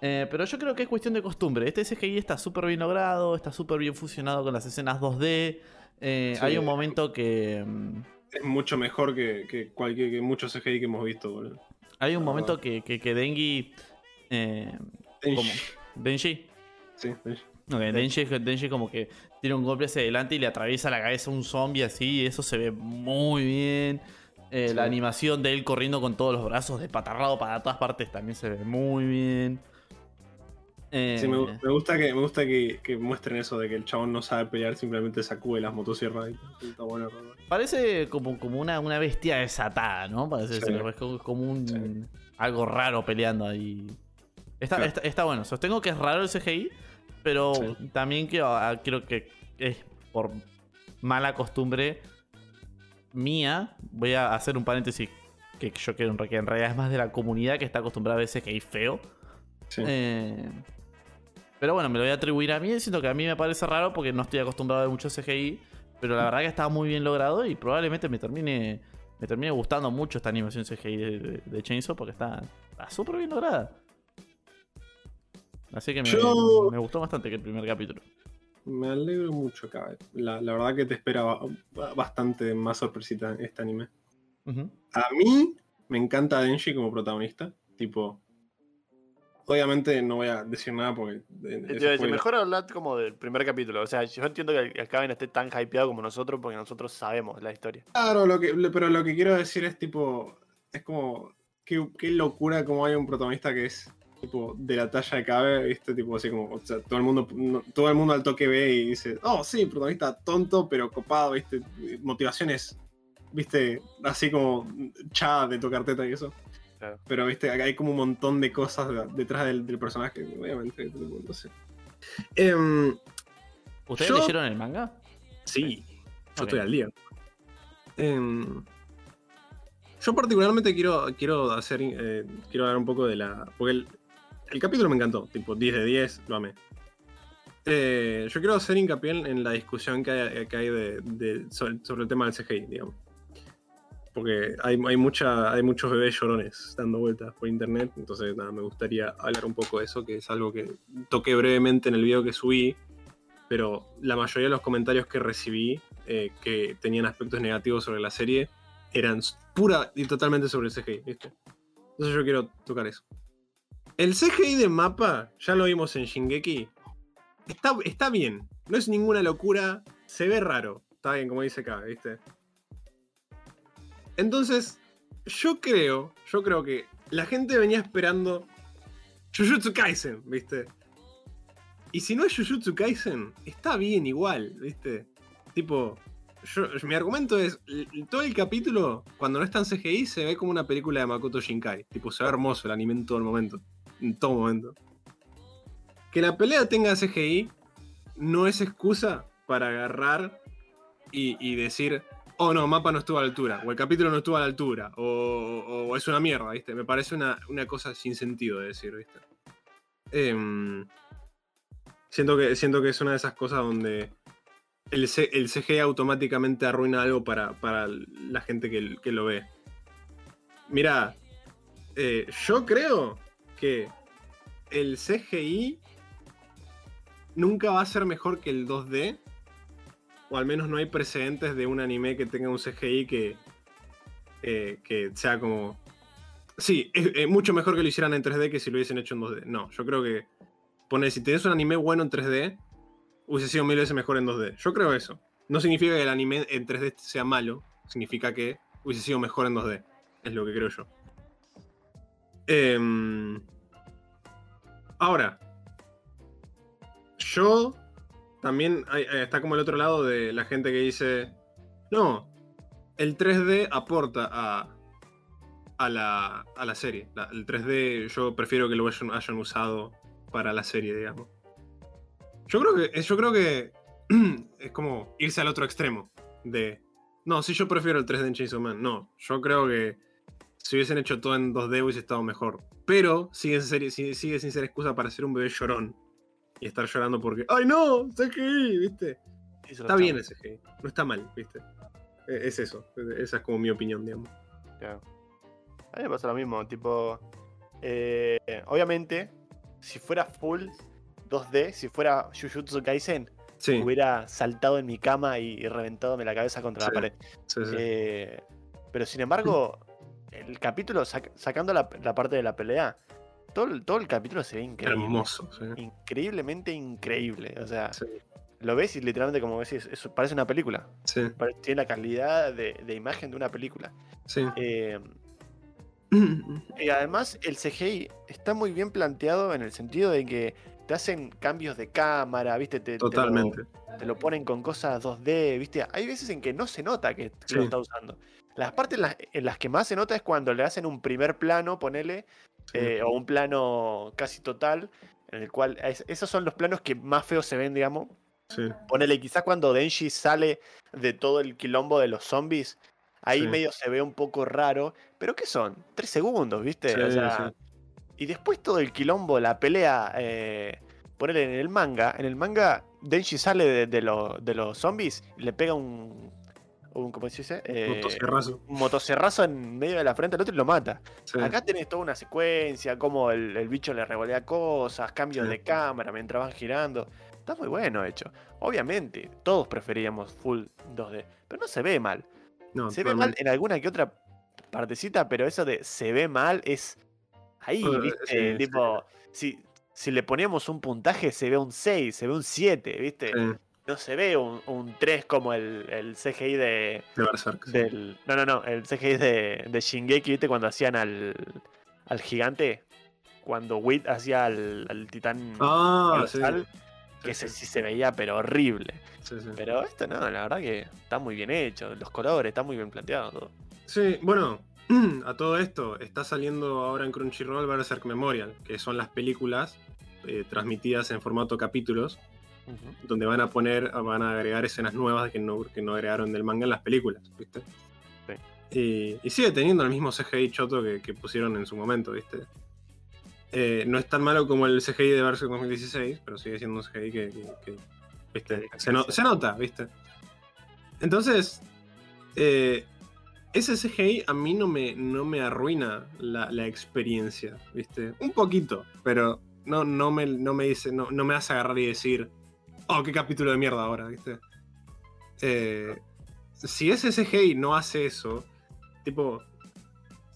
[SPEAKER 3] Eh, pero yo creo que es cuestión de costumbre. Este CGI está súper bien logrado, está súper bien fusionado con las escenas 2D. Eh,
[SPEAKER 2] Sí.
[SPEAKER 3] Hay un momento que... mm,
[SPEAKER 2] Es mucho mejor que, que cualquier que muchos CGI que hemos visto, boludo.
[SPEAKER 3] Hay un
[SPEAKER 2] Ah,
[SPEAKER 3] momento que, que, que Dengi... eh, ¿Cómo? ¿Denji?
[SPEAKER 2] Sí, sí.
[SPEAKER 3] Denji, Denji como que tiene un golpe hacia adelante y le atraviesa la cabeza a un zombie así, y eso se ve muy bien. Eh,
[SPEAKER 2] Sí.
[SPEAKER 3] La animación de él corriendo con todos los brazos despatarrado para todas partes también se ve muy bien. Eh,
[SPEAKER 2] Sí, me, me gusta, que, me gusta que, que muestren eso de que el chabón no sabe pelear, simplemente sacude las motosierras. y- Está bueno, bueno.
[SPEAKER 3] Parece como, como una, una bestia desatada, ¿no? Parece
[SPEAKER 2] Sí.
[SPEAKER 3] ser, es como, como un
[SPEAKER 2] Sí.
[SPEAKER 3] algo raro peleando ahí. Está,
[SPEAKER 2] Claro.
[SPEAKER 3] está, está bueno. Sostengo que es raro el CGI, pero
[SPEAKER 2] Sí.
[SPEAKER 3] también quiero, ah, quiero que es por mala costumbre mía. Voy a hacer un paréntesis que yo quiero que en realidad es más de la comunidad que está acostumbrada a ver CGI feo.
[SPEAKER 2] Sí.
[SPEAKER 3] Eh, pero bueno, me lo voy a atribuir a mí. Siento que a mí me parece raro porque no estoy acostumbrado a mucho CGI. Pero la verdad que está muy bien logrado y probablemente me termine me termine gustando mucho esta animación CGI de, de- de Chainsaw porque está está súper bien lograda. Así que me,
[SPEAKER 2] Yo-
[SPEAKER 3] me gustó bastante que el primer capítulo.
[SPEAKER 2] Me alegro mucho acá. La, la verdad que te espera ba- ba- bastante más sorpresita este anime. A mí me encanta Denji como protagonista. Tipo. Obviamente no voy a decir nada porque.
[SPEAKER 1] decir, mejor hablar como del primer capítulo. O sea, yo entiendo que el Caben esté tan hypeado como nosotros porque nosotros sabemos la historia.
[SPEAKER 2] Claro, lo que, pero lo que quiero decir es tipo. Es como. Qué, qué locura como hay un protagonista que es tipo, de la talla de cabe, ¿viste? Tipo así como, o sea, todo el mundo, no- todo el mundo al toque ve y dice, oh, sí, protagonista tonto, pero copado, ¿viste? Motivaciones, ¿viste? Así como cha de tocar teta y eso.
[SPEAKER 1] Claro.
[SPEAKER 2] Pero, ¿viste? Acá hay como un montón de cosas de- detrás del, del personaje, obviamente, no sé. Em,
[SPEAKER 3] ¿Ustedes
[SPEAKER 2] Yo-
[SPEAKER 3] leyeron el manga?
[SPEAKER 2] Sí, yo estoy al día. Em, yo particularmente quiero, quiero hacer, eh, quiero dar un poco de la... Porque el, el capítulo me encantó, tipo 10 de 10, lo amé. Eh, yo quiero hacer hincapié en, en la discusión que hay, que hay de, de- sobre, sobre el tema del CGI, digamos. Porque hay, muchos bebés llorones dando vueltas por internet, entonces nada, me gustaría hablar un poco de eso, que es algo que toqué brevemente en el video que subí, pero la mayoría de los comentarios que recibí eh, que tenían aspectos negativos sobre la serie eran pura y totalmente sobre el CGI, ¿viste? Entonces yo quiero tocar eso. El CGI de mapa, ya lo vimos en Shingeki, está, está bien, no es ninguna locura, se ve raro, está bien, como dice acá, ¿viste? Entonces, yo creo, yo creo que la gente venía esperando Jujutsu Kaisen, ¿viste? Y si no es Jujutsu Kaisen, está bien igual, ¿viste? Tipo, yo- mi argumento es, todo el capítulo, cuando no está en CGI, se ve como una película de Makoto Shinkai. Tipo, se ve hermoso el anime en todo el momento. En todo momento. Que la pelea tenga CGI no es excusa para agarrar y decir, oh no, mapa no estuvo a la altura, o el capítulo no estuvo a la altura, o, es una mierda, ¿viste? Me parece una, una cosa sin sentido de decir, ¿viste? Em, siento, que, siento que es una de esas cosas donde el, el CG automáticamente arruina algo para, para la gente que, que lo ve. Mira, eh, yo creo que el CGI nunca va a ser mejor que el 2D. O al menos no hay precedentes de un anime que tenga un CGI que, eh, que sea como... Sí, es, mucho mejor que lo hicieran en 3D que si lo hubiesen hecho en 2D. No, yo creo que... Pone, si tenés un anime bueno en 3D, hubiese sido mil veces mejor en 2D. Yo creo eso. No significa que el anime en 3D sea malo, significa que hubiese sido mejor en 2D. Es lo que creo yo. Em, ahora, yo también eh, está como el otro lado de la gente que dice, no, el 3D aporta a, a, la, a la serie. El 3D yo prefiero que lo hayan, hayan usado para la serie, digamos. Yo creo que, yo creo que es como irse al otro extremo de, no, si yo prefiero el 3D en Chainsaw Man, no, yo creo que si hubiesen hecho todo en 2D hubiese estado mejor. Pero sigue- sigue sin ser excusa para ser un bebé llorón y estar llorando porque, ¡ay no! CGI, ¿viste? Está bien ese CGI, no está mal, ¿viste? E- Es eso, e- esa es como mi opinión, digamos.
[SPEAKER 1] Claro. A mí me pasa lo mismo, tipo. eh, obviamente, si fuera full 2D, si fuera Jujutsu Kaisen,
[SPEAKER 2] Sí,
[SPEAKER 1] hubiera saltado en mi cama y, y reventadome la cabeza contra
[SPEAKER 2] Sí,
[SPEAKER 1] la pared.
[SPEAKER 2] sí.
[SPEAKER 1] Eh, pero sin embargo, el capítulo, sac- sacando la, la parte de la pelea, todo, el- todo el capítulo se ve increíble.
[SPEAKER 2] Hermoso, sí.
[SPEAKER 1] Increíblemente increíble. O sea,
[SPEAKER 2] Sí,
[SPEAKER 1] lo ves y literalmente, como decís, eso parece una película.
[SPEAKER 2] sí,
[SPEAKER 1] Tiene la calidad de, de imagen de una película.
[SPEAKER 2] sí.
[SPEAKER 1] Eh, y además, el CGI está muy bien planteado en el sentido de que te hacen cambios de cámara, ¿viste? Te, te lo-
[SPEAKER 2] Totalmente.
[SPEAKER 1] te lo ponen con cosas 2D, ¿viste? Hay veces en que no se nota que, que lo
[SPEAKER 2] Sí.
[SPEAKER 1] está usando. Las partes en las, en las que más se nota es cuando le hacen un primer plano, ponele,
[SPEAKER 2] Sí.
[SPEAKER 1] Eh, o un plano casi total, en el cual es- esos son los planos que más feos se ven, digamos.
[SPEAKER 2] Sí,
[SPEAKER 1] Ponele, quizás cuando Denji sale de todo el quilombo de los zombies, ahí
[SPEAKER 2] Sí.
[SPEAKER 1] medio se ve un poco raro, pero ¿qué son? Tres segundos, ¿viste?
[SPEAKER 2] Sí,
[SPEAKER 1] O sea, y después todo el quilombo, la pelea, eh, ponele en el manga, en el manga Denji sale de, de lo- de los zombies y le pega un, un ¿cómo se dice? Eh,
[SPEAKER 2] Motosierrazo.
[SPEAKER 1] un motocerrazo en medio de la frente al otro y lo mata.
[SPEAKER 2] Sí.
[SPEAKER 1] Acá tenés toda una secuencia, como el, el bicho le revolea cosas, cambios
[SPEAKER 2] Sí.
[SPEAKER 1] de cámara mientras van girando. Está muy bueno hecho. Obviamente, todos preferíamos full 2D, pero no se ve mal.
[SPEAKER 2] No,
[SPEAKER 1] Se ve mal en alguna que otra partecita, pero eso de se ve mal es ahí, ¿viste?
[SPEAKER 2] sí,
[SPEAKER 1] tipo, si, si le poníamos un puntaje, se ve un 6, se ve un 7, ¿viste? No se ve un, un 3 como el, el CGI de,
[SPEAKER 2] de Berserk. sí.
[SPEAKER 1] No, no, no. El CGI de, de Shingeki, ¿viste? Cuando hacían al, al gigante. cuando Wit hacía al, al titán
[SPEAKER 2] Ah, sí.
[SPEAKER 1] que
[SPEAKER 2] Sí,
[SPEAKER 1] ese
[SPEAKER 2] sí.
[SPEAKER 1] se veía, pero horrible. Pero esto no, la verdad que está muy bien hecho. Los colores, está muy bien planteado todo.
[SPEAKER 2] Sí, bueno, a todo esto, está saliendo ahora en Crunchyroll Berserk Memorial, que son las películas eh, transmitidas en formato capítulos, donde van a poner, van a agregar escenas nuevas que no, que no agregaron del manga en las películas, ¿viste? Y, y sigue teniendo el mismo CGI choto que, que pusieron en su momento, ¿viste? Eh, no es tan malo como el CGI de Berserk 2016, pero sigue siendo un CGI que, que- que, ¿viste? Se, no- se nota, ¿viste? Entonces, eh, ese CGI a mí no me, no me arruina la, la experiencia, ¿viste? Un poquito, pero no, no, me, no, me dice, no, no me hace agarrar y decir, oh, qué capítulo de mierda ahora, ¿viste? Eh, si ese CGI no hace eso, tipo,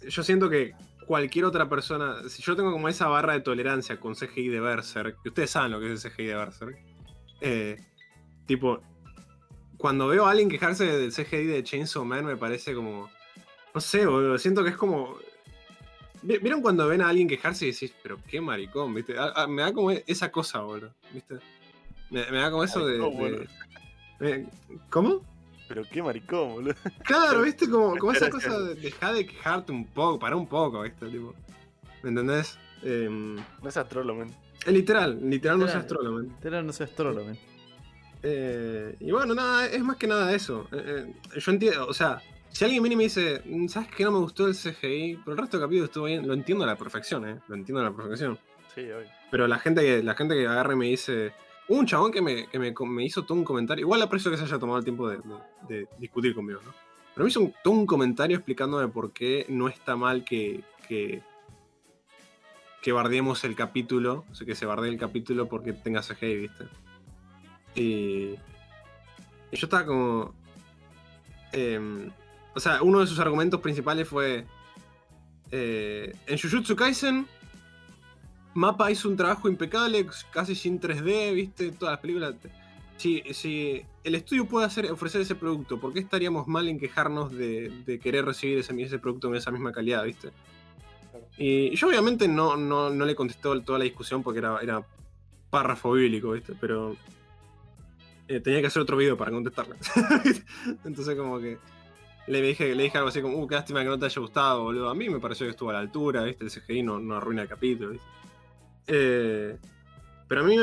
[SPEAKER 2] yo siento que cualquier otra persona, si yo tengo como esa barra de tolerancia con CGI de Berserk, que ustedes saben lo que es el CGI de Berserk, eh, tipo, cuando veo a alguien quejarse del CGI de Chainsaw Man me parece como, no sé, boludo, siento que es como... ¿Vi- ¿Vieron cuando ven a alguien quejarse y decís, pero qué maricón, viste? Me da como esa cosa, boludo, viste? Me, me da como eso de...
[SPEAKER 1] Maricón,
[SPEAKER 2] de-
[SPEAKER 1] boludo.
[SPEAKER 2] eh, ¿Cómo?
[SPEAKER 1] Pero qué maricón, boludo.
[SPEAKER 2] Claro, viste, como, como esa cosa de dejar de quejarte un poco, para un poco, viste, tipo. ¿Me entendés? Em,
[SPEAKER 1] No es astrólogo, man.
[SPEAKER 2] es literal, literal no es
[SPEAKER 3] Literal.
[SPEAKER 2] astrólogo. man.
[SPEAKER 3] Pero no sé astrólogo, man.
[SPEAKER 2] Eh, y bueno, nada, es más que nada eso. Eh, eh, yo entiendo, o sea, si alguien viene y me dice, "Mm, ¿sabes qué no me gustó el CGI? Pero el resto del capítulo estuvo bien, lo entiendo a la perfección, ¿eh? Lo entiendo a la perfección.
[SPEAKER 1] Sí, obvio.
[SPEAKER 2] Pero la gente que, la gente que agarra y me dice. Un chabón que, me, que me, hizo todo un comentario. Igual aprecio que se haya tomado el tiempo de, discutir conmigo, ¿no? Pero me hizo todo un comentario explicándome por qué no está mal que. que que bardeemos el capítulo, o sea, que se bardee el capítulo porque tenga CGI, ¿viste? Y, y yo estaba como... em, o sea, uno de sus argumentos principales fue... eh, en Jujutsu Kaisen, Mapa hizo un trabajo impecable, casi sin 3D, ¿viste? Todas las películas... Si, si el estudio puede hacer, ofrecer ese producto, ¿por qué estaríamos mal en quejarnos de, de querer recibir ese, ese producto con esa misma calidad, ¿viste? Y yo obviamente no, no, no le contesté toda la discusión porque era, era párrafo bíblico, ¿viste? Pero eh, tenía que hacer otro video para contestarle. Entonces como que le dije, le dije algo así como, uh, qué lástima que no te haya gustado, boludo. A mí me pareció que estuvo a la altura, ¿viste? El CGI no, no arruina el capítulo, ¿viste? Eh, pero a mí,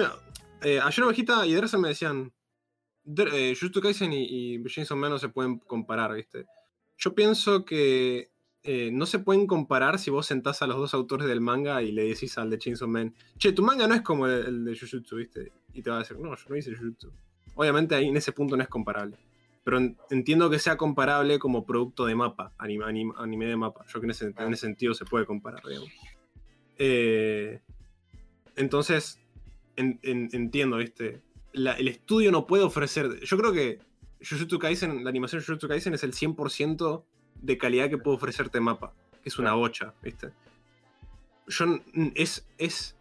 [SPEAKER 2] eh, ayer Ovejita y Dersen me decían, eh, Jujutsu Kaisen y, Chainsaw Man no se pueden comparar, ¿viste? Yo pienso que eh, no se pueden comparar si vos sentás a los dos autores del manga y le decís al de Chainsaw Man, che, tu manga no es como el, de Jujutsu, ¿viste? Y te va a decir, no, yo no hice Jujutsu. Obviamente ahí en ese punto no es comparable. Pero en- entiendo que sea comparable como producto de mapa, anime de mapa. Yo creo que en ese, en ese sentido se puede comparar, digamos. Eh, entonces, en- en- entiendo, ¿viste? La- el estudio no puede ofrecer. Yo creo que Jujutsu Kaisen, la animación de Jujutsu Kaisen es el 100% de calidad que puede ofrecerte mapa, que es una bocha, ¿viste? Yo es, es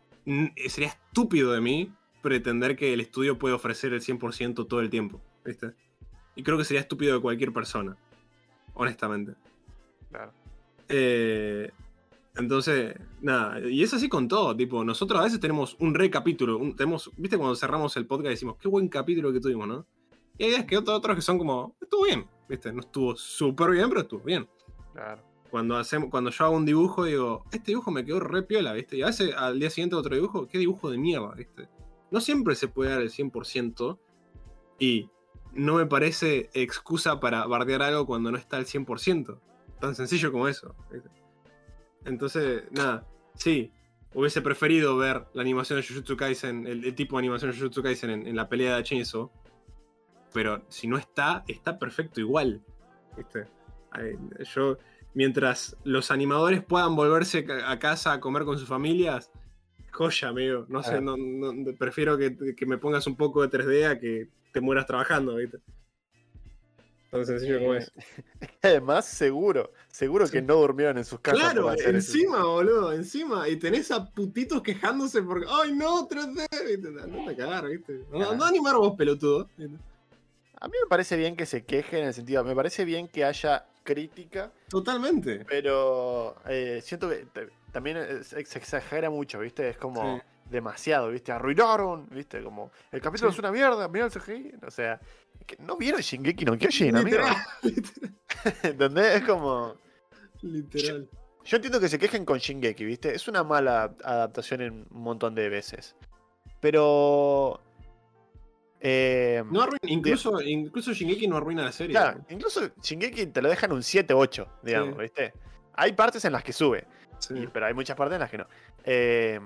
[SPEAKER 2] sería estúpido de mí pretender que el estudio puede ofrecer el 100% todo el tiempo, ¿viste? Y creo que sería estúpido de cualquier persona, honestamente.
[SPEAKER 1] Claro.
[SPEAKER 2] Eh, entonces, nada, y es así con todo, tipo, nosotros a veces tenemos un recapítulo, un, tenemos, viste cuando cerramos el podcast y decimos, qué buen capítulo que tuvimos, ¿no? Y hay días que otros, otros que son como, estuvo bien, viste, no estuvo súper bien, pero estuvo bien.
[SPEAKER 1] Claro.
[SPEAKER 2] Cuando, hacemos, cuando yo hago un dibujo, digo, este dibujo me quedó re piola, ¿viste? Y a veces al día siguiente otro dibujo, qué dibujo de mierda, ¿viste? No siempre se puede dar el 100% y no me parece excusa para bardear algo cuando no está al 100%. Tan sencillo como eso. ¿viste? Entonces, nada, sí, hubiese preferido ver la animación de Jujutsu Kaisen, el, el tipo de animación de Jujutsu Kaisen en, en la pelea de Chainsaw, pero si no está, está perfecto igual. ¿viste? Yo, mientras los animadores puedan volverse a casa a comer con sus familias, joya, amigo. No sé,
[SPEAKER 1] Ah.
[SPEAKER 2] no, no- prefiero que, que me pongas un poco de 3D a que te mueras trabajando, ¿viste? Tan sencillo como es.
[SPEAKER 1] Además, seguro, seguro que no durmieron en sus casas.
[SPEAKER 2] Claro,
[SPEAKER 1] hacer eso.
[SPEAKER 2] encima, boludo, encima. Y tenés a putitos quejándose porque, ¡ay no, 3D! ¿viste? Andate a cagar, ¿viste? No,
[SPEAKER 1] Ah.
[SPEAKER 2] no animar vos, pelotudo.
[SPEAKER 1] A mí me parece bien que se quejen en el sentido, me parece bien que haya crítica,
[SPEAKER 2] Totalmente.
[SPEAKER 1] pero eh, siento que también se exagera mucho, ¿viste? Es como
[SPEAKER 2] Sí.
[SPEAKER 1] demasiado, ¿viste? Arruinaron, ¿viste? Como el capítulo
[SPEAKER 2] Sí.
[SPEAKER 1] es una mierda, mirá el CGI, o sea, no vieron Shingeki no Kyojin, amigo. ¿Entendés? Es como...
[SPEAKER 2] literal.
[SPEAKER 1] Yo entiendo que se quejen con Shingeki, ¿viste? Es una mala adaptación en un montón de veces. Pero... eh,
[SPEAKER 2] No arruina, incluso, incluso Shingeki no arruina la serie.
[SPEAKER 1] Claro, incluso Shingeki te lo dejan un 7-8, digamos,
[SPEAKER 2] Sí.
[SPEAKER 1] ¿viste? Hay partes en las que sube,
[SPEAKER 2] Sí.
[SPEAKER 1] y- pero hay muchas partes en las que no. Eh,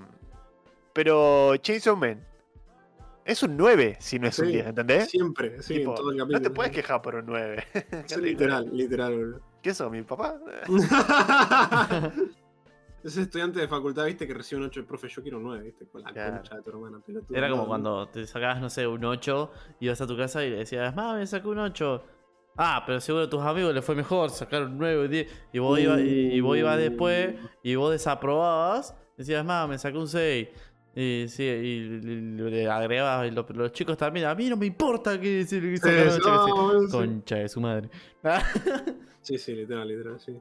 [SPEAKER 1] pero Chainsaw Man es un 9 si no es un
[SPEAKER 2] Sí,
[SPEAKER 1] 10, ¿entendés?
[SPEAKER 2] Siempre, sí,
[SPEAKER 1] Tipo,
[SPEAKER 2] en todo el
[SPEAKER 1] no
[SPEAKER 2] capítulo.
[SPEAKER 1] te puedes quejar por un 9.
[SPEAKER 2] Sí, literal, literal, boludo.
[SPEAKER 1] ¿Qué sos, mi papá?
[SPEAKER 2] Ese estudiante de facultad, viste, que recibe un 8 el profe, yo quiero un 9, viste, con la
[SPEAKER 1] Claro.
[SPEAKER 2] concha de tu hermana, pelotudo.
[SPEAKER 3] Era como
[SPEAKER 2] No,
[SPEAKER 3] cuando te sacabas, no sé, un 8, ibas a tu casa y le decías, mamá, me sacó un 8. Ah, pero seguro a tus amigos les fue mejor, sacaron un 9, un 10. Y vos, ibas, y, y vos ibas después y vos desaprobabas, decías, mamá, me sacó un 6. Y, sí, y le- le agregabas, y lo- los chicos también, a mí no me importa que se le
[SPEAKER 2] Sí,
[SPEAKER 3] sacaron
[SPEAKER 2] sí,
[SPEAKER 3] ocho",
[SPEAKER 2] no,
[SPEAKER 3] que sí,
[SPEAKER 2] boludo, sí.
[SPEAKER 3] Concha de su madre.
[SPEAKER 2] Sí, sí, literal, literal, sí.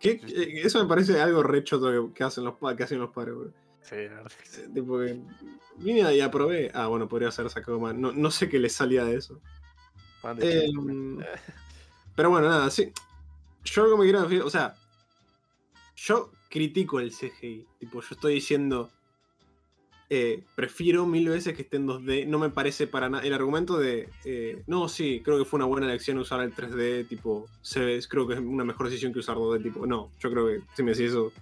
[SPEAKER 2] ¿Qué- qué- eso me parece algo re choto que, hacen los, que hacen los padres.
[SPEAKER 1] Sí.
[SPEAKER 2] Eh, Tipo que vine y aprobé. Ah, bueno, podría ser sacado más. No, no sé qué les salía de eso. Eh, pero bueno, nada, sí. Yo algo me quiero decir, o sea, yo critico el CGI. Tipo, yo estoy diciendo, eh, prefiero mil veces que esté en 2D. No me parece para nada. El argumento de, eh, no, sí, creo que fue una buena elección usar el 3D. Tipo, se ve, creo que es una mejor decisión que usar 2D. Tipo, no, yo creo que si me decís eso,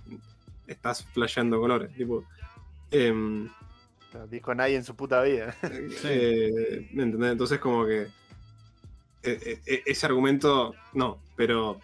[SPEAKER 2] estás flasheando colores. Tipo, em,
[SPEAKER 1] No dijo nadie en su puta vida.
[SPEAKER 2] eh, ¿me entendés? Entonces como que eh, eh, ese argumento, no, pero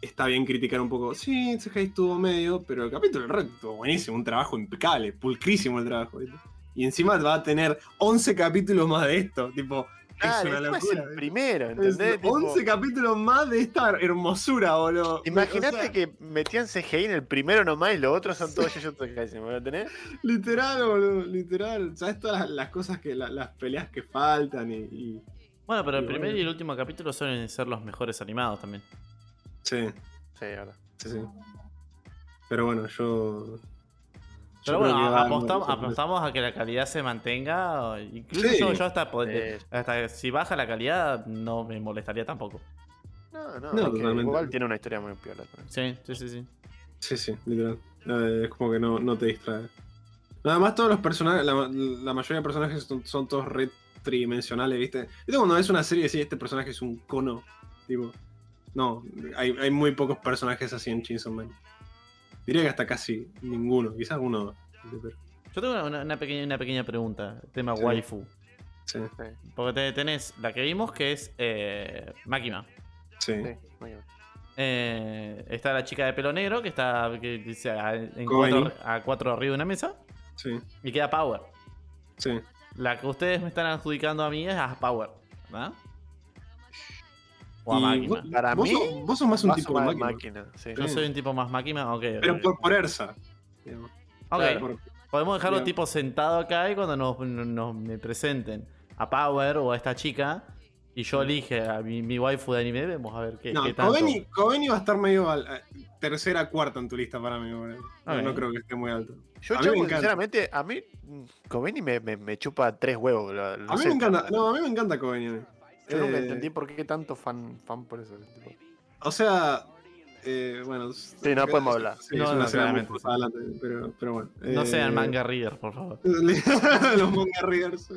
[SPEAKER 2] está bien criticar un poco. Sí, CGI estuvo medio, pero el capítulo del Red estuvo buenísimo, un trabajo impecable, pulcrísimo el trabajo. ¿viste? Y encima va a tener 11 capítulos más de esto, tipo,
[SPEAKER 1] Claro,
[SPEAKER 2] es una
[SPEAKER 1] encima es
[SPEAKER 2] locura.
[SPEAKER 1] el
[SPEAKER 2] ¿viste?
[SPEAKER 1] primero,
[SPEAKER 2] Es
[SPEAKER 1] ¿entendés? Tipo,
[SPEAKER 2] 11 capítulos más de esta hermosura, boludo.
[SPEAKER 1] Imagínate
[SPEAKER 2] O sea,
[SPEAKER 1] que metían CGI en el primero nomás y los otros son todos Jujutsu Kaisen, ¿me lo tenés?
[SPEAKER 2] Literal, boludo, literal. ¿Sabes todas las, las cosas que, la- las peleas que faltan y- y
[SPEAKER 3] Bueno, pero el primer y el último capítulo suelen ser los mejores animados también.
[SPEAKER 2] Sí,
[SPEAKER 1] Sí, verdad.
[SPEAKER 2] sí, sí. Pero bueno, yo.
[SPEAKER 3] Pero
[SPEAKER 2] yo
[SPEAKER 3] bueno,
[SPEAKER 2] a
[SPEAKER 3] apostamos, a que la calidad se mantenga. Incluso
[SPEAKER 2] Sí.
[SPEAKER 3] yo, hasta,
[SPEAKER 1] Eh,
[SPEAKER 3] hasta si baja la calidad no me molestaría tampoco.
[SPEAKER 1] no, no,
[SPEAKER 2] No,
[SPEAKER 1] igual tiene una historia muy piola también.
[SPEAKER 3] Sí, sí, sí, sí.
[SPEAKER 2] Sí, sí, literal. Eh, es como que no, no te distrae. Nada más todos los personajes, la, la mayoría de personajes son, son todos re tridimensionales, ¿viste? ¿Viste cuando ves una serie y decís, este personaje es un cono? Tipo, no, hay, hay muy pocos personajes así en Chainsaw Man. Diría que hasta casi ninguno, quizás uno.
[SPEAKER 3] Yo tengo una, una pequeña, una pequeña pregunta. Tema
[SPEAKER 2] Sí.
[SPEAKER 3] waifu.
[SPEAKER 2] sí,
[SPEAKER 3] Porque te- tenés la que vimos que es eh, Máquina.
[SPEAKER 2] sí.
[SPEAKER 1] Sí.
[SPEAKER 3] Eh, está la chica de pelo negro que está que a, en cuatro, a cuatro arriba de una mesa.
[SPEAKER 2] Sí,
[SPEAKER 3] Y queda Power.
[SPEAKER 2] sí.
[SPEAKER 3] La que ustedes me están adjudicando a mí es a Power. ¿verdad? O a
[SPEAKER 2] Y
[SPEAKER 3] Máquina.
[SPEAKER 2] vos,
[SPEAKER 1] Para
[SPEAKER 2] vos
[SPEAKER 1] mí,
[SPEAKER 2] sos, vos sos más un tipo
[SPEAKER 1] a
[SPEAKER 2] de
[SPEAKER 1] ma-
[SPEAKER 2] máquina.
[SPEAKER 1] sí.
[SPEAKER 3] Yo soy un tipo más máquina. Ok.
[SPEAKER 2] Pero por, por Ersa. digamos.
[SPEAKER 3] Ok.
[SPEAKER 1] claro.
[SPEAKER 2] Por-
[SPEAKER 3] Podemos dejarlo
[SPEAKER 2] Bien.
[SPEAKER 3] tipo sentado acá y cuando nos, nos- nos- me presenten a Power o a esta chica y yo elige a mi, mi waifu de anime, vemos a ver qué,
[SPEAKER 2] No,
[SPEAKER 3] qué tanto.
[SPEAKER 2] Coveni, Coveni va a estar medio al- a- tercera, cuarta en tu lista para mí. boludo. No, creo que esté muy alto.
[SPEAKER 1] Yo,
[SPEAKER 2] A mí
[SPEAKER 1] chavo,
[SPEAKER 2] me encanta.
[SPEAKER 1] sinceramente, a mí mm, Coveni me, me, me chupa tres huevos. lo-
[SPEAKER 2] a mí
[SPEAKER 1] sé.
[SPEAKER 2] me encanta. No, a mí me encanta Coveni.
[SPEAKER 1] Yo nunca
[SPEAKER 2] Eh,
[SPEAKER 1] entendí por qué tanto fan, fan por eso. tipo.
[SPEAKER 2] O sea, eh, bueno. Sí,
[SPEAKER 1] no podemos hablar.
[SPEAKER 2] Sí,
[SPEAKER 3] No, no, claramente,
[SPEAKER 2] adelante, pero, pero bueno.
[SPEAKER 3] No
[SPEAKER 2] Eh,
[SPEAKER 3] sean manga reader, por favor.
[SPEAKER 2] Los manga readers.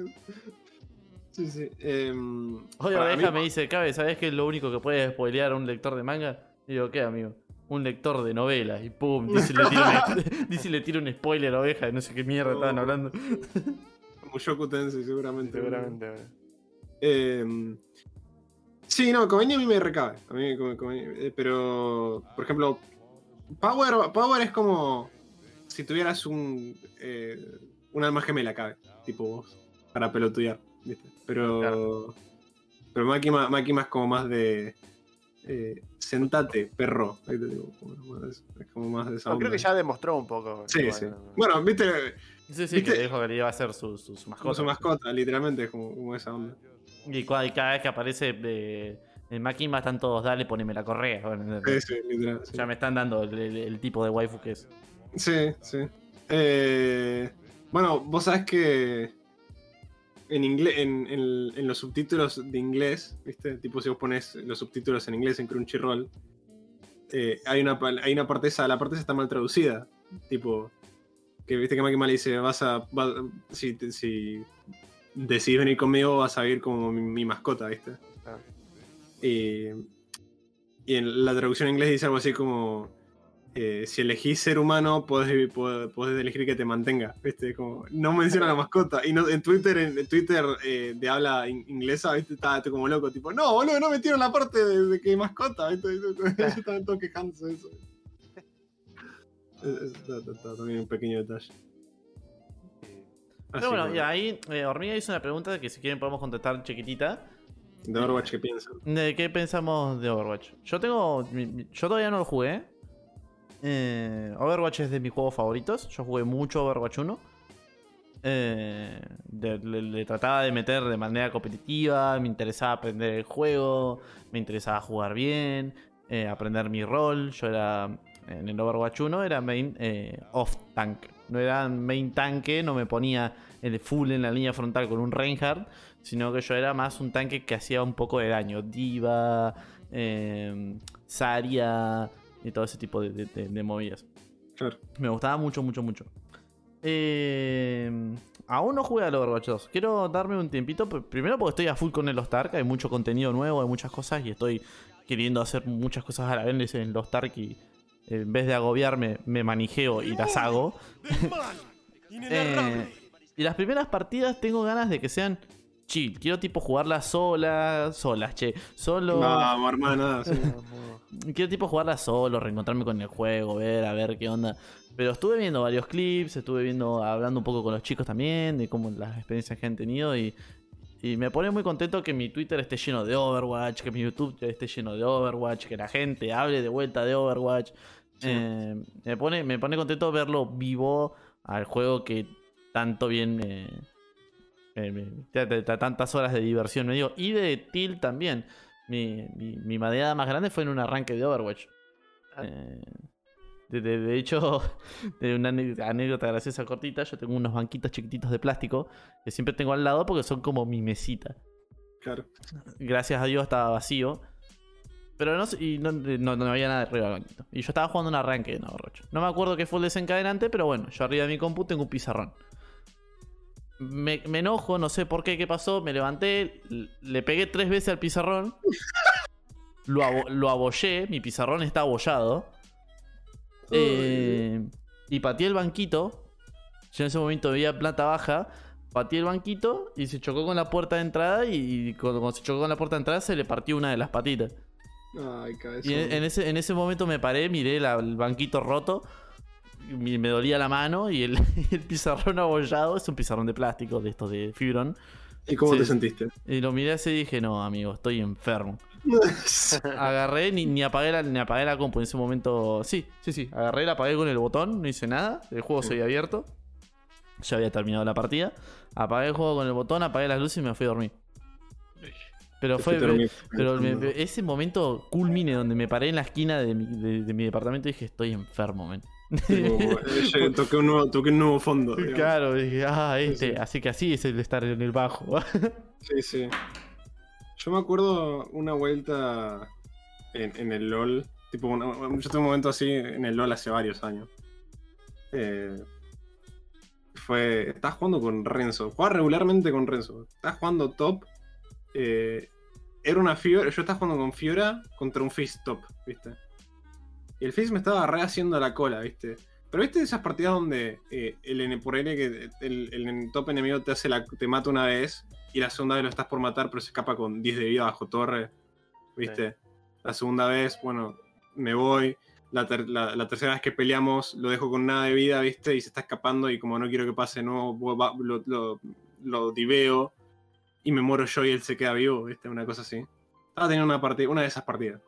[SPEAKER 2] Sí, sí. em,
[SPEAKER 3] Oye, Oveja
[SPEAKER 2] mí-
[SPEAKER 3] me dice, Cabe, ¿sabes qué es lo único que puede spoilear a un lector de manga? Y digo, ¿qué, amigo? Un lector de novelas. Y pum, dice le tira un, dice, le tira un spoiler a Oveja de no sé qué mierda estaban hablando.
[SPEAKER 2] Mushoku Tensei, seguramente.
[SPEAKER 1] Seguramente. bueno.
[SPEAKER 2] Eh, sí, no, Coveni a mí me recabe. A mí, Coveni- eh, pero, por ejemplo, Power, Power es como si tuvieras un, eh, un alma gemela, cabe, tipo vos, para pelotudear, ¿viste? Pero,
[SPEAKER 1] Claro.
[SPEAKER 2] pero Makima, Makima es como más de. eh, sentate, perro. más- es como más de esa
[SPEAKER 1] No, creo que ya demostró un poco.
[SPEAKER 2] Sí,
[SPEAKER 1] igual,
[SPEAKER 2] sí.
[SPEAKER 1] ¿no?
[SPEAKER 2] Bueno, viste,
[SPEAKER 3] Sí, sí,
[SPEAKER 2] ¿Viste?
[SPEAKER 3] que dijo que le iba a ser su, su, su
[SPEAKER 2] como
[SPEAKER 3] mascota.
[SPEAKER 2] su mascota, literalmente, es como, como esa onda.
[SPEAKER 3] Y, cada vez que aparece eh, En Makima están todos, dale, poneme la correa. Bueno,
[SPEAKER 2] Sí, sí, literal. sí.
[SPEAKER 3] Ya me están dando el, el- el tipo de waifu que es.
[SPEAKER 2] Sí, sí. Eh, bueno, vos sabés que en, inglés, en, en- en los subtítulos de inglés, ¿viste? Tipo, si vos pones los subtítulos en inglés en Crunchyroll, eh, hay, una, hay una parte esa, la parte esa está mal traducida. Tipo, que viste que Makima le dice, vas a. si, si decidís venir conmigo, vas a ir como mi, mi mascota, ¿viste?
[SPEAKER 1] Ah.
[SPEAKER 2] Y, y en la traducción en inglés dice algo así como eh, si elegís ser humano, podés, podés, elegir que te mantenga. ¿viste? Como, no menciona la mascota. Y no, en Twitter, en, en Twitter eh, de habla in- inglesa, ¿viste? Estaba como loco, tipo, no, boludo, no metieron la parte de, de que mascota. ¿viste? Estaban todos quejándose de eso. Es- es- Está, está- está también un pequeño detalle. Así
[SPEAKER 3] Pero bueno,
[SPEAKER 2] que,
[SPEAKER 3] y ahí eh, Hormiga hizo una pregunta que si quieren podemos contestar chiquitita.
[SPEAKER 2] De Overwatch, ¿qué piensan?
[SPEAKER 3] ¿De qué pensamos de Overwatch? Yo tengo. Yo todavía no lo jugué. Eh, Overwatch es de mis juegos favoritos. Yo jugué mucho Overwatch 1. Eh, de- le, le trataba de meter de manera competitiva. Me interesaba aprender el juego. Me interesaba jugar bien. eh, aprender mi rol. Yo era. En el Overwatch 1 era main eh, off tank. No era main tanque. No me ponía el full en la línea frontal con un Reinhardt sino que yo era más un tanque que hacía un poco de daño. Diva, eh, Zarya y todo ese tipo de, de- de- de movidas.
[SPEAKER 2] Claro.
[SPEAKER 3] Me gustaba mucho, mucho, mucho. Eh, aún no jugué al Overwatch 2. Quiero darme un tiempito. pr- Primero porque estoy a full con el Lost Ark. Hay mucho contenido nuevo, hay muchas cosas. Y estoy queriendo hacer muchas cosas a la vez en Lost Ark. Y en vez de agobiarme, me manijeo y las hago. Eh, y las primeras partidas tengo ganas de que sean chill. Quiero tipo jugarlas solas, solas, che. Solo.
[SPEAKER 2] Vamos, hermana. sí.
[SPEAKER 3] Quiero tipo jugarlas solo, reencontrarme con el juego, ver, a ver qué onda. Pero estuve viendo varios clips, estuve viendo, hablando un poco con los chicos también, de cómo las experiencias que han tenido y, y me pone muy contento que mi Twitter esté lleno de Overwatch, que mi YouTube esté lleno de Overwatch, que la gente hable de vuelta de Overwatch.
[SPEAKER 2] Sí.
[SPEAKER 3] Eh, me, pone, me pone contento verlo vivo al juego que tanto bien me, me- me- te- tantas horas de diversión me dio. Y de Till también. Mi, mi, mi madeada más grande fue en un arranque de Overwatch.
[SPEAKER 1] Ah.
[SPEAKER 3] Eh, de, de- de hecho, de una anécdota graciosa cortita, yo tengo unos banquitos chiquititos de plástico que siempre tengo al lado porque son como mi mesita.
[SPEAKER 2] Claro.
[SPEAKER 3] Gracias a Dios estaba vacío. Pero no, y no, no, no había nada arriba del banquito. Y yo estaba jugando un arranque en Overwatch. No me acuerdo qué fue el desencadenante, pero bueno, yo arriba de mi compu tengo un pizarrón. Me, me enojo, no sé por qué, qué pasó. Me levanté, le pegué tres veces al pizarrón. Lo, abo- lo abollé, mi pizarrón está abollado. Eh, y pateé el banquito. Yo en ese momento veía planta baja. Pateé el banquito y se chocó con la puerta de entrada. Y cuando, cuando se chocó con la puerta de entrada se le partió una de las patitas.
[SPEAKER 2] Ay, cabeza.
[SPEAKER 3] Y en, en ese, en ese momento me paré, miré la- el banquito roto. Me, me dolía la mano y el, el pizarrón abollado. Es un pizarrón de plástico, de estos de Fibron.
[SPEAKER 2] ¿Y cómo
[SPEAKER 3] Sí.
[SPEAKER 2] te sentiste?
[SPEAKER 3] Y lo miré así y dije, no, amigo, estoy enfermo. Agarré, ni, ni, apagué la, ni apagué la compu en ese momento. Sí, sí, sí. Agarré, la apagué con el botón, no hice nada. El juego se había abierto. Ya había terminado la partida. Apagué el juego con el botón, apagué las luces y me fui a dormir. Pero fue. Pero me- ese momento culmine donde me paré en la esquina de mi, de- de mi departamento y dije, estoy enfermo,
[SPEAKER 2] yo toqué un nuevo, toqué un nuevo fondo. digamos.
[SPEAKER 3] claro, dije, ah, este.
[SPEAKER 2] sí.
[SPEAKER 3] Así que así es el de estar en el bajo.
[SPEAKER 2] Sí, sí. Yo me acuerdo una vuelta en, en el LOL. Tipo, una- yo tuve un momento así en el LOL hace varios años. Eh, fue. Estás jugando con Renzo. Jugaba regularmente con Renzo. Estás jugando top. eh, era una Fiora. Yo estaba jugando con Fiora contra un Fizz top, ¿viste? Y el Fizz me estaba rehaciendo la cola, ¿viste? Pero viste esas partidas donde eh, el N por N que el, el top enemigo te hace la, te mata una vez y la segunda vez lo estás por matar, pero se escapa con 10 de vida bajo torre. ¿Viste? La segunda vez, bueno, me voy. La, ter- la- la tercera vez que peleamos lo dejo con nada de vida, ¿viste? Y se está escapando y como no quiero que pase, no lo, lo, lo diveo y me muero yo y él se queda vivo, ¿viste? Una cosa así. Estaba teniendo una, partida, una de esas partidas.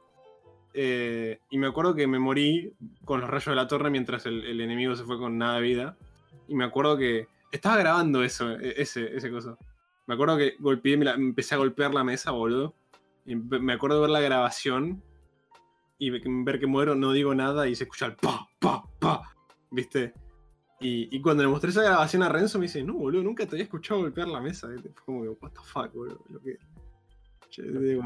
[SPEAKER 2] Eh, y me acuerdo que me morí con los rayos de la torre mientras el, el enemigo se fue con nada de vida. Y me acuerdo que estaba grabando eso, e- ese, ese coso. Me acuerdo que golpeé, me la- empecé a golpear la mesa, boludo. Y me acuerdo de ver la grabación y ve- ver que muero, no digo nada y se escucha el pa, pa, pa. ¿Viste? Y, y cuando le mostré esa grabación a Renzo me dice, no, boludo, nunca te había escuchado golpear la mesa. Fue como que, what the fuck, boludo. Lo que... Digo,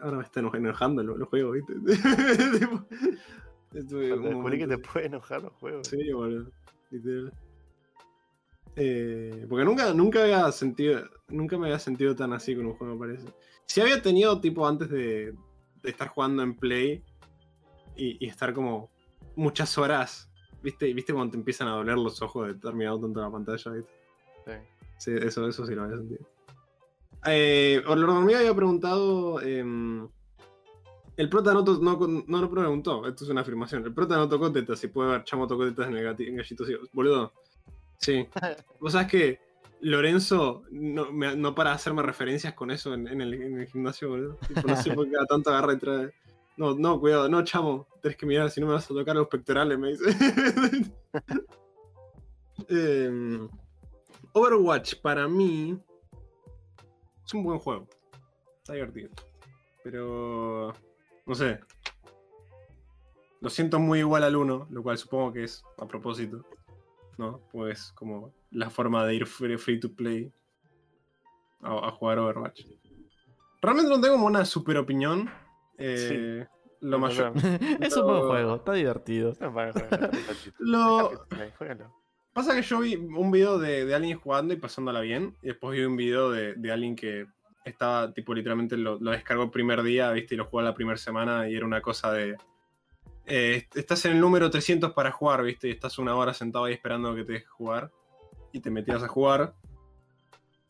[SPEAKER 2] ahora me está eno- enojando los, los juegos, ¿viste?
[SPEAKER 1] Descubrí que te puede enojar los juegos.
[SPEAKER 2] Sí, boludo. Literal. Eh, porque nunca, nunca había sentido. Nunca me había sentido tan así con un juego, me parece. Si había tenido, tipo, antes de, de estar jugando en Play y, y estar como muchas horas. ¿Viste? ¿Viste cuando te empiezan a doler los ojos de estar mirando tanto la pantalla? ¿viste?
[SPEAKER 1] Sí.
[SPEAKER 2] Sí, eso, eso sí lo había sentido. Eh, Hormiga había preguntado. em, el prota no, no, no lo preguntó, esto es una afirmación. El prota no tocó tetas, si puede ver chamo tocó tetas en el gati- en gallito ciego. Boludo. Sí. Vos sabés que Lorenzo no, me- no para de hacerme referencias con eso en, en el, en el gimnasio, boludo. Tipo, no sé por qué cada tanto agarra y trae. No, no, cuidado, no, chamo. Tenés que mirar si no me vas a tocar los pectorales, me dice. Em, Overwatch para mí es un buen juego. Está divertido. Pero no sé. Lo siento muy igual al 1, lo cual supongo que es a propósito. ¿No? Pues como la forma de ir free, to play a, a jugar Overwatch. Realmente no tengo como una super opinión. Eh, Lo
[SPEAKER 1] No,
[SPEAKER 2] mayor.
[SPEAKER 1] no,
[SPEAKER 3] es un buen juego, está divertido.
[SPEAKER 1] no, para jugar, ratito.
[SPEAKER 2] Lo,
[SPEAKER 1] Juégalo, juégalo.
[SPEAKER 2] Pasa que yo vi un video de, de alguien jugando y pasándola bien, y después vi un video de, de alguien que estaba, tipo, literalmente lo, lo descargó el primer día, viste, y lo jugó la primera semana, y era una cosa de. eh, estás en el número 300 para jugar, viste, y estás una hora sentado ahí esperando que te dejes jugar, y te metías a jugar,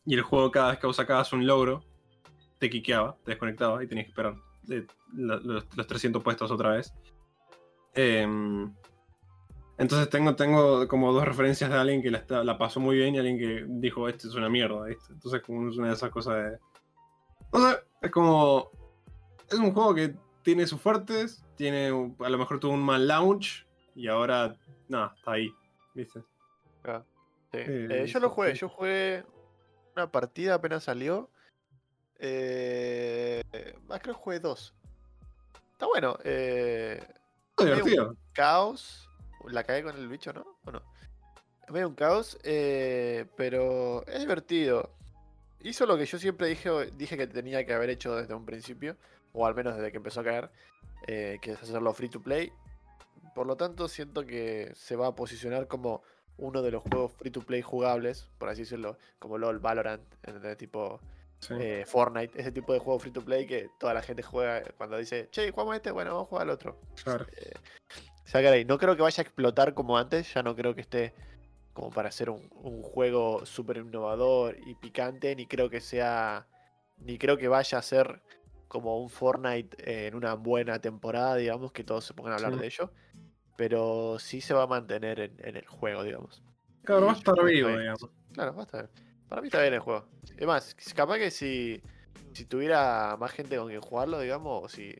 [SPEAKER 2] y el juego, cada vez que vos sacabas un logro, te quiqueaba, te desconectaba, y tenías que esperar la- los, los 300 puestos otra vez. Em, entonces tengo, tengo como dos referencias de alguien que la, está- la pasó muy bien y alguien que dijo, esto es una mierda, ¿viste? Entonces como es una de esas cosas de... No sé, es como... Es un juego que tiene sus fuertes, tiene, a lo mejor tuvo un mal launch y ahora, nada, está ahí, ¿viste?
[SPEAKER 1] Ah, sí.
[SPEAKER 2] Eh,
[SPEAKER 1] Eh, yo lo jugué,
[SPEAKER 2] sí.
[SPEAKER 1] yo jugué una partida apenas salió. Eh, ah, creo que jugué dos. Está bueno. Eh,
[SPEAKER 2] divertido.
[SPEAKER 1] un caos. La cagué con el bicho, ¿no? ¿O no? Es medio un caos, eh, pero es divertido. Hizo lo que yo siempre dije, dije que tenía que haber hecho desde un principio, o al menos desde que empezó a caer, eh, que es hacerlo free to play. Por lo tanto, siento que se va a posicionar como uno de los juegos free to play jugables, por así decirlo, como LOL, Valorant, de tipo
[SPEAKER 2] Sí.
[SPEAKER 1] eh, Fortnite, ese tipo de juego free to play que toda la gente juega cuando dice, che, jugamos este, bueno, vamos a jugar al otro.
[SPEAKER 2] claro.
[SPEAKER 1] Sacar ahí. No creo que vaya a explotar como antes, ya no creo que esté como para hacer un, un juego súper innovador y picante, ni creo que sea, ni creo que vaya a ser como un Fortnite eh, en una buena temporada, digamos, que todos se pongan a hablar
[SPEAKER 2] Sí.
[SPEAKER 1] de ello, pero sí se va a mantener en, en el juego, digamos.
[SPEAKER 2] Claro, va a estar vivo, digamos.
[SPEAKER 1] Claro, va a estar. Para mí está bien el juego. Es más, capaz que si, si tuviera más gente con quien jugarlo, digamos, o si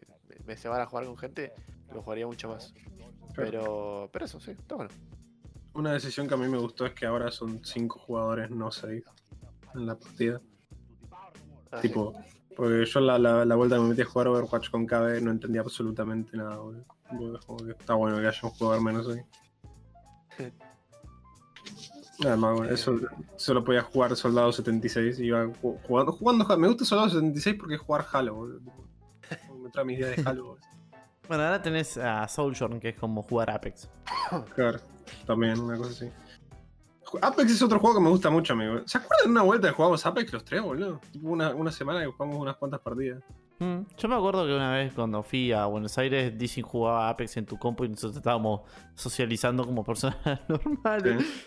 [SPEAKER 1] me van a jugar con gente, lo jugaría mucho más. Pero, pero eso, sí, está bueno.
[SPEAKER 2] Una decisión que a mí me gustó es que ahora son 5 jugadores, no 6 en la partida.
[SPEAKER 1] Ah,
[SPEAKER 2] Tipo, porque yo la, la, la vuelta que me metí a jugar Overwatch con KB no entendía absolutamente nada, boludo. Está bueno que haya un jugador menos ahí. Además, bueno, eso solo podía jugar Soldado 76 y iba ju- jugando, jugando. Me gusta Soldado 76 porque es jugar Halo, boludo. Me trae mis ideas de Halo, boludo.
[SPEAKER 3] Bueno, ahora tenés a Soulshorn, que es como jugar Apex.
[SPEAKER 2] Claro, también, una cosa así. Apex es otro juego que me gusta mucho, amigo. ¿Se acuerdan de una vuelta que jugamos Apex los tres, boludo? Tipo una, una semana que jugamos unas cuantas partidas.
[SPEAKER 3] Mm, Yo me acuerdo que una vez cuando fui a Buenos Aires, Dizzy jugaba Apex en tu compu y nosotros estábamos socializando como personas normales.
[SPEAKER 2] Sí.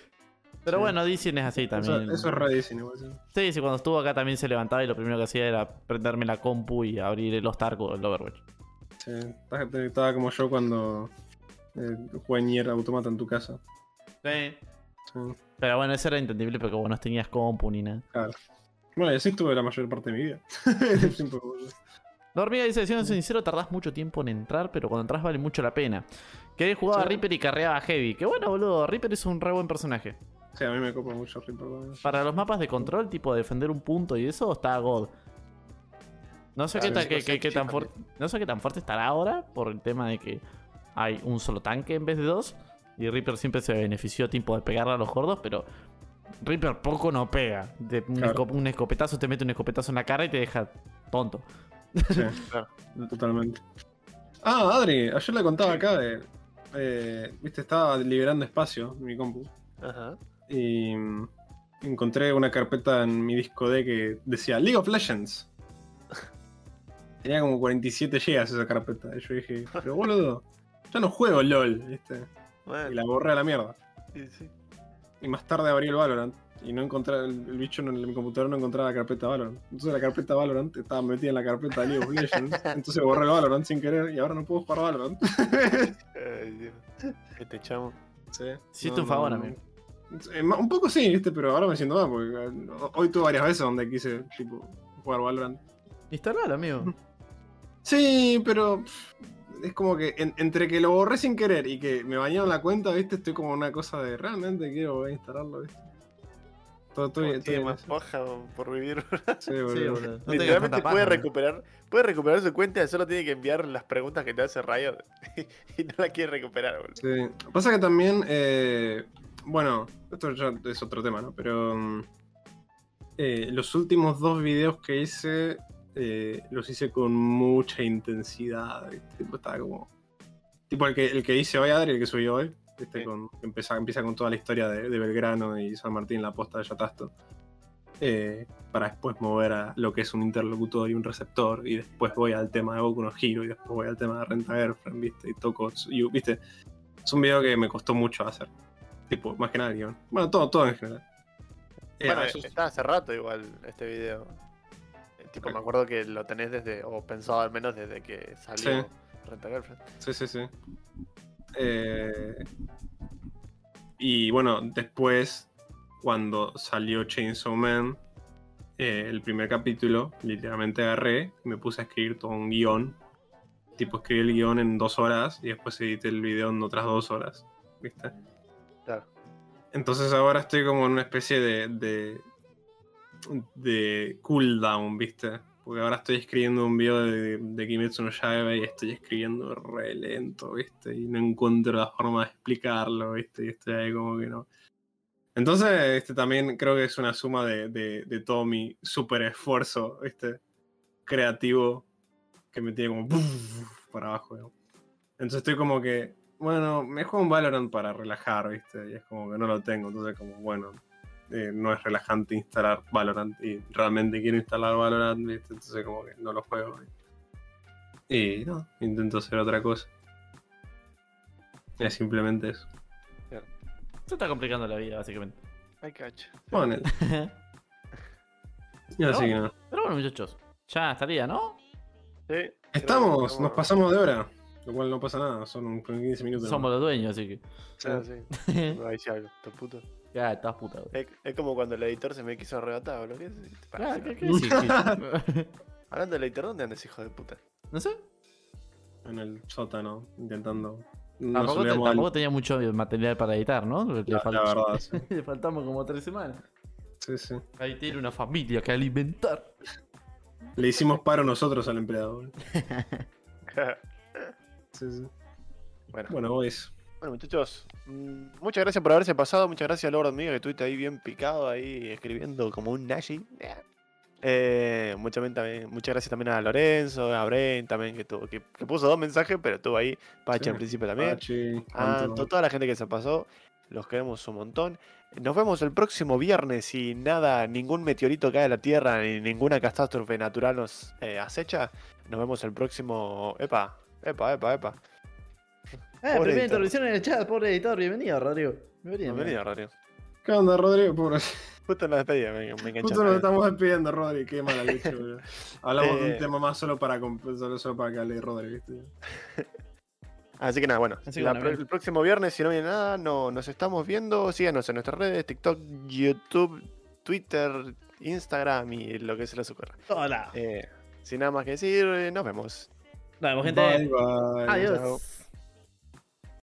[SPEAKER 3] Pero
[SPEAKER 2] Sí.
[SPEAKER 3] bueno, Dizzy es así también.
[SPEAKER 2] eso es re Disney, igual, sí.
[SPEAKER 3] Sí, cuando estuvo acá también se levantaba y lo primero que hacía era prenderme la compu y abrir el Lost Ark o el Overwatch.
[SPEAKER 2] Sí, estaba- como yo cuando eh, jugué Nier Automata en tu casa.
[SPEAKER 3] Sí.
[SPEAKER 2] Sí,
[SPEAKER 3] Pero bueno, eso era entendible porque vos no tenías compu ni nada.
[SPEAKER 2] claro. Bueno, y así estuve la mayor parte de mi vida.
[SPEAKER 3] Hormiga dice, siendo sincero, tardás mucho tiempo en entrar, pero cuando entras vale mucho la pena. Que jugaba a. Reaper y carreaba a Heavy. Que bueno, boludo, Reaper es un re buen personaje.
[SPEAKER 2] Sí, a mí me copa mucho Reaper.
[SPEAKER 3] Para los mapas de control, tipo defender un punto y eso, está God. No sé, qué, tan, qué- qué- qué fuerte, no sé qué tan fuerte estará ahora por el tema de que hay un solo tanque en vez de dos. Y Reaper siempre se benefició tipo de pegarle a los gordos, pero Reaper poco no pega. De un,
[SPEAKER 2] Claro.
[SPEAKER 3] esco- un escopetazo te mete un escopetazo en la cara y te deja tonto.
[SPEAKER 2] Sí,
[SPEAKER 1] Claro.
[SPEAKER 2] totalmente. Ah, Adri, ayer le contaba acá de. eh, Viste, estaba liberando espacio en mi compu.
[SPEAKER 1] Ajá.
[SPEAKER 2] Y mm, encontré una carpeta en mi disco D que decía League of Legends. Tenía como 47 GB esa carpeta. Y yo dije, pero boludo, ya no juego LOL, ¿viste? Y la borré a la mierda.
[SPEAKER 1] sí, sí.
[SPEAKER 2] Y más tarde abrí el Valorant. Y no encontré, el, el bicho en, el- en mi computador no encontraba la carpeta Valorant. Entonces la carpeta Valorant estaba metida en la carpeta de League of Legends. Entonces borré el Valorant sin querer y ahora no puedo jugar Valorant.
[SPEAKER 1] Ay, Dios. ¿Qué te echamos?
[SPEAKER 2] Sí.
[SPEAKER 3] Hiciste un favor,
[SPEAKER 2] no.
[SPEAKER 3] amigo.
[SPEAKER 2] Eh, Un poco sí, ¿viste? Pero ahora me siento mal porque eh, hoy tuve varias veces donde quise, tipo, jugar Valorant.
[SPEAKER 3] Instalalo, amigo.
[SPEAKER 2] Sí, pero es como que en- entre que lo borré sin querer y que me bañaron la cuenta, ¿viste? Estoy como una cosa de realmente quiero volver a instalarlo, ¿viste? Todo,
[SPEAKER 1] tiene
[SPEAKER 2] en
[SPEAKER 1] más por vivir.
[SPEAKER 2] Sí,
[SPEAKER 3] Sí,
[SPEAKER 2] boludo.
[SPEAKER 3] No tengas
[SPEAKER 1] Literalmente puede recuperar, puede recuperar su cuenta, solo tiene que enviar las preguntas que te hace Riot y no la quiere recuperar, boludo.
[SPEAKER 2] Sí. Pasa que también, eh, bueno, esto ya es otro tema, ¿no? Pero mm, eh, los últimos dos videos que hice, eh, los hice con mucha intensidad. Tipo, estaba como... Tipo el que, el que hice hoy, Adri, el que subí hoy.
[SPEAKER 1] Sí.
[SPEAKER 2] Con, empieza, empieza con toda la historia de, de Belgrano y San Martín, la posta de Yatasto. eh, para después mover a lo que es un interlocutor y un receptor, y después voy al tema de Boku no Hero, y después voy al tema de Renta Girlfriend, ¿viste? Y toco, y, ¿viste? Es un video que me costó mucho hacer. Tipo, más que nada el guion. Bueno, todo, todo en general. Eh,
[SPEAKER 1] Bueno,
[SPEAKER 2] eso es-
[SPEAKER 1] está hace rato igual este video. Eh, Tipo, me acuerdo que lo tenés desde, o pensado al menos desde que salió
[SPEAKER 2] Sí.
[SPEAKER 1] Renta Girlfriend.
[SPEAKER 2] Sí, sí, sí. Eh, y bueno, después, cuando salió Chainsaw Man, eh, el primer capítulo, literalmente agarré y me puse a escribir todo un guion. Tipo, escribí el guion en dos horas y después edité el video en otras dos horas. ¿Viste? Entonces ahora estoy como en una especie de. de. de cooldown, ¿viste? Porque ahora estoy escribiendo un video de, de Kimetsu no Yaiba y estoy escribiendo re lento, ¿viste? Y no encuentro la forma de explicarlo, ¿viste? Y estoy ahí como que no. Entonces, este también creo que es una suma de, de, de todo mi super esfuerzo, ¿viste? Creativo que me tiene como para abajo, ¿no? Entonces estoy como que, bueno, me juego un Valorant para relajar, ¿viste? Y es como que no lo tengo, entonces como, bueno, eh, no es relajante instalar Valorant y realmente quiero instalar Valorant, ¿viste? Entonces como que no lo juego. Y no, intento hacer otra cosa. Es simplemente eso.
[SPEAKER 3] Se está complicando la vida, básicamente.
[SPEAKER 1] Ay, cacho.
[SPEAKER 2] Bueno,
[SPEAKER 3] Pero
[SPEAKER 2] así que no.
[SPEAKER 3] Pero bueno, muchachos. Ya estaría, ¿no?
[SPEAKER 1] Sí,
[SPEAKER 2] Estamos, nos pasamos de hora, lo cual no pasa nada, son un 15 minutos.
[SPEAKER 3] Somos los dueños, así que.
[SPEAKER 1] Claro, sí. No, ahí sí algo, tu puto.
[SPEAKER 3] ya, estás puta. boludo.
[SPEAKER 1] Es, es como cuando el editor se me quiso arrebatar, boludo. ¿Qué?
[SPEAKER 3] Ah, ¿qué, qué decís? ¿Qué-
[SPEAKER 1] Hablando del editor, ¿dónde andas, hijo de puta?
[SPEAKER 3] no sé.
[SPEAKER 2] En el sótano, intentando.
[SPEAKER 3] Tampoco, te-
[SPEAKER 2] al-
[SPEAKER 3] tenía mucho material para editar, ¿no? Le,
[SPEAKER 2] la, verdad, sí.
[SPEAKER 3] le faltamos como tres semanas.
[SPEAKER 2] sí, sí.
[SPEAKER 3] Ahí tiene una familia que alimentar.
[SPEAKER 2] Le hicimos paro nosotros al empleado. Boludo. Sí, sí.
[SPEAKER 1] bueno,
[SPEAKER 2] Bueno.
[SPEAKER 1] Bueno, muchachos, mm, muchas gracias por haberse pasado. Muchas gracias, Lord Amiga, que estuviste ahí bien picado, ahí escribiendo como un Nashi. Eh, mucha- también- muchas gracias también a Lorenzo, a Bren también, que, tuvo, que, que puso dos mensajes, pero estuvo ahí. Pacha
[SPEAKER 2] Sí.
[SPEAKER 1] al principio también.
[SPEAKER 2] Pachi,
[SPEAKER 1] A to- toda la gente que se pasó, los queremos un montón. Nos vemos el próximo viernes y nada, ningún meteorito cae a la Tierra ni ninguna catástrofe natural nos eh, acecha. Nos vemos el próximo. Epa, epa, epa, epa.
[SPEAKER 3] Eh,
[SPEAKER 1] Pobre
[SPEAKER 3] primera
[SPEAKER 1] editor.
[SPEAKER 3] introducción en el chat, pobre editor. Bienvenido, Rodrigo. Bienvenido.
[SPEAKER 1] Bienvenido, Radio.
[SPEAKER 2] ¿Qué onda, Rodrigo? Pobre.
[SPEAKER 1] Justo en la despedida, me, me enganchaste.
[SPEAKER 2] Justo nos estamos despidiendo, Rodri. Qué mala leche, boludo. Hablamos de
[SPEAKER 1] Eh.
[SPEAKER 2] un tema más solo para, solo, solo para que hable Rodri, ¿viste?
[SPEAKER 1] Así que nada, bueno.
[SPEAKER 3] Así que
[SPEAKER 1] la
[SPEAKER 3] bueno,
[SPEAKER 1] pro-
[SPEAKER 3] bien.
[SPEAKER 1] el próximo viernes, si no viene nada, no, nos estamos viendo. Síganos en nuestras redes: TikTok, YouTube, Twitter, Instagram y lo que se les ocurra.
[SPEAKER 3] Hola.
[SPEAKER 1] Eh, sin nada más que decir, eh, nos vemos.
[SPEAKER 3] Nos vemos, gente.
[SPEAKER 2] Bye, bye.
[SPEAKER 3] Adiós.
[SPEAKER 1] Chao.